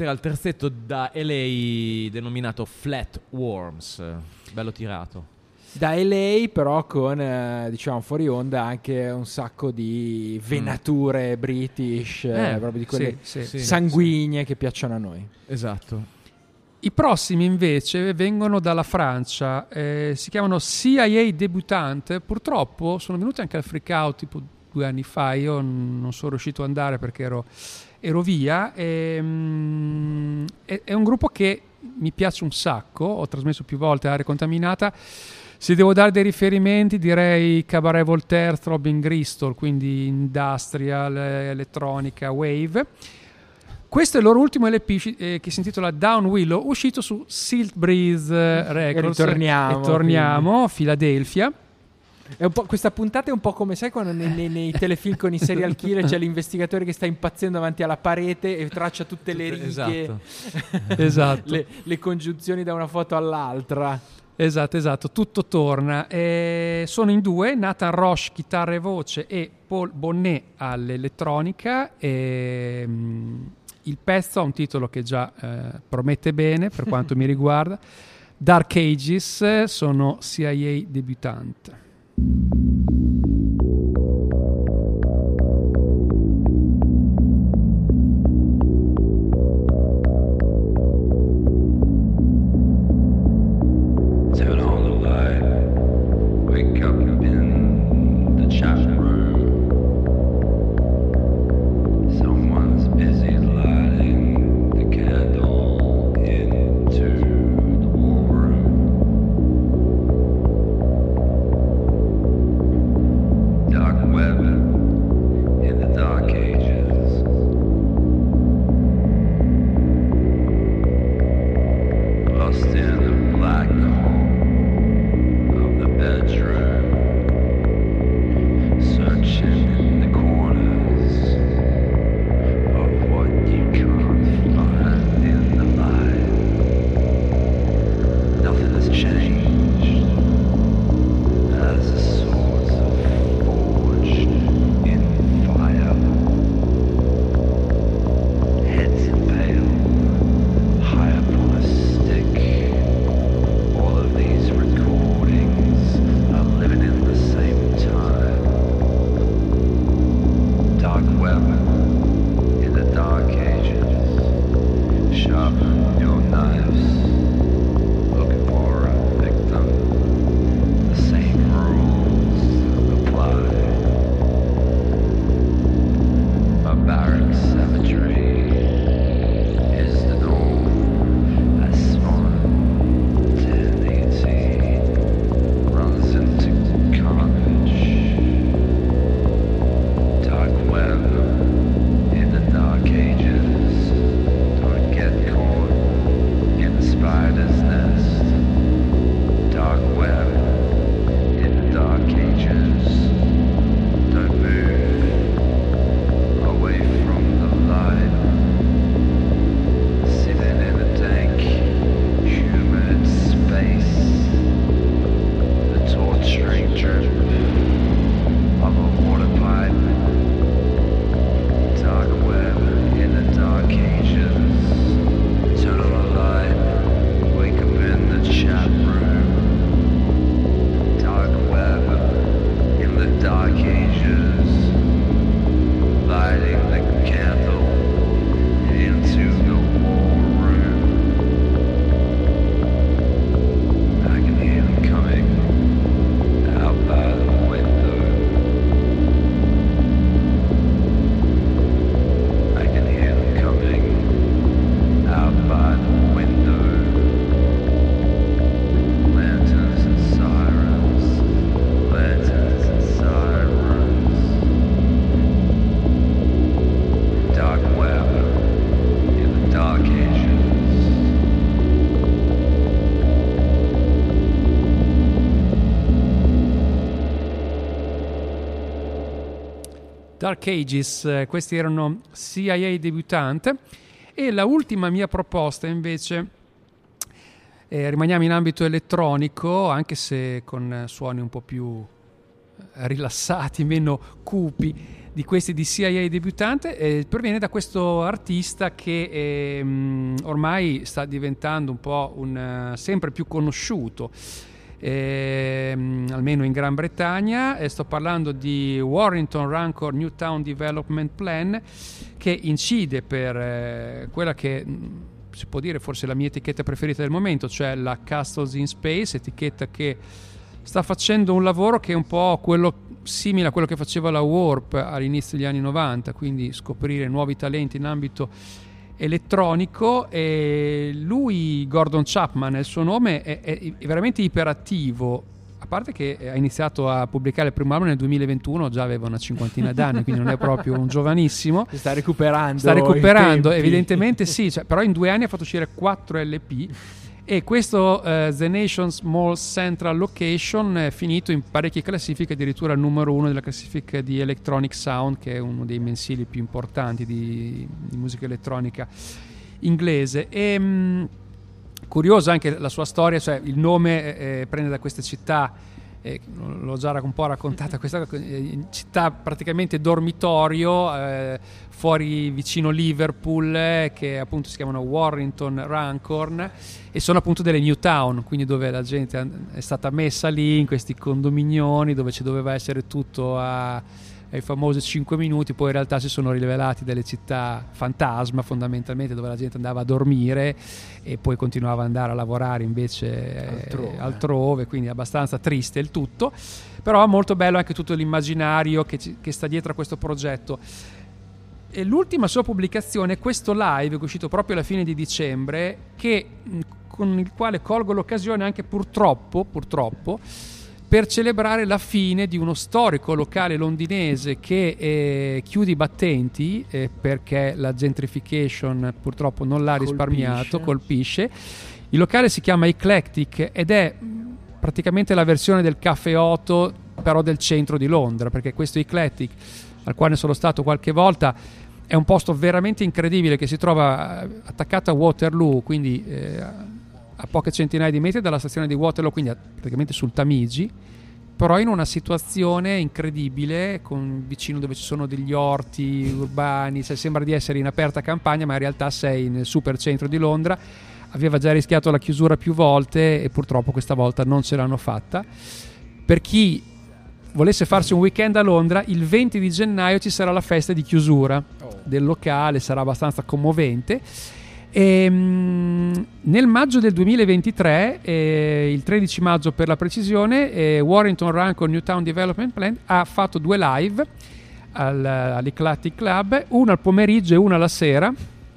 Era il terzetto da LA denominato Flat Worms. Bello tirato. Da LA però con, eh, diciamo, fuori onda anche un sacco di venature british, eh, Eh, proprio di quelle sì, sì, sì. sanguigne che piacciono a noi. Esatto. I prossimi invece vengono dalla Francia, eh, si chiamano CIA Debutante, purtroppo sono venuti anche al freak out tipo due anni fa, io n- non sono riuscito ad andare perché ero, ero via, ehm, è, è un gruppo che mi piace un sacco, ho trasmesso più volte Area Contaminata, se devo dare dei riferimenti direi Cabaret Voltaire, Throbbing Gristle, quindi industrial, elettronica, wave. Questo è il loro ultimo LP eh, che si intitola Down Willow, uscito su Silt Breeze eh, Records. ritorniamo, E torniamo, Philadelphia. È un po'- questa puntata è un po' come sai quando nei, nei- nei telefilm con i serial killer c'è l'investigatore che sta impazzendo davanti alla parete e traccia tutte le righe, Esatto. Esatto. le, le congiunzioni da una foto all'altra. Esatto, esatto, tutto torna. Eh, sono in due, Nathan Roche, chitarra e voce, e Paul Bonnet all'elettronica. E, mm, il pezzo ha un titolo che già eh, promette bene per quanto mi riguarda. Dark Ages, sono CIA debutante. thank you Dark Ages, eh, questi erano CIA debutante. E la ultima mia proposta invece eh, rimaniamo in ambito elettronico anche se con eh, suoni un po' più eh, rilassati, meno cupi di questi di CIA debuttante eh, proviene da questo artista che ehm, ormai sta diventando un po' un, eh, sempre più conosciuto ehm, almeno in Gran Bretagna e sto parlando di Warrington Rancor Newtown Development Plan che incide per eh, quella che mh, si può dire forse la mia etichetta preferita del momento cioè la Castles in Space etichetta che sta facendo un lavoro che è un po' quello simile a quello che faceva la Warp all'inizio degli anni 90, quindi scoprire nuovi talenti in ambito elettronico e lui, Gordon Chapman, è il suo nome, è, è- veramente iperattivo. A parte che ha iniziato a pubblicare il primo album nel 2021, già aveva una cinquantina d'anni, quindi non è proprio un giovanissimo. Si sta recuperando. Sta recuperando, evidentemente sì, cioè, però in due anni ha fatto uscire 4 LP e questo eh, The Nation's Mall Central Location è finito in parecchie classifiche, addirittura al numero uno della classifica di Electronic Sound, che è uno dei mensili più importanti di, di musica elettronica inglese. E, mh, curiosa anche la sua storia, cioè il nome eh, prende da queste città, eh, l'ho già un po' raccontata, questa eh, città praticamente dormitorio, eh, fuori vicino Liverpool, eh, che appunto si chiamano Warrington Rancorn e sono appunto delle new town, quindi dove la gente è stata messa lì in questi condominioni dove ci doveva essere tutto a ai famosi 5 minuti, poi in realtà si sono rivelati delle città fantasma fondamentalmente dove la gente andava a dormire e poi continuava ad andare a lavorare invece eh, Altrove. altrove, quindi abbastanza triste il tutto, però molto bello anche tutto l'immaginario che, ci- che sta dietro a questo progetto. E l'ultima sua pubblicazione è questo live che è uscito proprio alla fine di dicembre, che, con il quale colgo l'occasione anche purtroppo, purtroppo per celebrare la fine di uno storico locale londinese che eh, chiude i battenti eh, perché la gentrification purtroppo non l'ha risparmiato, colpisce. Il locale si chiama Eclectic ed è mh, praticamente la versione del Caffè Otto però del centro di Londra perché questo Eclectic al quale sono stato qualche volta è un posto veramente incredibile che si trova eh, attaccato a Waterloo quindi eh, a poche centinaia di metri dalla stazione di Waterloo quindi praticamente sul Tamigi però in una situazione incredibile con vicino dove ci sono degli orti urbani cioè sembra di essere in aperta campagna ma in realtà sei nel super centro di Londra. Aveva già rischiato la chiusura più volte e purtroppo questa volta non ce l'hanno fatta. Per chi volesse farsi un weekend a Londra, il 20 di gennaio ci sarà la festa di chiusura del locale, sarà abbastanza commovente. E, mm, nel maggio del 2023, eh, il 13 maggio per la precisione, eh, Warrington Rancor Newtown Development Plan ha fatto due live al, all'Eclectic Club, una al pomeriggio e una alla sera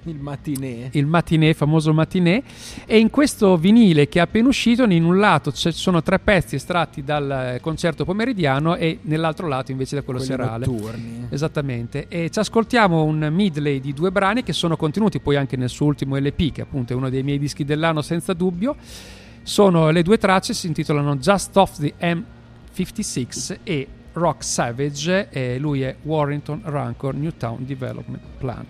Il matinee. il matinee, famoso matinee, e in questo vinile che è appena uscito, in un lato ci sono tre pezzi estratti dal eh, concerto pomeridiano e nell'altro lato invece da quello Quelli serale. notturni. Esattamente. E ci ascoltiamo un medley di due brani che sono contenuti poi anche nel suo ultimo LP, che appunto è uno dei miei dischi dell'anno senza dubbio. Sono le due tracce, si intitolano Just Off the M56 e Rock Savage, e lui è Warrington Rancor Newtown Development Plan.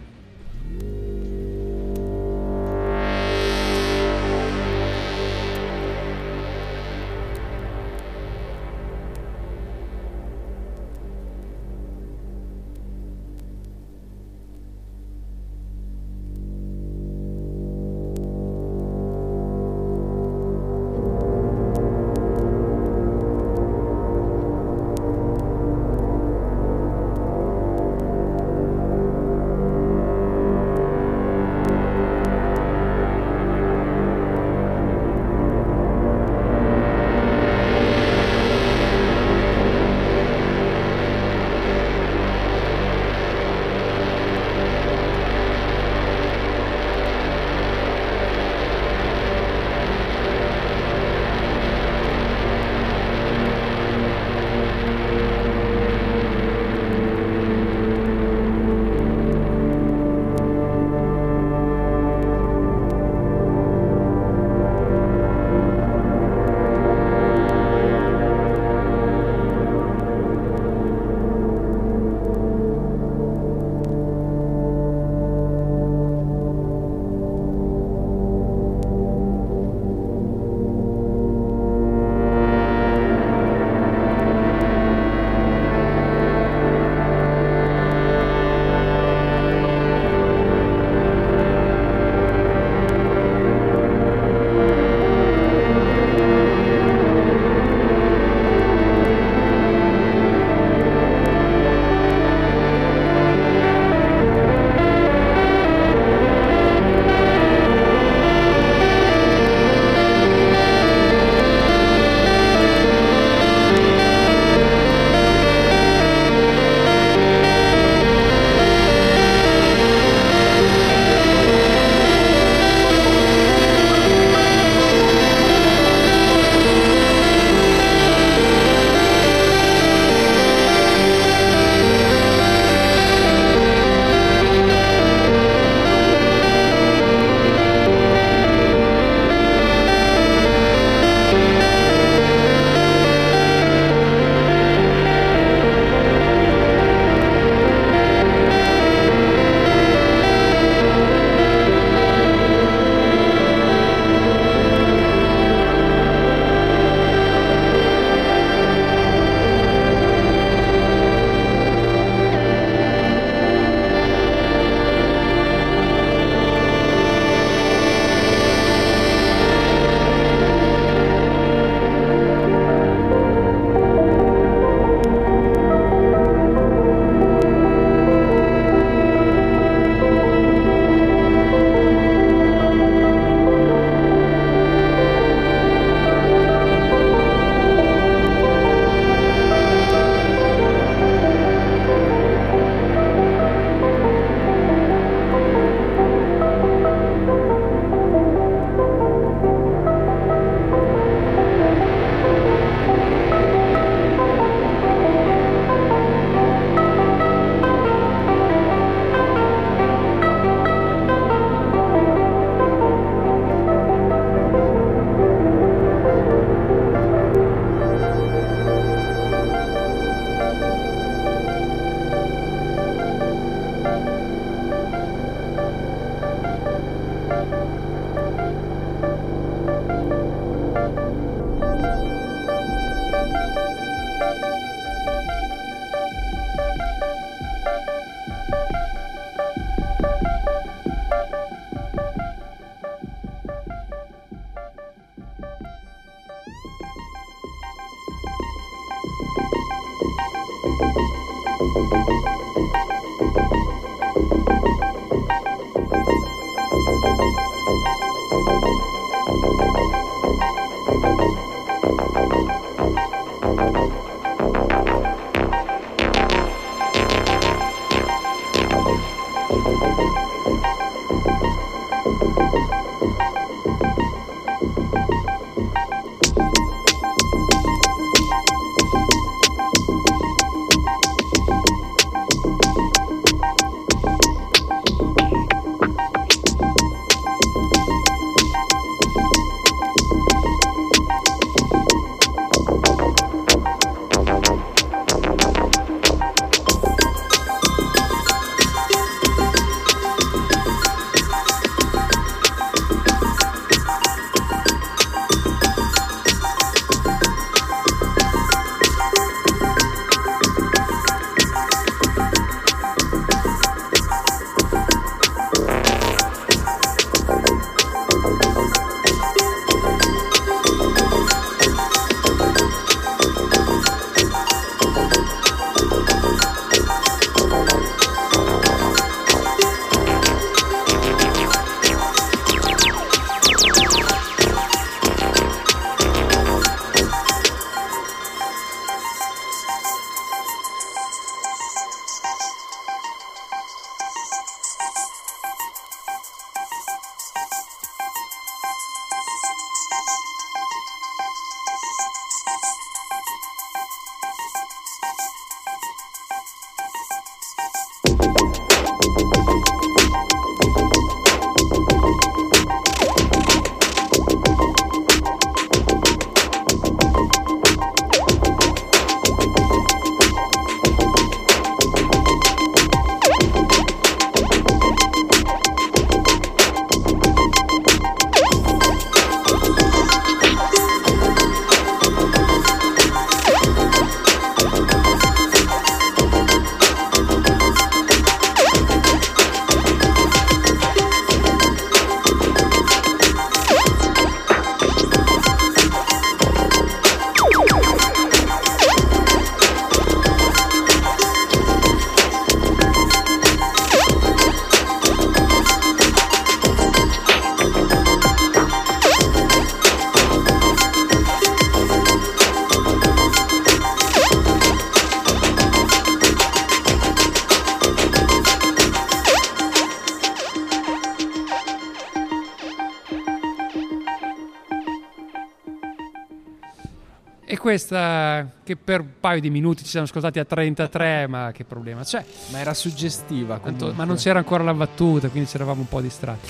Questa che per un paio di minuti ci siamo ascoltati a 33, ma che problema c'è? Ma era suggestiva. Tanto- ma non c'era ancora la battuta, quindi ci eravamo un po' distratti.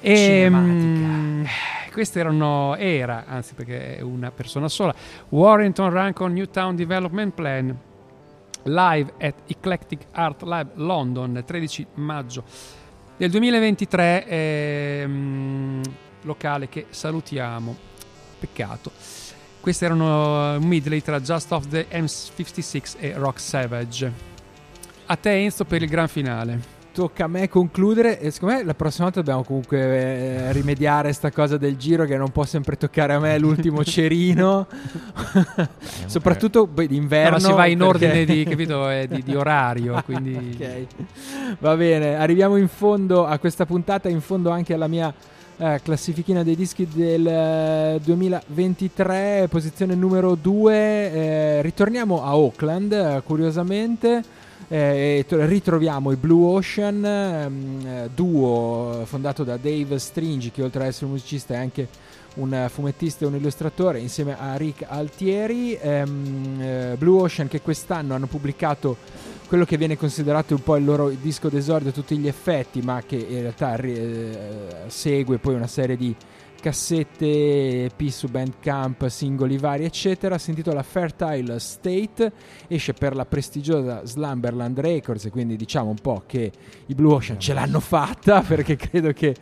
E, mm, queste erano, era, anzi perché è una persona sola, Warrington Rancon Newtown Development Plan, live at Eclectic Art Lab London, 13 maggio del 2023, ehm, locale che salutiamo, peccato. Questi erano un medley tra Just Off the M56 e Rock Savage. A te Enzo per il gran finale. Tocca a me concludere e secondo me la prossima volta dobbiamo comunque eh, rimediare sta cosa del giro che non può sempre toccare a me l'ultimo cerino. Soprattutto beh, d'inverno. No, ma si va in perché- ordine di, capito, eh, di- di orario, quindi... Ok. Va bene, arriviamo in fondo a questa puntata, in fondo anche alla mia eh, classifichina dei dischi del eh, 2023, posizione numero 2. ritorniamo a Oakland, eh, curiosamente. eh, ritroviamo i Blue Ocean, ehm, eh, duo fondato da Dave Stringi, che oltre ad essere un musicista è anche un eh, fumettista e un illustratore, insieme a Rick Altieri. Ehm, eh, Blue Ocean che quest'anno hanno pubblicato quello che viene considerato un po' il loro disco d'esordio a tutti gli effetti, ma che in realtà eh, segue poi una serie di cassette, EP su Bandcamp, singoli vari, eccetera. Si intitola Fertile State, esce per la prestigiosa Slumberland Records, quindi diciamo un po' che i Blue Ocean ce l'hanno fatta, perché credo che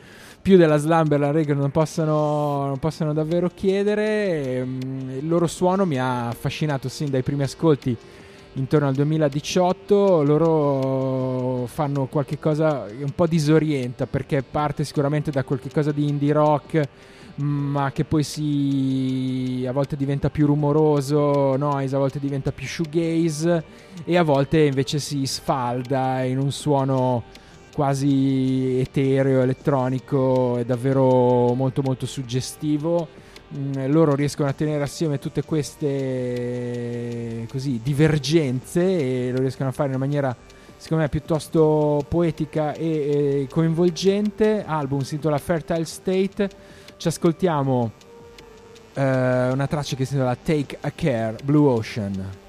più della Slumberland Records non possano, non possano davvero chiedere. Ehm, Il loro suono mi ha affascinato sin dai primi ascolti intorno al 2018. Loro fanno qualche cosa che un po' disorienta perché parte sicuramente da qualche cosa di indie rock, ma che poi si a volte diventa più rumoroso, noise, a volte diventa più shoegaze e a volte invece si sfalda in un suono quasi etereo, elettronico, è davvero molto molto suggestivo. Mm, loro riescono a tenere assieme tutte queste così divergenze e lo riescono a fare in una maniera secondo me piuttosto poetica e, e coinvolgente. Album si intitola Fertile State. Ci ascoltiamo eh, una traccia che si intitola Take a Care Blue Ocean.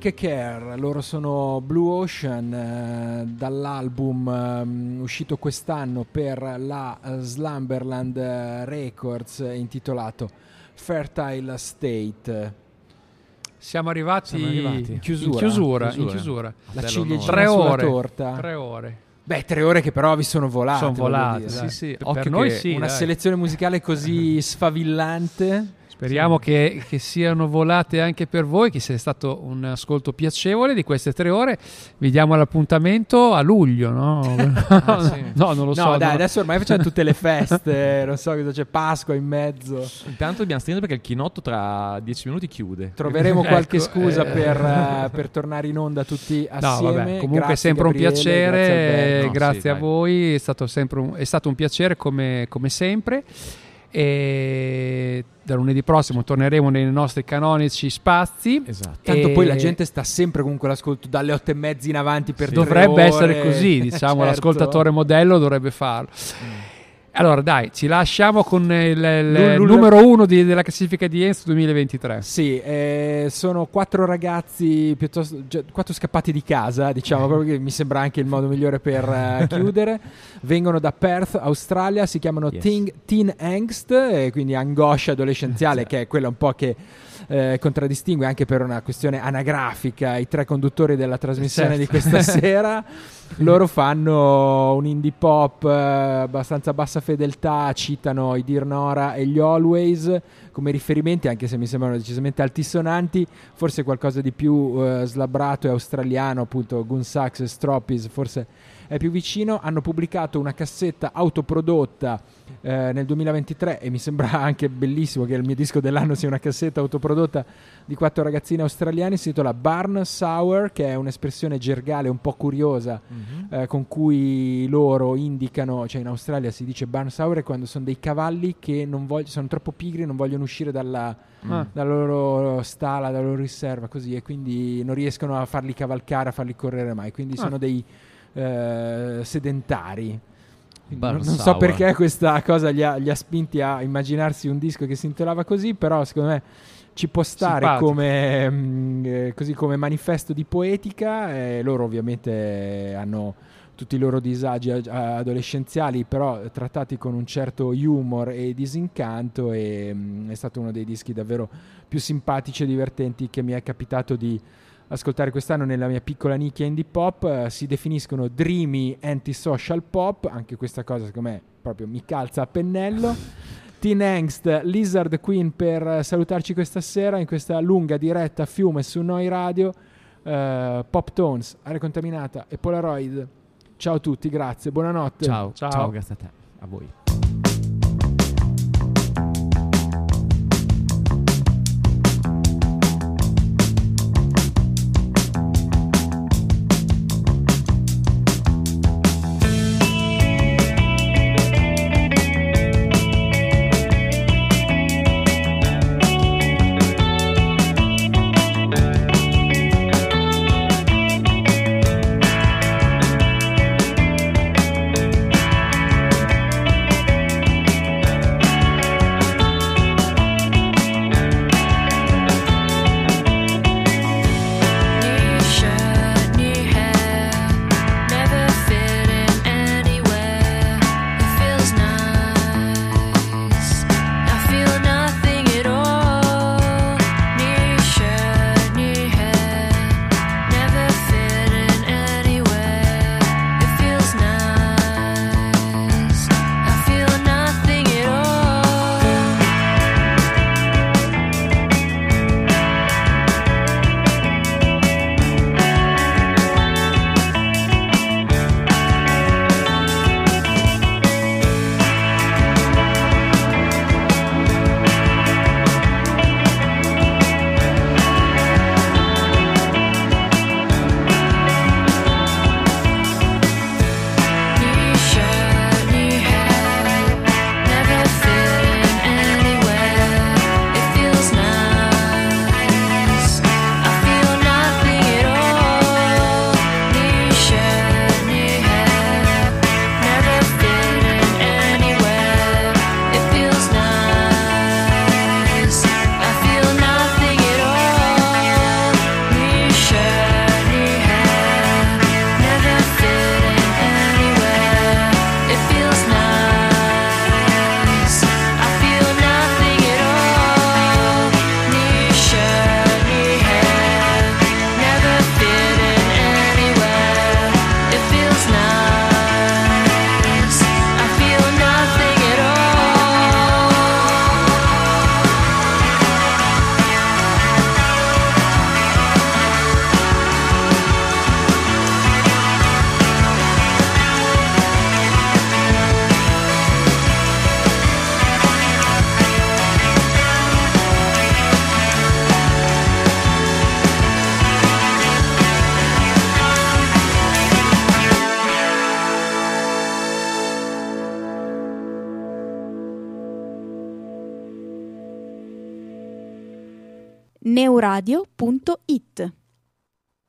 Take Care, loro sono Blue Ocean eh, dall'album ehm, uscito quest'anno per la eh, Slumberland eh, Records eh, intitolato Fertile State. Siamo arrivati, Siamo arrivati. in Chiusura. chiusura. in Chiusura. chiusura. La Tre ciliegina sulla ore. torta. Tre ore. Beh, tre ore che però vi sono volate. Sono volate, dire. sì, sì. Per Occhio noi che sì, Una dai. selezione musicale così sfavillante. Speriamo che, che siano volate anche per voi, che sia stato un ascolto piacevole di queste tre ore. Vi diamo l'appuntamento a luglio, no? no, non lo so. No, dai, no. adesso ormai facciamo tutte le feste. non so cosa c'è, Pasqua in mezzo. Intanto dobbiamo stringere perché il chinotto tra dieci minuti chiude. Troveremo qualche Ecco, scusa eh. per, eh, per tornare in onda tutti No, assieme. vabbè, comunque è Grazie, sempre un Gabriele, piacere, grazie Alberto. eh, grazie a voi, è stato, sempre un, è stato un piacere come, come sempre. E da lunedì prossimo torneremo nei nostri canonici spazi. Esatto. Tanto poi la gente sta sempre comunque all'ascolto dalle otto e mezza in avanti per tre dovrebbe ore. essere così, diciamo, Certo. l'ascoltatore modello dovrebbe farlo. Allora, dai, ci lasciamo con il, il Lul- numero uno di- della classifica di Enzo 2023. Sì, eh, sono quattro ragazzi piuttosto già- quattro scappati di casa, diciamo, proprio che mi sembra anche il modo migliore per eh, chiudere. Vengono da Perth, Australia, si chiamano Yes. teen, teen Angst, eh, quindi angoscia adolescenziale, che è quella un po' che eh, contraddistingue anche per una questione anagrafica i tre conduttori della trasmissione Certo. di questa sera. Loro fanno un indie pop eh, abbastanza bassa fedeltà, citano i Dear Nora e gli Always come riferimenti, anche se mi sembrano decisamente altisonanti, forse qualcosa di più eh, slabbrato e australiano, appunto Gunsax e Stroppies, forse è più vicino. Hanno pubblicato una cassetta autoprodotta eh, nel 2023 e mi sembra anche bellissimo che il mio disco dell'anno sia una cassetta autoprodotta di quattro ragazzine australiane, si intitola Barn Sour, che è un'espressione gergale un po' curiosa eh, con cui loro indicano, cioè in Australia si dice Barn Sour quando sono dei cavalli che non voglio- sono troppo pigri e non vogliono uscire dalla, Ah. dalla loro stalla, dalla loro riserva, così, e quindi non riescono a farli cavalcare, a farli correre mai, quindi Ah. sono dei eh, sedentari. Non, non so perché questa cosa gli ha, gli ha spinti a immaginarsi un disco che si intitolava così, però secondo me ci può stare come, mm, eh, così come manifesto di poetica. e loro ovviamente hanno tutti i loro disagi adolescenziali, però trattati con un certo humor e disincanto. E mm, è stato uno dei dischi davvero più simpatici e divertenti che mi è capitato di ascoltare quest'anno nella mia piccola nicchia indie pop. Eh, si definiscono dreamy anti-social pop, anche questa cosa secondo me proprio mi calza a pennello. Teen Angst, Lizard Queen per salutarci questa sera in questa lunga diretta a fiume su Noi Radio. Eh, Pop Tones, Aria Contaminata e Polaroid. Ciao a tutti, grazie, buonanotte. Ciao, Ciao. ciao, grazie a te, a voi. Radio